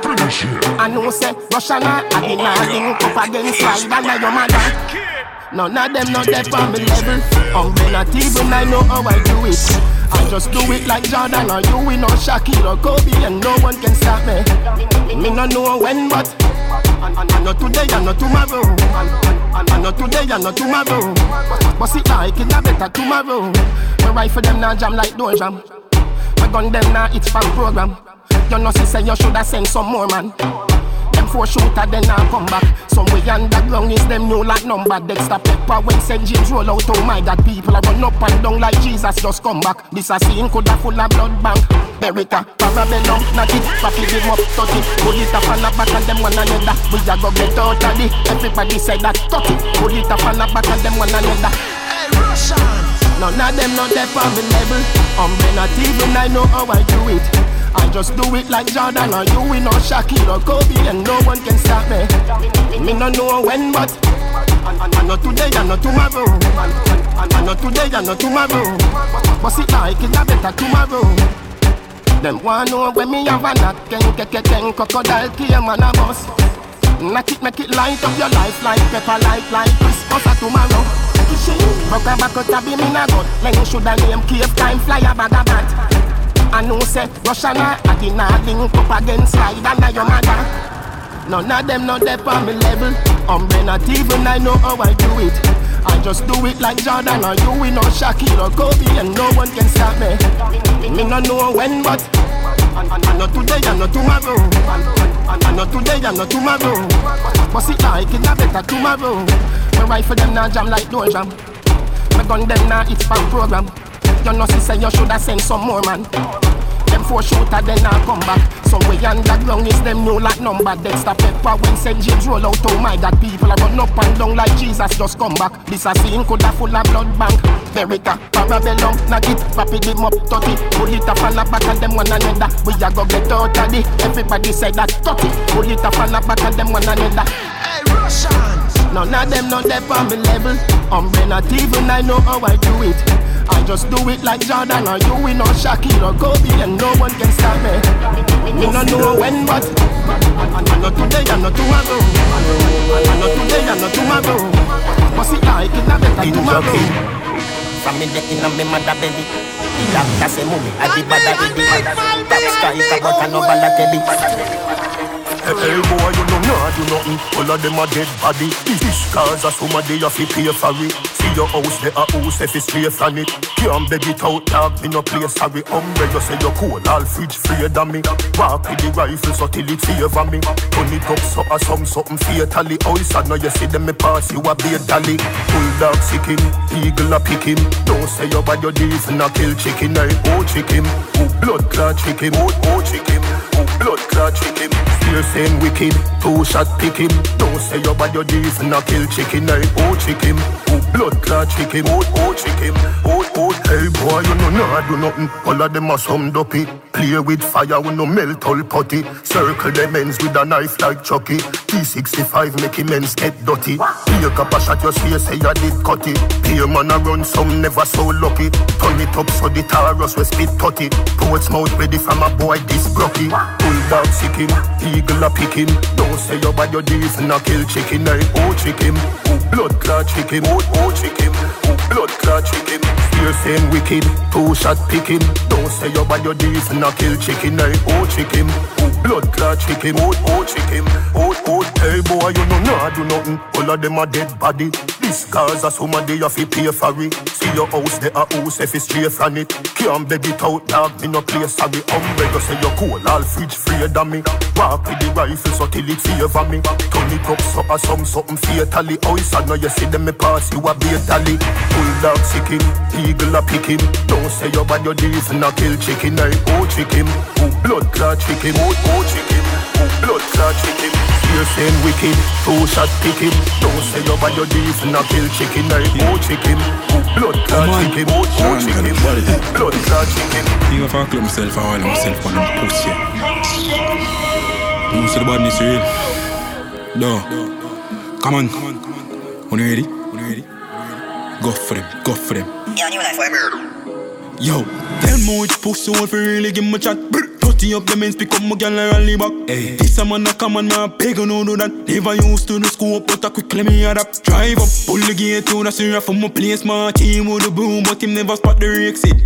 I know say Russian a a be nah link up against slide and a your mother None of them not there on me level Humble not even I know how I do it. I just do it like Jordan or you we know Shaquille or Kobe and no one can stop me. Me no know when but and, and, and not today and not tomorrow. And, and, and not today and not tomorrow. But, but see like it a better tomorrow My rifle them now jam like door jam My gun them now it's fan program. You know say you shoulda send some more man. Them four shooter then now come back. Somewhere underground is them new like number. Dexter Pepper when St. James roll out Oh my god people are run up and down like Jesus just come back. This a scene coulda full of blood bank. Berica, Parabellum, knock it Papi give up, touch it. Put it up on the back and them one another. We a go get out of Everybody say that, touch it. Put it up on the back and them one another. Hey Russian None of them not there on the level um, I'm not even I know how I do it I just do it like Jordan or you, we know Shaquille or Kobe, and no one can stop me. Me no know when, but I know today, I know tomorrow. I know today, I know tomorrow. But it like it's a better tomorrow. Them want know when me have a knock, ken ken ken ken crocodile came on a bus. Knock it, make it light up your life like pepper light like Christmas or tomorrow. Broke a back out of him in a gut. Then shoulda name cave time fly a bag of bat. I know say Russian I did not link up against slide under your mother. None of them not there on me level. Um, I'm not even I know how I do it. I just do it like Jordan or you, we know Shaquille or Kobe, and no one can stop me. Me no know when, but I know today, I know tomorrow. I know today, I know tomorrow. But it like it's a better tomorrow. My rifle them now jam like door jam. My gun them now it's spam program. You know, say you shoulda send some more man. Them four shooter then I come back. Some way underground is them new like number. Dexter Pepper when St. James roll out. Oh my God, people are run up and down like Jesus just come back. This a scene coulda full of blood bank. America, Parabellum, Nugget, Papi them up 30. Pull it up and back and them one another. We a go get out of it. Everybody say that 30. Pull it up and back and them one another. Hey, Russians! None of them know they on me level. I'm not even I know how I do it. I just do it like Jordan or you, we know Shaquille or Kobe, and no one can stop me. Me no know when, but I know today, I know tomorrow. I know today, I know tomorrow. But see, like it, I better tomorrow. From me neck inna me mother belly The doctor say mummy I the bad I the Top striker but I no ball Hey, hey boy, you know nah do nothing. All of them are dead body. This cause of somebody you fi pay for it. See your house, they a house if it's straight from it. Can't beg it out, dog. Me no play sorry. You say you're cool, all fridge free than me. Walk with the rifle so till it favor me. Turn it up so or some something fatally. Oh, it's now you see them me pass you a be a dolly. Bulldog sick him, eagle a pick him. Don't say you bad your deeds and a kill chicken. I oh chicken, oh blood clot chicken, oh oh chicken, blood clot chicken. Still same wicked, two shot pick him. Don't say you bad your deeds a kill chicken. I oh chicken, oh blood clot chicken, oh oh chicken, oh oh. Hey boy, you know nah do nothing. All of them are some dopey. Play with fire, we no melt all putty. Circle them ends with a knife like Chucky. T65 make him ends get dirty. Pick up a shot, you see, say you did cut it. Pay man a run, some never so lucky. Turn it up so the Taurus we spit tutty. Ports mouth ready from a boy this brocky. Bulldog sick him, eagle a pick him. Don't say you bad your deeds and a kill chicken. I oh chicken, oh blood clot chicken, oh oh chicken, oh blood clot chicken. Still same wicked, two shot pick him. Don't say you bad your deeds and a kill chicken. I oh chicken, oh blood clot chicken, oh oh chicken, oh oh. Hey boy, you know nah do nothing. All of them are dead body. This cause of somebody you fi pay for it. See your house, they a house if it's straight from it. Can't beg it out, dog. Me no play sorry. Umbre, you say you cool, all fridge free than me. Walk with the rifle so till it favor me. Turn it up so or some something fatally. Oh, it's sad now you see them me pass you a be a tally. Bulldog sick him, eagle a pick him. Don't say you bad your deeds and a kill chicken. I oh chicken, oh blood clot chicken, oh oh chicken, oh blood clot chicken. Still saying wicked, two shot pick him. Don't say you bad your deeds and a kill chicken. I oh chicken, oh blood clot chicken, oh oh chicken, blood clot chicken. He go fuck himself and all himself on them pussy. You see the badness real? No. Come on. When you ready? When you ready? Go for them. Go for Yo, tell me which pussy want for really give me a chat. Brr. Dirty up the men's up my gal and rally back. Hey. This a man a come on, man, beg no do that. Never used to the scope, but I quickly me adapt. Drive up, pull the gate to the syrup from my place, my team with the boom, but him never spot the exit.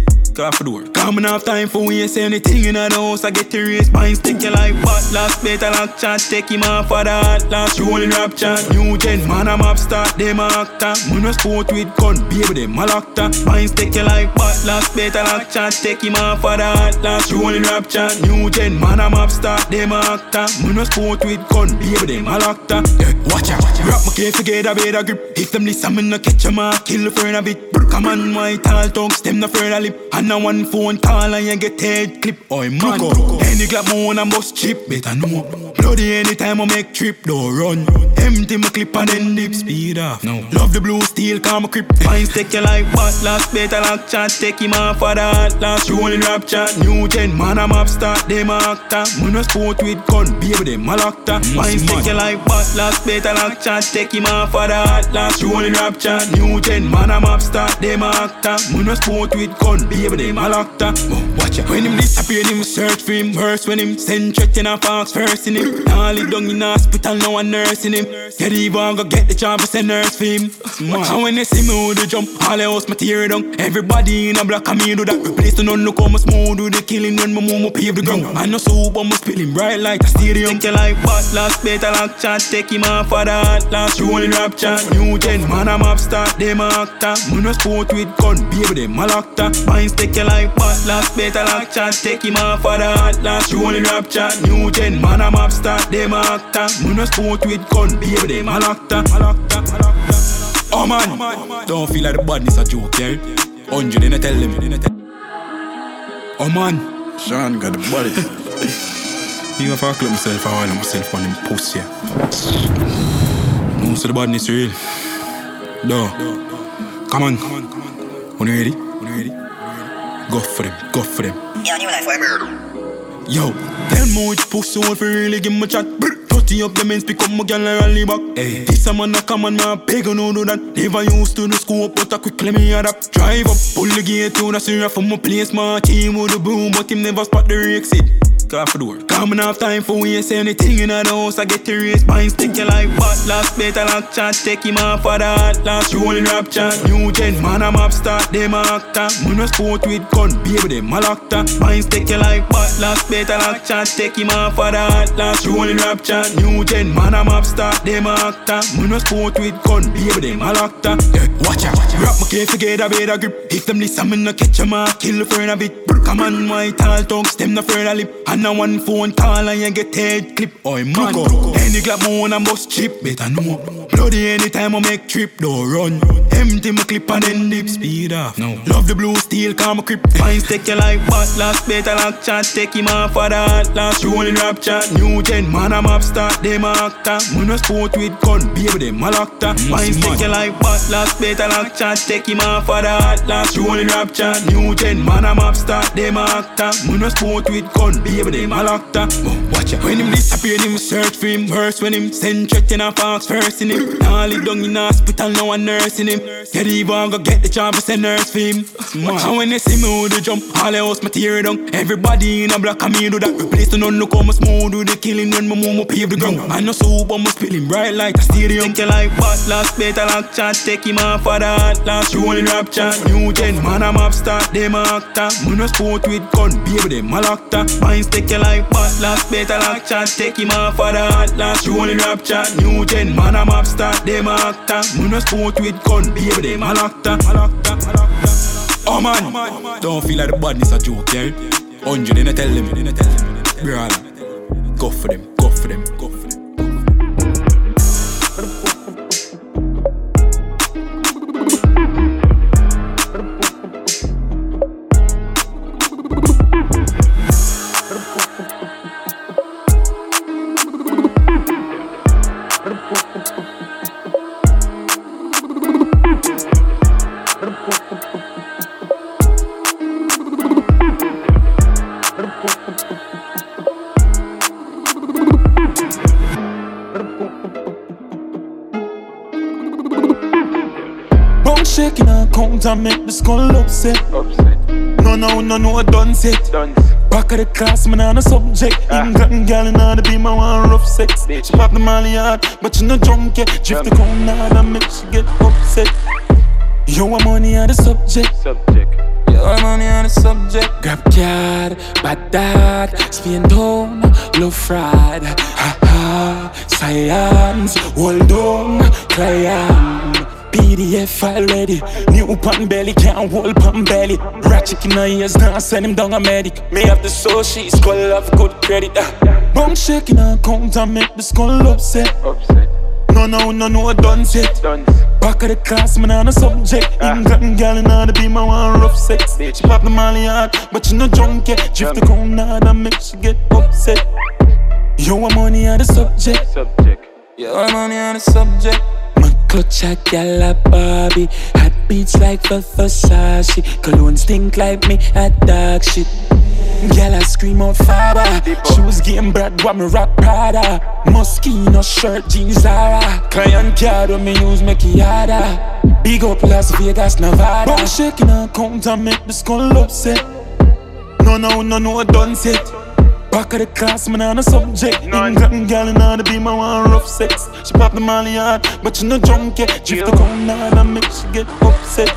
For the door. Coming off time for waste anything in the house. I get the race, mine stick you like butt. Last better lock chat, take him off for the hot last rolling rap chat. New gen, man, I'm up start, them a actor. Man, a sport with gun, baby, them a locked Mine stick you like butt. Last better lock chat, take him off for the hot last rolling rap chat. New gen, man, I'm up start, them a actor. Man, a sport with gun, baby, them a locked yeah, Watch out, rap my case to get a better grip. If them listen, me no catch 'em, I kill the friend a bit. Come on, my tall tongues, them no friend a lip. And A one phone call and you get head clip. Oi man, any clap more and bust chip, better know. Bloody anytime I make trip, don't run. Empty my clip and then dip speed off. No. Love the blue steel, calm a grip. Fine, take your life, but last better like chat. Take him off for the hot last rolling rap chat. New gen, man, I'm up start, them a actor. Man, no sport with gun, baby, them a locked mm, Fine, take your life, but last better like chat. Take him off for the hot last rolling rap chat. New gen, man, I'm up start, them a actor. Man, no sport with gun, baby, them a locked watch out. When him disappear, him search for him. Verse when him send threat in a fox first in him. Now live down in hospital, no one nursing him. Get even go get the job, send nurse for him. And when they see me with the jump, all the house material down. Everybody in a block, and me do that. Replace the none, look how much smooth do the killing when my move, pave the ground. I no soup, but my spilling bright like a stadium. Take your life, but last better like chat. Take him off for the hot last rolling rap chat. New gen, man, I'm up start, them a actor. Me no sport with gun, baby, them a locked Minds take your life, but last better like chat. Take him off for the hot last rolling rap chat. New gen, man, I'm up start, them a actor. Me no sport with gun, baby, them a locked Oh man, don't feel like the badness a joke, yeah? Hundred, then I tell them. Oh man, Sean got the body. Even if I clip myself, I want myself on him pussy. Most of the badness real. No. Come on. When you ready? When you ready? Go for them, go for them. Yeah, new life, where Yo, tell me which pussy want for really give me chat. Brr. 30 up the men's pick up my girl and rally back. Hey. This a man a come on, man, beg no do that. Never used to the scope, but I quickly me adapt. Drive up, pull the gate to the syrup from my place, my team with the boom, but him never spot the exit. Car for the work. Coming off time for waste anything in the house. I get the race, binds take your life, but last better like chat. Take him off for the hot last rolling rap chat. New gen, man, I'm up start, them a actor. Me no sport with gun, baby, them a locked Binds take your life, but last better like chat. Take him off for the hot last rolling rap chat. New gen, man, I'm up start, them a actor. Me no sport with gun, baby, them a locked yeah, Watch out, wrap my case together, better grip. If them listen, me no catch 'em, I kill the friend of it. Come on, my tall tongues, them no further lip. And now one phone call and you get head clip. Oi man, any clap more and bust chip, better know. Bloody anytime I make trip, don't run. Empty my clip and then dip speed off. No. Love the blue steel, calm a grip. Fine, take your life, but last better like chat. Take him off for the hot last rolling rap chat. New gen, man, I'm up start, them a actor. Me no sport with gun, baby, them a locked Fine, take your life, but last better like chat. Take him off for the hot last rolling rap chat. New gen, man, I'm up start, them a actor. Me no sport with gun, baby, them a locked Oh, watch out. When him disappear, him search for him. Verse when him send threat in a fox first in him. Now live down in hospital, no one nursing him. Get even go get the job, send nurse for him. And when they see me with the jump, all the house material down. Everybody in a block, and me do that. Replace the none, look how much smooth do the killing when my mama pave the ground. I know soup, but I'm spilling bright like a stadium. Take your life, but last better like chat. Take him off for the hot last rolling rap chat. New gen, man, I'm up start, them a actor. Me no sport with gun, baby, them a locked Minds take your life, but last better like chat. Take him off for the hot last rolling rap chat. New gen, man, I'm up start, them a actor. Me no sport with gun, baby, them a locked Oh man, don't feel like the badness a joke, yeah? Hundred, then I tell them, bro, go for them, go for them, go for them. Count and make the skull upset. No, no, no, no, I done set. Back of the class, man, on a subject. Ah. England gal in the beam, I want rough sex. She pop the molly hard, but she no drunk yet. Drift um. the cone hard and make she get upset. Yo, I'm money on the subject. Subject. Yo, I'm money on the subject. Grab card, bad dad, spin down, low fried. Ha ha, science, hold on, client. PDF file ready. New pan belly, can't hold pan belly. Ratchet in her ears, now send him down a medic. Me have the soul, she's skull have good credit. Uh. Bone shaking her count and make the skull upset. No, no, no, no, done set. Back of the class, man, on a subject. Ah. England girl in order be my one rough sex. She pop the molly hard, but she no drunk yet. Drift the cone hard and make she get upset. Yo, I'm money on the subject. Subject. Yo, I'm money on the subject. Clutch a gal a Barbie Hot beats like Versace Cologne stink like me at dark shit Gal I scream out father. Shoes game Brad, what me rock Prada. Moschino shirt, jeans Zara. Client card when me use make it harder. Big up Las Vegas, Nevada. Bum shaking and count and make the skull upset. No, no, no, no, done set. Back of the class, man, on a subject. England girl in order be my one rough sex. She pop the molly hard, but she no drunk yet. Drift the cone hard and make she get upset.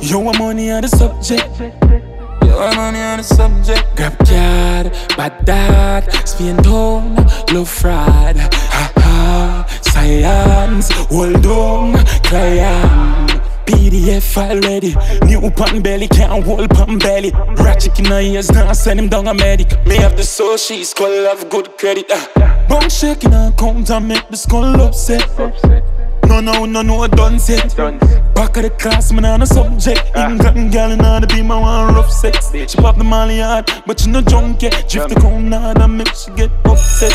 Yo, I'm money on the subject. All money on the subject. Grab card, bad dad, spin down, low fraud. Ha ha, science, hold on, client. PDF file ready. New pan belly, can't hold pan belly. Ratchet in her ears, now send him down a medic. Me have the soul, she's called have good credit. Uh. Bone shaking her count and make the skull upset. No, no, no, no, I done set. Back of the class, man, on a subject. Ah. England girl in order be my one rough sex. She pop the molly hard, but she no drunk yet. Drift the cone hard and make she get upset.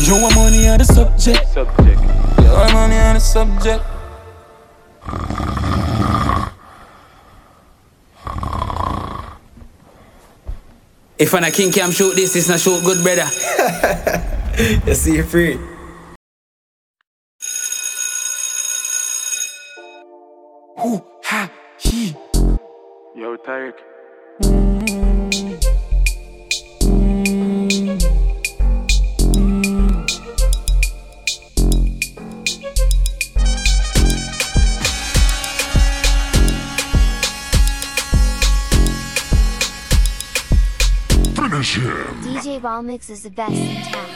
Yo, I'm money on the subject. Subject. Yo, I'm money on the subject. If I'm a king can shoot this, it's not shoot good, brother. you see, you free. Who, ha, he. Yo, Tarek. Mm. Finish him. DJ Ball Mix is the best in town.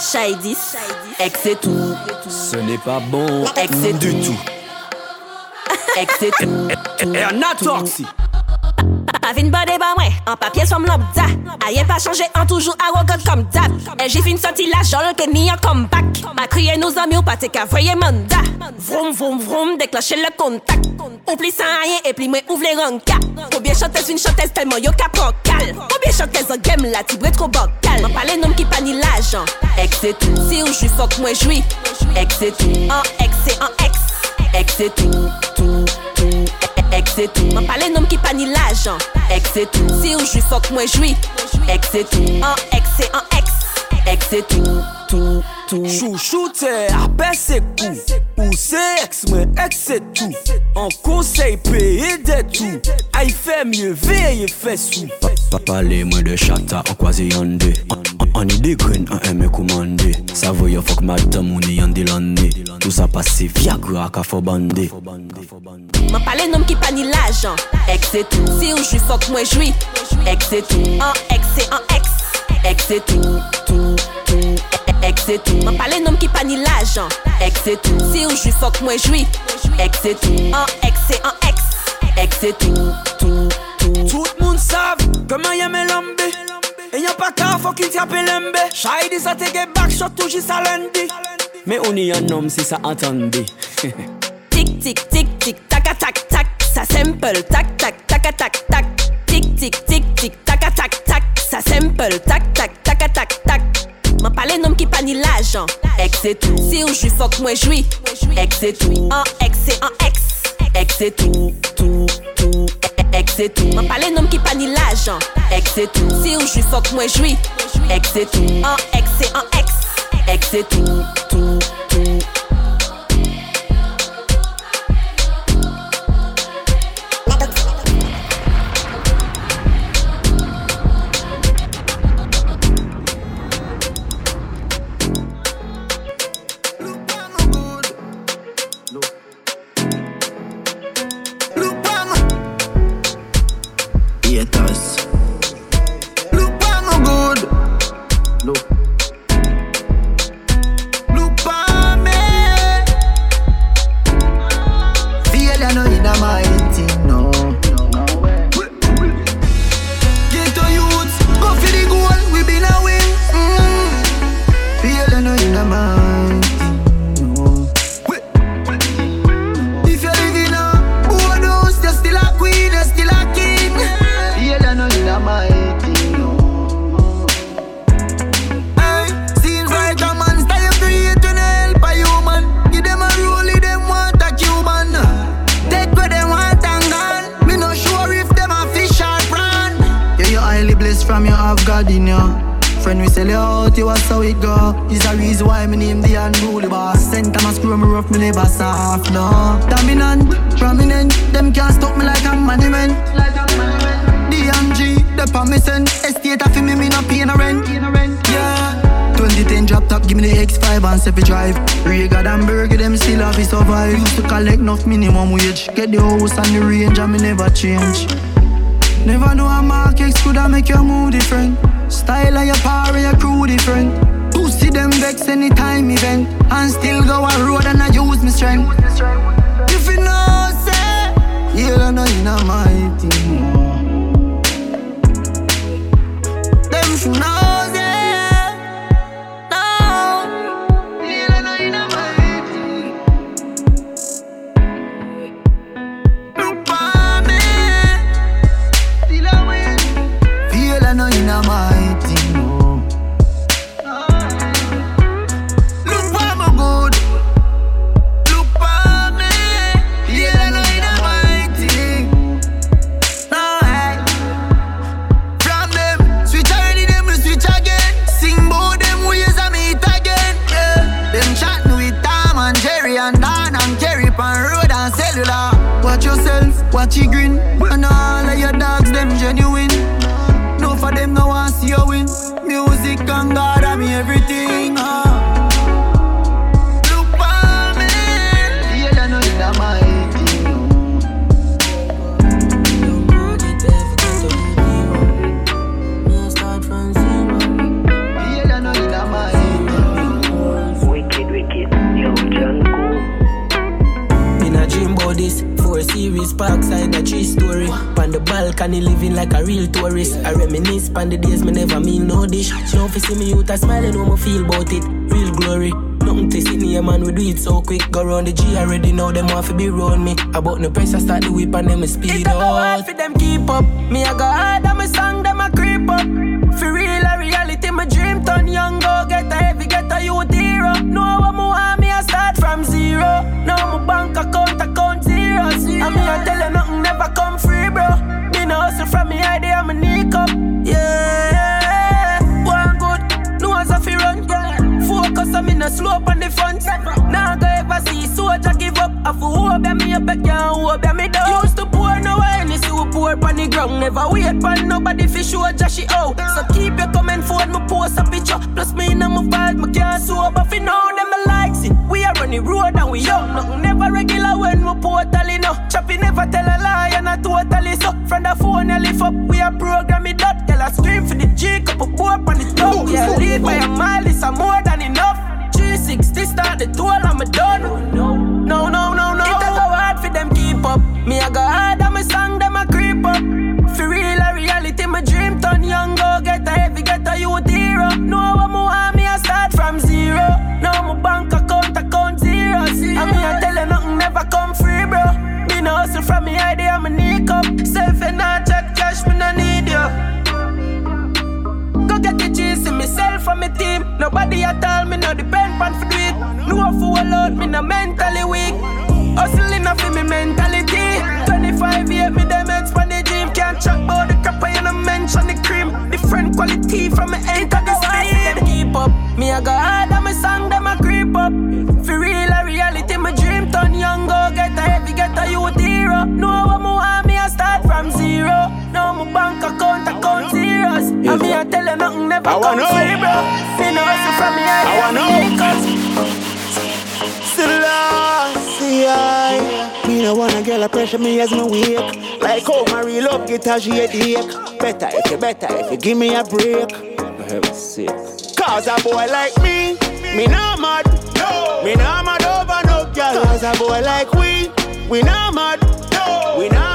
Shady, ex c'est tout. Ce n'est pas bon, ex du tout. Ekse tou, tou, E an a torksi Avin bode ba mwen, an papye som lop da Ayen pa chanje, an toujou arrogant kom dat E jifin soti la jol ke ni an kombak Ma kriye nou zami ou pate ka voye manda. Vroum vroum vroum, deklache le kontak. Ou pli san ayen, e pli mwen ouvle ranka. Koubyen chantez vin chantez telman yo ka prokal. Koubyen chantez an gem la tibre tro bokal Man pale nom ki pa ni la jan. Ekse tou, si ou jwi fok mwen jwi Ekse tou, an ekse an eks Ekse tou, tou Ek se tou Mwen pale nom ki pa ni lajan Ek se tou Si ou jwi fok mwen jwi Ek se tou An ek se an ek Ek se tou Tou tou Chouchou te apè se kou Ou se ek se mwen ek se tou An konsey peye de tou Ay fe mye veye fe sou Pa pale mwen de chata an kwaze yande An yi de gren an eme koumande Savo yo fok madam ou ni yande lande Tout sa pase viagra ka fo bande Mwen pale nom ki pa ni lajan Ek se tou Si ou jwi fok mwen jwi Ek se tou An ek se an ek Ek se tou Tou Tou Ek se tou Mwen pale nom ki pa ni lajan Ek se tou Si ou jwi fok mwen jwi Ek se tou An ek se an ek Ek se tou Tou Tou Tout. Moun sav Koman yeme lombe E yon pa ka fokin ti api lembe Chay di sa tege bak shot touji sa lendi Me ou ni yon nom si sa antande Tik tik tik tik tak tac tac tac Ça simple tac tac tac tac tac Tic tic tic tic tac tac tac Ça simple tac tac tac tac tac M'en nom qui pa ni Ex c'est tout, si ou j'suis fuck moi j'suis Ex c'est tout, en ex c'est tout, tout, tout Ex c'est tout, m'en nom qui pa ni Ex tout, si ou j'suis fuck moi j'suis Ex tout, en ex c'est en ex tout, tout, tout X5 and 7 drive. Rega and Burger, them still have to survive. Used to collect enough minimum wage. Get the house and the range, and me never change. Never know a market could have make your mood different. Style of your power, your crew different. Pussy them vex anytime event. And still go a road and I use my strength. If you know, say, yeah, I know you know my team. Them should know, round me About no pressure start the whip and them me speed up the road and we young Nothing never regular when we totally no Choppy never tell a lie and I totally so From the phone I lift up. We are program it dot Girl I scream for the G couple boy on the top. Yeah lead by a mile it's a more than enough. 360 start the tour I'm a done. No, no, no, no, no. It a go hard for them keep up. Me I go hard and my song them a creep up. For real a reality my dream turn young. Go get a heavy get a youth hero Know what me want me I start from zero And me I tell you nothing never come free bro Me no hustle from me idea I'm a nick up Self and not chat cash me no need you Go get the cheese in myself and my team. Nobody at all, me no depend on for do it. No fool out, me no mentally weak. Hustling off me mentality. 25 years, me them expand the dream. Can't chat about the crap, I no mention the cream. Different quality from me enter the speed. Keep up, me I go hard and my song them a creep up. For real, bank account, account zeros. And me I tell you nothing never I come wanna free, bro. Me no hustle from me, I, I wanna know. Selassie, I Me no wanna girl a pressure me as me wake Like how my real love get a headache Better if you better if you give me a break For heaven's sake Cause a boy like me, me not mad no. Me not mad over no girl Cause a boy like we, we not mad no. We not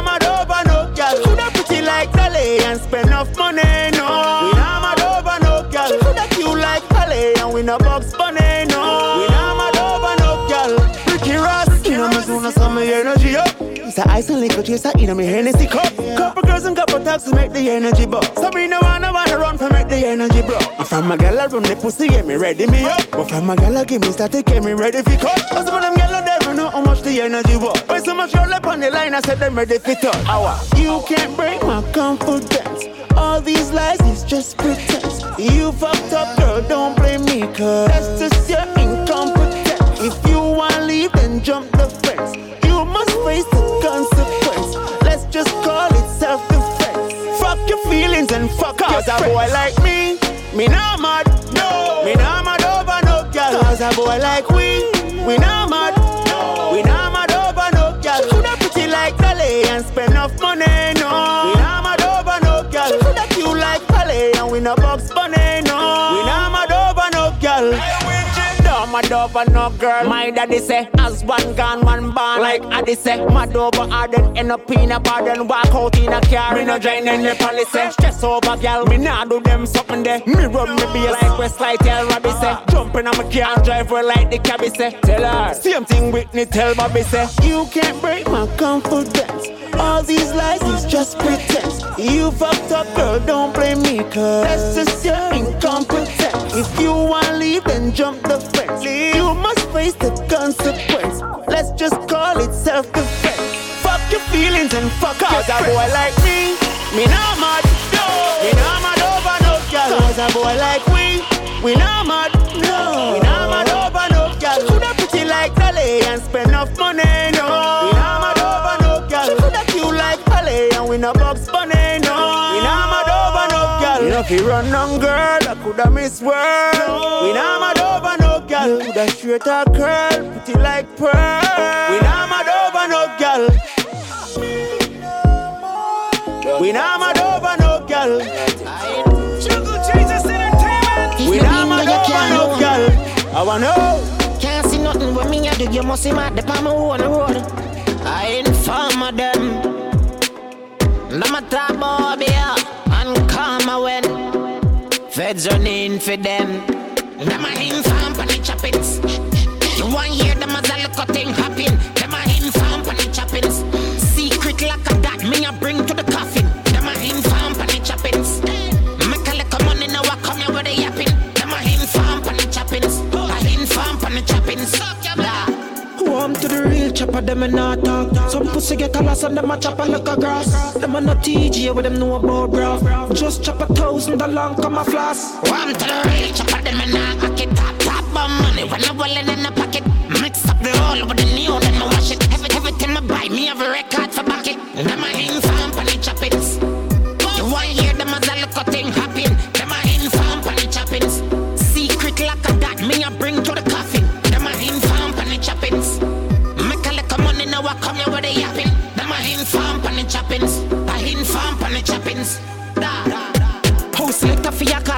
And spend enough money no. We not mad over no girl She Coulda cute like Dolly and we no box bunny no. We not mad over no girl Ricky Ross, you know me soon as some energy up. It's a ice and liquor chaser in me Hennessy cup. Couple girls and couple taps to make the energy bust So me no wanna wanna run for make the energy bro And from my gal run the pussy get me ready me up. But from my gal give me static get me ready for cut. Some of them gal know how much the energy was When so much roll up on the line I said them ready for touch Hour You can't break my confidence All these lies is just pretense. You fucked up, girl, don't blame me, cause that's just your incompetence. If you wanna leave, then jump the fence. You must face the consequence. Let's just call it self defense. Fuck your feelings and fuck Cause a boy like me, me not mad, no. Me not mad over no girl. Cause a boy like we, we not mad, spend enough money, no. We not mad over no girl. She coulda cute like Dolly and we no box bunny, no. We not mad over no girl. Mad over no girl. My daddy say, as one gone, one born. Like Addy say, mad over then end up in a bar, then walk out in a car. Me no join any policy. Eh? Stress over girl, me nah do them something there. Me run me be like Westlight, tell Robbie say. Uh-huh. Jumping on my car drive her like the cabbie say. Tell her, same thing Whitney tell Bobby say. You can't break my confidence. All these lies is just pretense. You fucked up, girl, don't blame me, cause that's just your incompetence. If you wanna leave, then jump the fence. You must face the consequence. Let's just call it self defense. Fuck your feelings and fuck off. Cause a boy like me, me not mad. No. Me not mad over no girl. Cause a boy like we, we not mad. No. We not mad over no girl. She coulda pretty like Dolly and spend enough money. Run on girl, I coulda miss world. No. We not mad over no girl. Coulda straight a curl, pretty like pearl. We not mad over no girl. We not mad over no girl. We not mad over no girl. I wanna know. Can't see nothing when me I do, you must see mad the palm on the road. I inform of them. I'm a trap boy, yeah, and come when feds running for them. Them a inform on the choppings. You want hear them as a look thing happen. Them a inform on the choppings. Secret like a that me a bring to the coffin. Them a inform on the choppings. Make a little money now I come here with the yapping. Them a inform on the choppings. I inform on the choppings. The real chopper, them and not talk. Some pussy get a loss and them a chop a like a grass. Them a no TG with them know about bro. Just chop a thousand along come a floss. Warm to the real chopper, them and not cock. Top, top bomb money when I wallet in the pocket. Mix up the whole with the new, then I wash it. Every, everything I buy, me have a record for back it. Them a on the choppings. You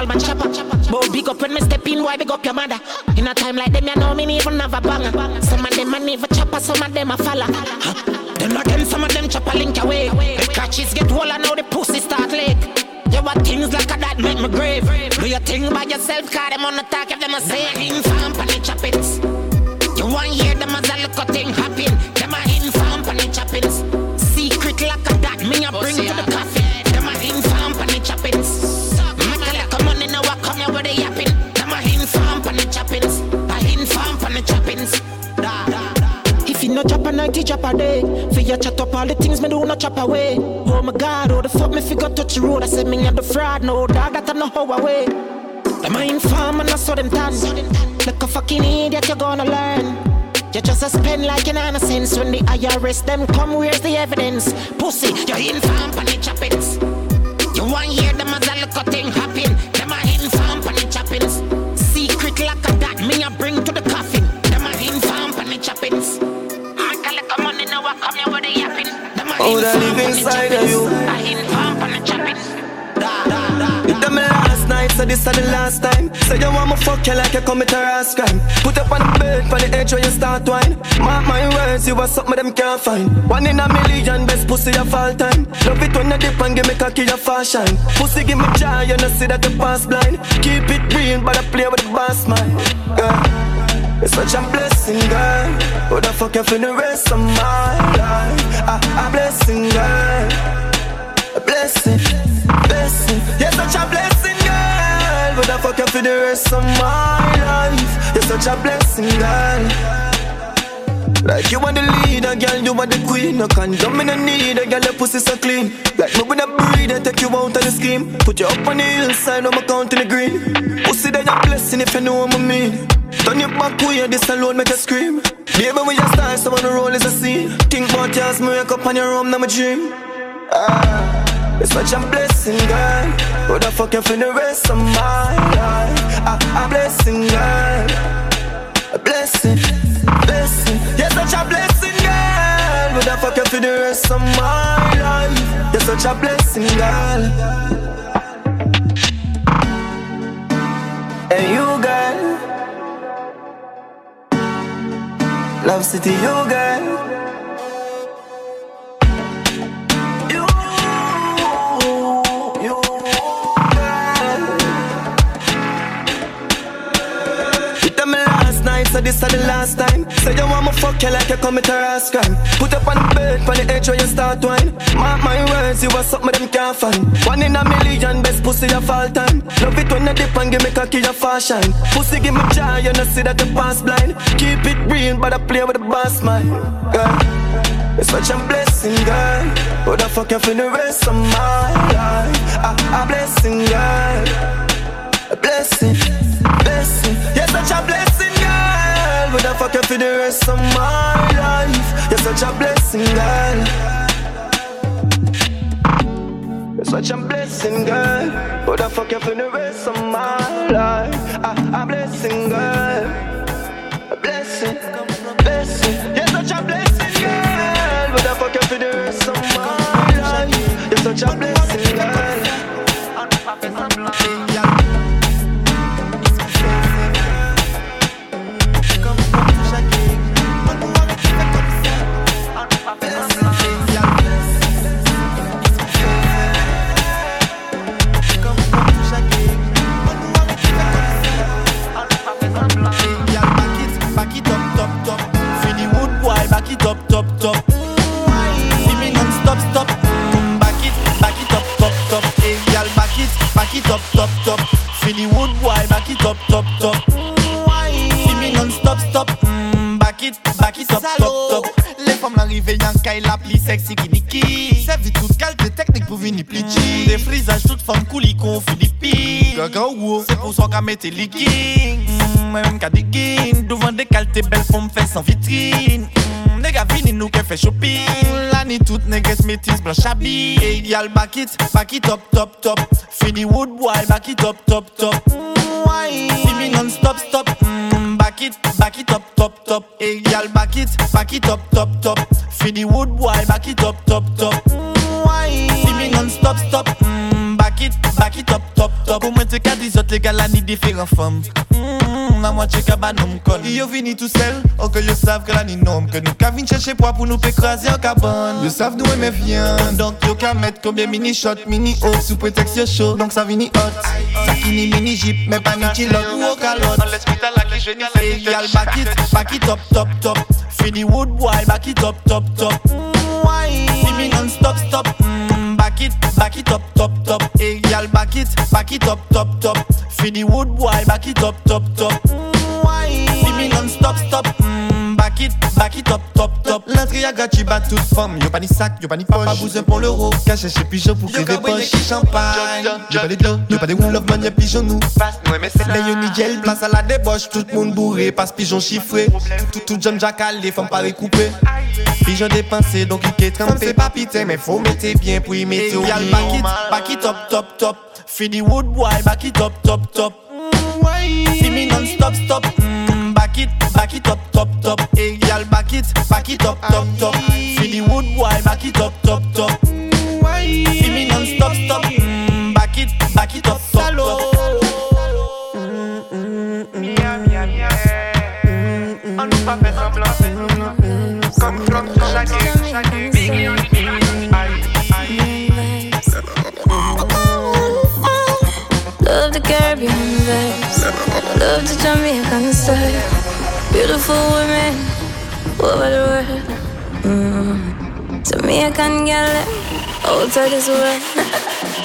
man, chopper. But big up when me step in, why big up your mother? In a time like them, you know me even have a banger. Some of them a never chopper, some of them a falla. Huh? Them not them, some of them chopper link away. The catches get whole and now the pussy start late. You want things like a that make me grave. Do your thing by yourself, cause them on the talk if them a say inform on the choppings. You want hear choppings. Da, da, da. If you no chop a night, you chop a day. For you chat up all the things me do not chop away. Oh my God, oh the fuck me figure touch the road. I said me at the fraud, no dog that I know how away. Them a inform and I saw them done. Like a fucking idiot, you gonna learn. You just a spend like an innocence when the IRS them come. Where's the evidence? Pussy, You inform on that live inside of you. You me last night, so this is the last time. Say you want me fuck you like you a rash crime. Put up on the bed, for the edge where you start wine. Mark my words, you are something them can't find. One in a million, best pussy of all time. Love it when you dip and give me cocky your fashion. Pussy give me joy, you know see that you pass blind. Keep it real, but I play with the boss man. Girl, it's such a blessing, girl. Who the fuck you the rest of my life? A, blessing, girl. A blessing, blessing. You're such a blessing, girl. But I fuck you for the rest of my life. You're such a blessing, girl. Like you want the leader, girl, you want the queen. No condom in the need, a girl, your pussy so clean. Like me with a breed, I take you out of the scheme. Put you up on the hillside, I'm counting the green. Pussy that you're blessing if you know what I mean. Turn your back way, this alone make you scream. Baby, when you start, someone to roll is a scene. Think about yours, me wake up on your room, now my dream. Ah, it's such a blessing, girl. Who the fuck you for the rest of my life? Ah, a blessing, girl. A blessing, blessing. You're such a blessing, girl. Who the fuck you for the rest of my life? You're such a blessing, girl. And you, girl. Love City, you, girl. So this is the last time. Say you want me fuck you like you commit a rash crime. Put up on the bed, on the edge where you start wine. Mark my words, you are something them can't find. One in a million, best pussy of all time. Love it when you dip and give me cocky your fashion. Pussy give me joy, you know see that you pass blind. Keep it real, but I play with the boss mind. Girl, it's such a blessing, girl. Who the fuck you for the rest of my life? A, a blessing, girl. A blessing, blessing. You're such a blessing, girl. Would I fuck you for the rest of my life? You're such a blessing, girl. You're such a blessing, girl. Would I fuck you for the rest of my life? A, a blessing, girl. A blessing, blessing. You're such a blessing, girl. Would I fuck you for the rest of my life? You're such a blessing, back it up, top, top. The wood boy, back it up, top, top. See me non-stop, stop. Mm, Back it, back it up, top, top. Les femmes l'arrivée, y'en caille la plus sexy qui niki. Servi toute qualité technique pour venir plichi. Des frisages, toutes femmes couli qu'on Philippines. Gaga wow, c'est pour ça qu'à mettre leaking. Mm, Même qu'à digging, devant des qualités belles pour me faire sans vitrine. Mm, Nègres vini nous qu'elle fait shopping. La ni toute nègres métis blanche habille. Hey, y'all back it, back it up, top, top. Fini wood boy, back it up, top, top. See me non-stop, stop. Mm, Back it, back it up, top, top. Hey, y'all back it, back it up, top, top. Fini wood boy, back it up, top, wine. Si mi non stop stop mm, Back it, back it up, top, top. Ou mwen te ka dizot legal la ni diferan fom mm, A mwen che ka ba nom kon Yo vini tout sel, anke yo sav ke la ni nom Ke nou ka vin chèche pwa pou nou pe krasi an kaban Yo sav nou eme vyen yo ka met kombye mini shot, mini hop Sou preteks yo show, donk sa vini hot. Sakini mini jeep, men pa ni chilot ou o kalot An l'espita la ki jeni se Yal back it, back it up, top, top. Fini wood boy, back it up, top, top. mm. See me non-stop, stop. Mm, Back it, back it up, top, top. Hey, y'all back it, back it up, top, top. Fini wood boy, back it up, top, top. See me non-stop, stop. Mm, Back it, back it up, top, top. L'entrée à gratuit, bat toute femme. Yo pas ni sac, yo pas ni poche. Pas besoin pour l'euro. Caché chez pigeon pour créer poche. champagne. Yo pas des glos, yo pas des wool of man, y'a pigeon nous. Mais yo ni gel, place à la débauche. Tout le monde bourré, passe pigeon chiffré. Tout, tout John Jackal, les femmes pas recoupées. Pigeon dépensé, donc il est trempé. pas pité, mais faut mettre bien pour y mettre au Y'all back it, back it up, top, top. Fini wood boy, back it up, top, top. See me non-stop, stop. Mm, Back it, back it up, top, top. Hey, y'all back it, back it up, top, top. Fini wood boy, back it up, top, top. See me non-stop, stop. Mm, Back it, back it up, top, top. On ne pas faire semblant, comme comme chaque Love the Caribbean vibes. Love the Jamaican style. Beautiful women over the world. Mm. Jamaican girl out of this world.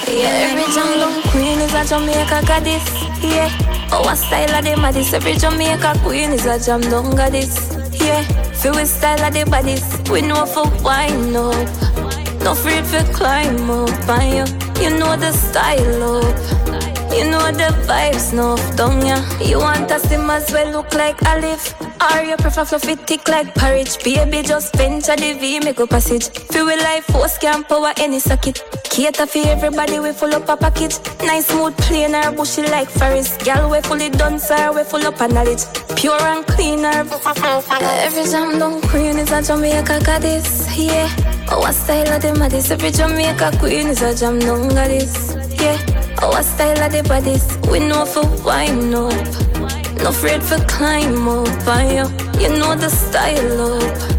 yeah, every jungle queen is a Jamaica goddess. Yeah, our style of them this. Every Jamaica queen is a jam goddess. Yeah, Feel we style of the bodies, we know for wine up. No afraid for climb up on you. You know the style up. You know the vibes, no down ya. You want us to as well look like olive. Or you prefer fluffy thick like porridge. Baby, just venture the V, make a passage. Feel we life force can power any socket. Cater for everybody, we full up a package. Nice smooth plain or bushy like Ferris. Girl, we fully done, sir, we full up a knowledge. Pure and clean or Every jam down queen is a Jamaica goddess, yeah. Our style of the maddest. Every Jamaica queen is a jam down goddess, yeah. Our style of the bodies, we know for wine up. No afraid for climb up on you. You know the style up.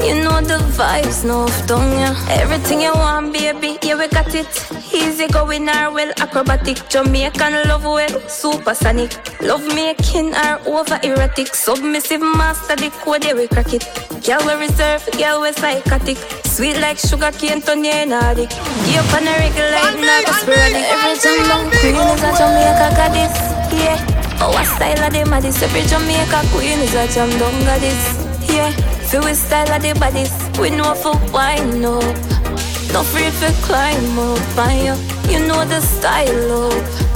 You know the vibes, no don't ya? Everything you want, baby, yeah we got it. Easy going or well acrobatic. Jamaican love well, supersonic. Love making or over erotic. Submissive master the code, yeah we crack it. Girl we reserve, girl we psychotic. Sweet like sugar cane, turn you addict. Give up on a regular, not a sporadic. Every Jamaican queen is a Jamaica goddess, yeah. Oh, Our style of the maddest. Every Jamaica queen is a jam down goddess, yeah. Feel we style of the bodies, we know for wine up. No afraid for climb up on you. You know the style up.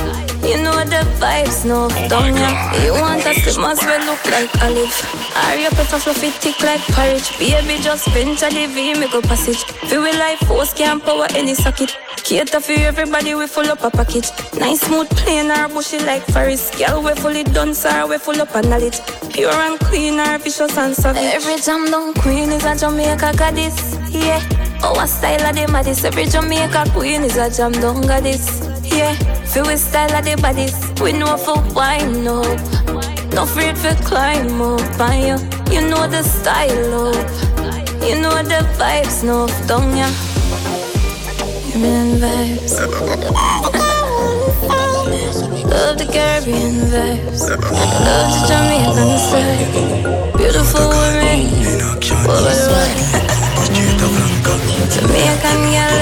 You know the vibes, no oh down ya. You want us to must well look like olive. Are you prefer fluffy thick like porridge? Baby, just venture the V, make a passage. Feel we life force can power any socket. Cater for everybody, we full up a package. Nice smooth plain or bushy like Ferris. Girl, we fully done, sir, we full up a knowledge. Pure and clean or vicious and savage. Every jam down queen is a Jamaica goddess, yeah. Oh, Our style of the maddest. Every Jamaica queen is a jam down goddess, yeah. Feel we style of the bodies, we know for wine up. No afraid for climb up on you. You know the style up. You know the vibes, no down ya. Mean vibes. Love the Caribbean vibes. Love the Jamaican side. Beautiful women. Worldwide. Jamaican girl.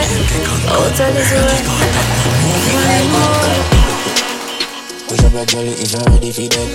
Out of this world. Push up your jelly if you're ready for them.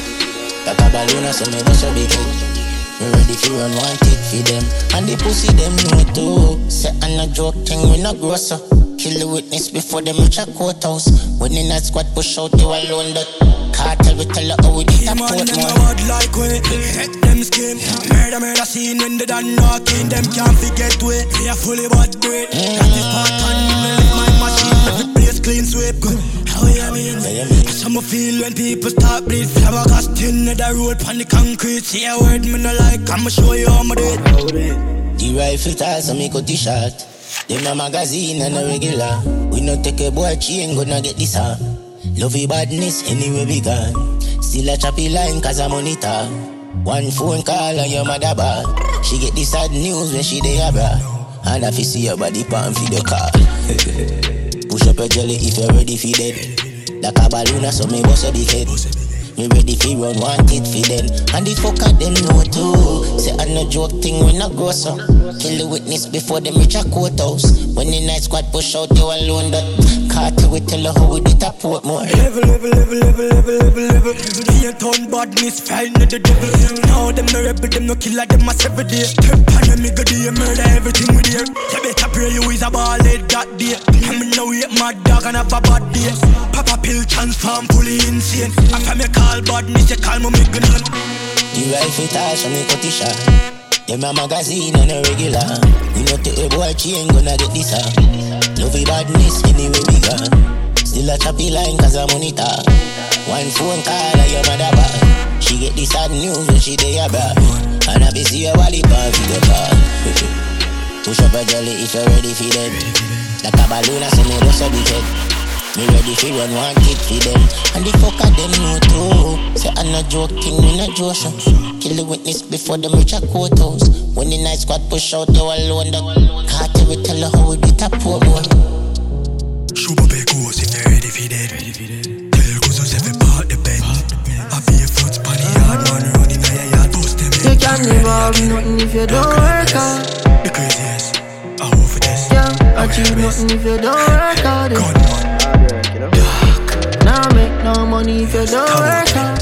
Like a balloon, so me bust your big head. Me ready for run one tick for them. And the pussy them know too. Say I'm joke thing, we not gross up. Kill the witness before them reach a courthouse. When in that squad push out, you alone that. Cartel we tell her how we did a port more. bad like we Head them skin Murder murder scene when they done knocking Them can't forget we We are fully bad great That is part on me my machine Every place clean sweep good How you mean? That's how me feel when people start bleed Flower cast in the road on the concrete See a word me no like I'ma show you how me do it The rifle toss and me cut the shot. Them a magazine and a regular. We no take a boy chain, gonna get this huh? Love your badness anywhere we gone. Still a choppy line cause I monitor. One phone call and your mother bad. She get the sad news when she dey abroad. And if you see your body pan for the car. Push up your jelly if you're ready for dead. Like a balloon so me bust a big head. Me ready fi run want it fi them. And the fucker them know too? Say I no joke thing when I grow so Kill the witness before them reach a courthouse. When the night squad push out you alone that Carter we tell her how we did a Portmore. Level, level, level, level, level, level, level. Can't turn badness, fine at the devil. Now them no rebel, them no killer, them a seven day. Step on them, me go do murder everything we there You better pray you is a ball head that day. I'm in no wait, mad dog and have a bad day. Papa pill transform, fully insane. After me call badness, you call me me gun The rifle toss cut the shot Them a magazine and a regular. We no take a boy chain gonna get this ah Love your badness anywhere we gone Still a choppy line cause I monitor One phone call and your mother bad She get the sad news when she dey abroad And I be see your body pan for the car Push up a jelly if you're ready for them Like a balloon I say me bust a big head me ready fi run one kid fi them. And the fucker them know too Say I'm not joking, me not joking. Kill the witness before them reach a courthouse When the night squad push out, you alone The cartel we tell her how we did a poor boy. Shoot up a goose if you're ready for dead Tell Kuzos if you part the bed I be a foot span the yard man running a your yard Bust them You can never have nothing if you don't work hard. The craziest, I hope for this Yeah, achieve nothing if you don't work hard Dark. Now make no money if you don't work hard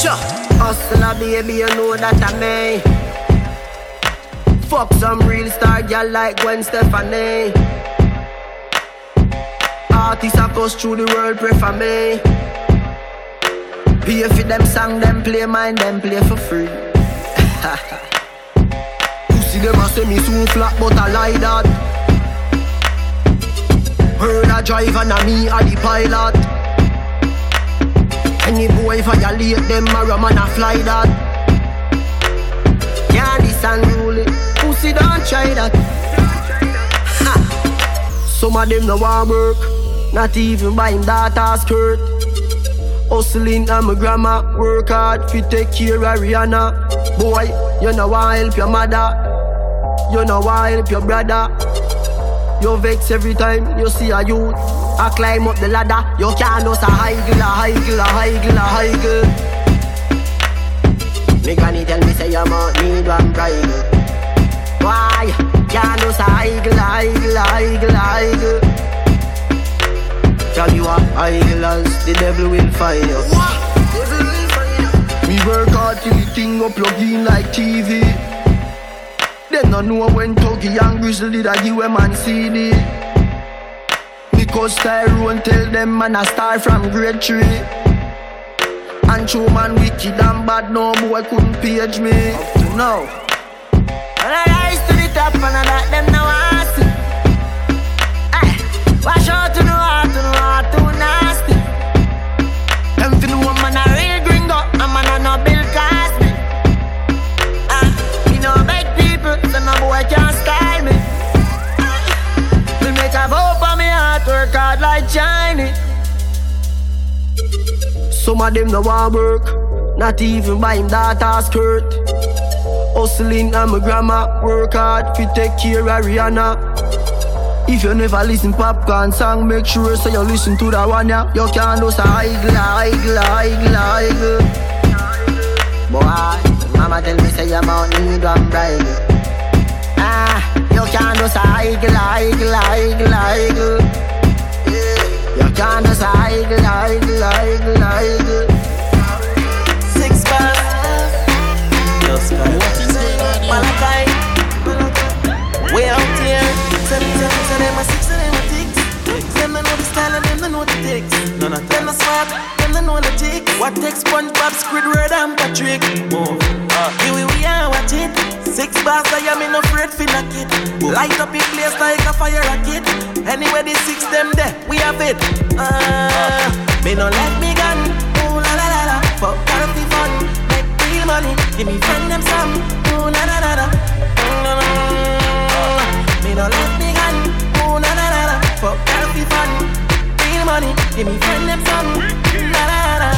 Cha, hustler ah, baby, you know that I may. Fuck some real star girl like Gwen Stefani. Artists across through the world pray for me. Pay for them song, them play mine, them play for free. Pussy them a say me soon flat, but I lie that. Heard a driver and a me a the pilot. Any boy violate them, a man a fly that. Yeah, this unruly. Pussy don't try that. Ha. Some of them no want work, not even buy him daughter skirt. Hustling and my grandma work hard fi take care of Rihanna. Boy, you know want help your mother, you know want help your brother. You vex every time you see a youth. I climb up the ladder, you can't know a high girl, a high girl, a high girl, a high girl. Me granny tell me say you must need one bride. Why? Can't know a high girl, a high girl, a high girl, a high girl. Tell you a high girl as the devil will find you. Devil will find you. Me work hard till the thing up plug in like TV. Them no know when Tuggy and Grizzly that give a man CD. Because Tyrone tell them man a star from grade three. And true man wicked and bad, no boy couldn't page me. Up to now. When I rise to the top and I let them know I see. Ay, wash out to the heart, to the heart, too nasty. Heart, work hard like Chinese. Some of them no want work, not even buy him daughter skirt. Hustling and my grandma work hard fi take care of Rihanna. If you never listen popcorn song, make sure so you listen to that one yeah. You can't do a high high high high Boy, mama tell me say you mount need one bride. Ah, you can't high high high high You can't a high high high high Six bars. Just Malachi. Way out here. Seven, seven, seven, six, and style and them don't know the ticks. None of them a smart, them don't know the tick. What takes SpongeBob, Squidward, and Patrick? Move. Uh, here we, we are, watch it. Six bars, I am in afraid for knock it. Light up in place like a fire rocket. Anyway, the six them there, we have it. Uh, me no let me gun. Ooh la la la la. Fuck healthy fun, make real money. Give me friend them some. Ooh na na na na. Mm, mm. Me no let me gun. Ooh na na na na. Fuck healthy fun, money. Give me friend them some. Na na na.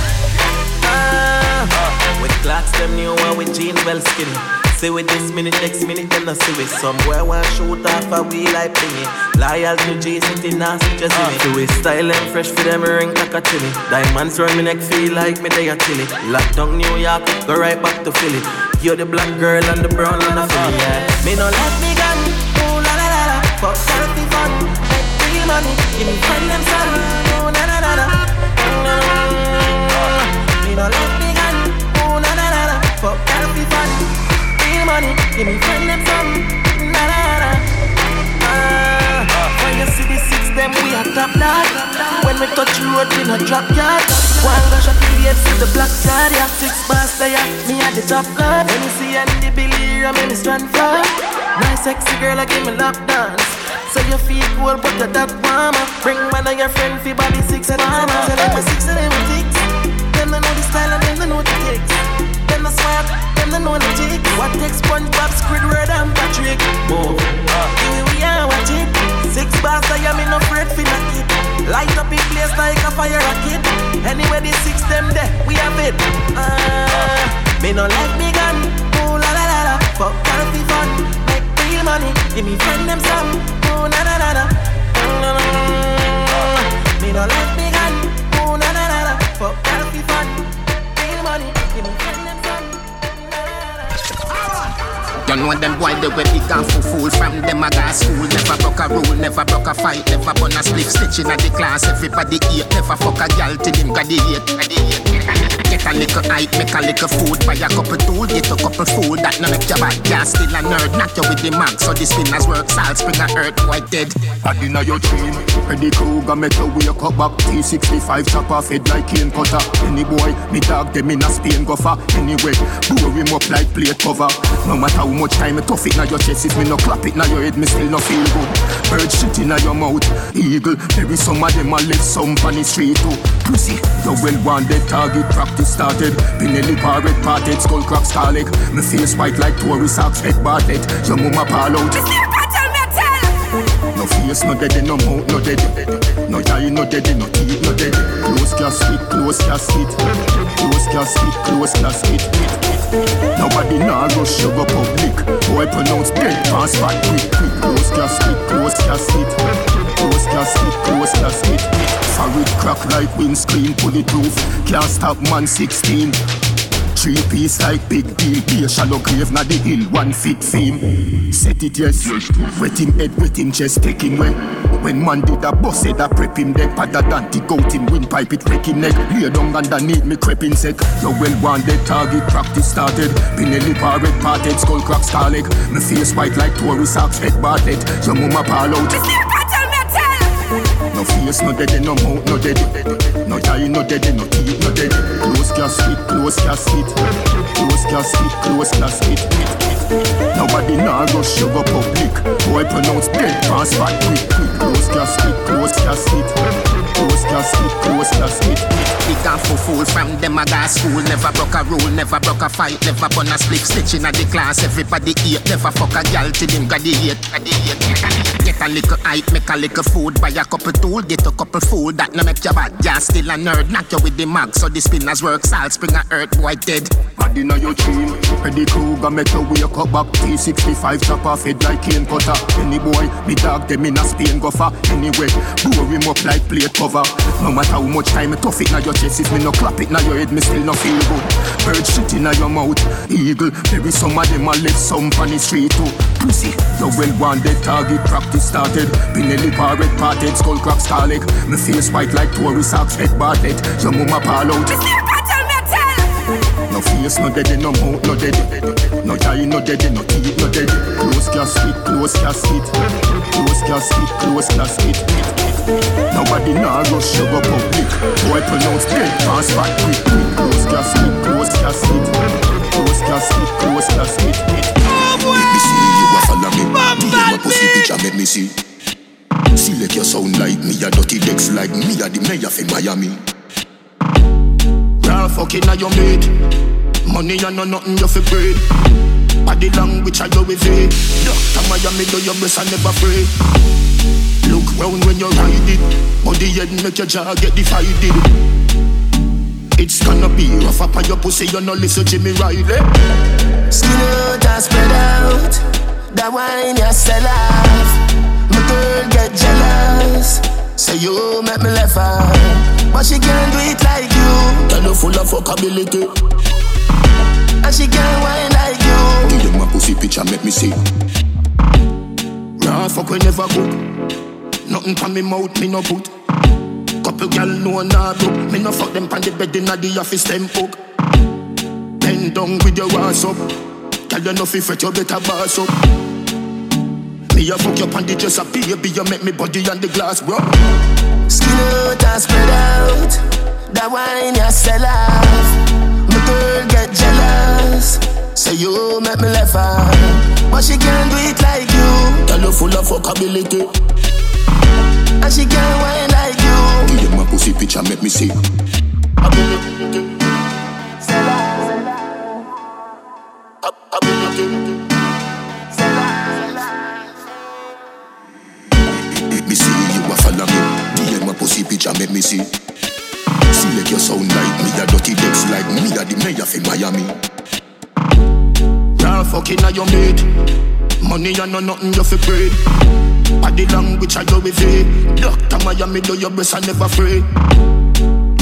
Ah, with clocks them new one with jeans well skinny. Say with this minute, next minute, then I see with somewhere want shoot off a wheel like thingy. Loyal to J City, nasty just see me. Do it style and fresh for them ring cockatini. Diamonds round me neck feel like me they a chilly. Lock down New York, go right back to Philly. You're the black girl and the brown and the Philly, yeah. Me no let me gun, ooh la la la la. Fuck selfie fun, make real money. Give me friend them son, ooh na na na na. Me no let me gun, ooh na na na na. Fuck selfie fun real money. Give me friend them some. Na na na. Ah, when you see the six them, we are top dog. When we touch road, we no drop yard. One rush of the see the black card. Yeah, six bars there, me at the top guard. When you see Andy Billy, I make me stand firm. Nice sexy girl, I give me lap dance. So you feel cool, but you're that warmer. Bring one of your friend, fi body six and mama. So them a six and them a six. Them they know the style and them they know the kicks. Them the smart, them they know the tick. What takes SpongeBob, Squidward and Patrick? Move. Here we are, watch it. Six bars, I am in afraid for knock it. Light up in place like a fire rocket. Anyway, the six them there, we have it. Uh, me no let me gun. Ooh la la la la. Fuck healthy fun, real money. Give me friend them some. Ooh na na na na. Mm-hmm. Me no let me gun. Ooh na na na na. Fuck healthy fun, real money. Give me You know them boy they were big and full fool from them a got school. Never broke a rule, never broke a fight, never burn a split stitching at the class. Everybody eat, never fuck a gal till him got the hate. Get a little hype, make a little food, buy a couple tool, get a couple food that no make your bad gas still a nerd. Knock you with the mag, so the spinners work, salt spring a earth, white dead. I dinner your dream, Freddy Krueger make you wake up back. T65 chop off like cane cutter. Any boy, me dog them in a Spain go far. Anyway, blow him up like plate cover. No matter how much time me tough it na your chest, if me no clap it na your head, me still no feel good. Bird shit in your mouth, eagle. Maybe some of them a live some on the street too. Pussy, you well wanted target practice started. Pinelli parrot parted, skull crack scarlet. Me face white like Tory socks, head bartlett. Your mama pal out. No face, no dead, no mouth, no dead. No eye, no dead, no teeth, no dead. Close casket, close casket. Close casket, close casket. Nobody nah rush you go public. Boy pronounce dead, pass back quick, quick. Close casket, close casket. Close casket, close casket. Farid crack like windscreen, bulletproof. Can't stop man 16. Three piece like big deal, be a shallow grave, na the hill, one feet fame. Set it yes, wet him head, wet him chest, take him way. When man did a boss head, I prep him dead, pad a dante, goat him, windpipe it, wreck him neck. Lay down underneath me, creeping set. Your well wanted target practice started. Pinelli parrot parted, skull crack scarlet. Me face white like Tory socks, head bartlett. Your mama pal out. No face, no dead, no mouth, no dead. No eye, no dead, no teeth, no dead. Close casket, close casket. Close casket, close casket. Nobody nah rush you public. Boy pronounce dead, pass back quick, quick. Close casket, close casket. Close casket, close casket. Big and full fool from them a got school. Never broke a rule, never broke a fight, never burn a split stitching at the class. Everybody eat, never fuck a gal till him got the hate. Get a little hype, make a little food, buy a couple tool, get a couple food that no make your bad gas still a nerd. Knock you with the mag, so the spinners work, salt spring a earth, boy dead. Bad inna your dream. Freddy Krueger make you wake up back. T65 chop off head like cane cutter. Any boy, me dog them in a Spain go far. Anyway, blow him up like plate cover. No matter how much time me tough it now your chest, if me no clap it now your head, me still no feel good. Bird shit inna your mouth, eagle. Maybe some of them a left some on the street too. Pussy, your well wanted target practice started. Pinelli parrot parted, skull crack scarlet. Me face white like Tory socks, head bartlett. Your mama pal out. No face, no dead, no mouth, no dead. No eye, no dead, no teeth, no dead. Close casket, close casket. Close casket, close casket. Nobody you go public. Boy pronounce dead, pass back quick. Close casket, close casket. Close casket, close casket. Let me see you a follow me. DM a pussy picture, make me see. Select your sound like me, a dirty decks like me, a the mayor for Miami. Raw fucking a your mate. Money and no nothing you fi breed. Body language I you with it. Doctor Miami do your best and never afraid. Look round when you ride it. Body head make your jaw get divided. It's gonna be rough up on your pussy, you no listen Jimmy Riley. Skin out and spread out. That wine you sell off. My girl get jealous. Say you make me laugh out. But she can't do it like you. Tell you full of fuckability. And she can't wine like you. Give them a pussy picture, make me see. Raw fuck we never cook. Nothing pan me mouth, me no put. Couple gal know nah do. Me no fuck them pan the bed inna the office them hook. Bend down with your ass up. Tell you nothing fret, you better boss up. Me a fuck you pan the dress up, baby, you make me body on the glass, bro. Skin out and spread out. That wine you sell off. My girl get jealous. Say you make me laugh out. But she can't do it like you. Tell you full of fuckability. And she can't wine like you. Them a pussy picture, make me see. Let me see you a follow me. DM pussy picture, make me see. Select your sound like me, a dirty decks like me, a the mayor for Miami. Raw fucking a your mate. Money and no nothing you fi breed. Body language I you with it. Doctor Miami do your best I never afraid.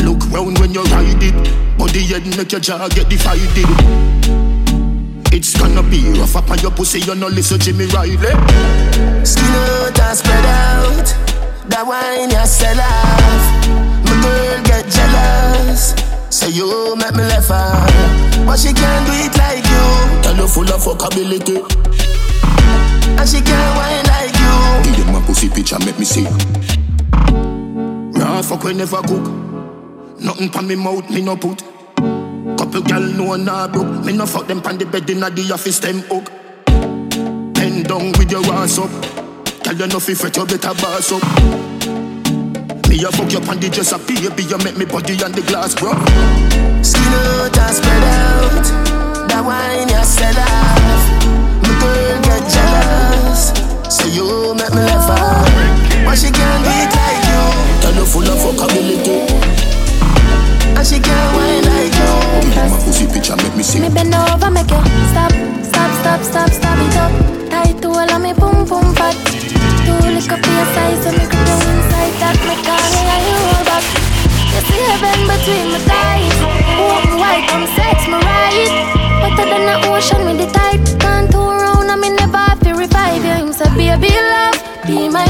Look round when you ride it. Body head make your jaw get divided. It's gonna be rough up on your pussy, you no listen Jimmy Riley. Skin out and spread out. That wine you sell off. My girl get jealous. Say you make me laugh her, but she can't do it like you. Tell you full of fuckability. And she can't wine like you. Give them my pussy picture, make me see. Raw fuck we never cook. Nothing pa me mouth, me no put. Couple gal know nah broke. Me no fuck them pan the bed inna the office them hook. Bend down with your ass up. Tell you no fi fret, you better boss up. Me a fuck you pan the dress up, baby. You make me body on the glass, bro. Skin out and spread out. That wine you sell off. My girl get jealous. Say you make me laugh her, but she can't do it like you. Tell you full of fuckability. And she can't wine like you. Give them my pussy picture, make me see. Me bend over, make you stop, stop, stop, stop, stop it up. Tight to all of me, boom, boom, fat. Two lick up your size, me go down inside that. Me me and you roll back. You see heaven between my thighs. Open wide, come sex me right. Better than the ocean with the tide. Can't turn around, and me never have to revive you. Him say, baby love, be my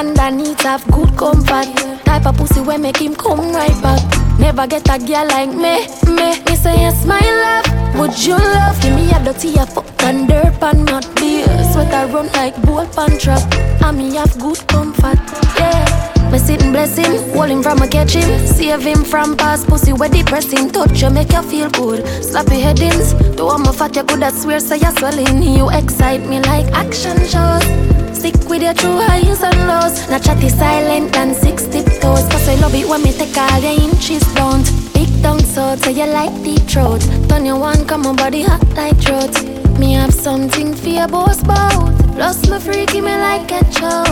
And to have good comfort. Type of pussy where make him come right back. Never get a girl like me, me. Me say yes, my love. Would you love? Give me a dirty a fuck and dirt pan not beer. Sweat I run like bull pan trap. And me have good comfort, yeah. Me sit and bless him, hold him from a catch him, save him from past pussy where depressing. Touch you make you feel good. Slappy headings, do I'm a fat you could have swear say you're swelling. You excite me like action shows. Stick with your true highs and lows. Not chatty silent and six tiptoes. Cause I love it when me take all your inches round. Big tongue so so you like deep throat. Turn your one, come on body hot like throat. Me have something for your boss bout. Plus me freaky me like a chow.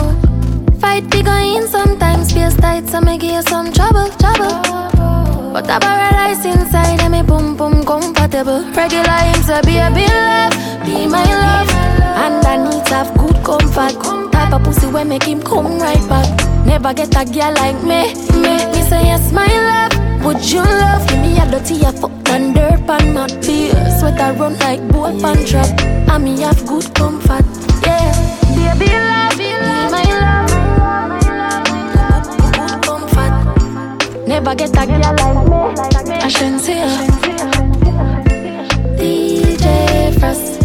Fight big in sometimes space tight so me give you some trouble, trouble. But I paradise inside and me boom boom comfortable. Regular him say baby love, be my love. And I need to have comfort. Type of pussy where make him come right back. Never get a girl like me, me. Me say yes my love. Would you love Give me a dirty a fuck and dirt pan not beer. Sweat I run like boat pan trap. And me have good comfort, yeah. Baby love, be my love. Good comfort. Never get a girl like me. I shouldn't say DJ Frost.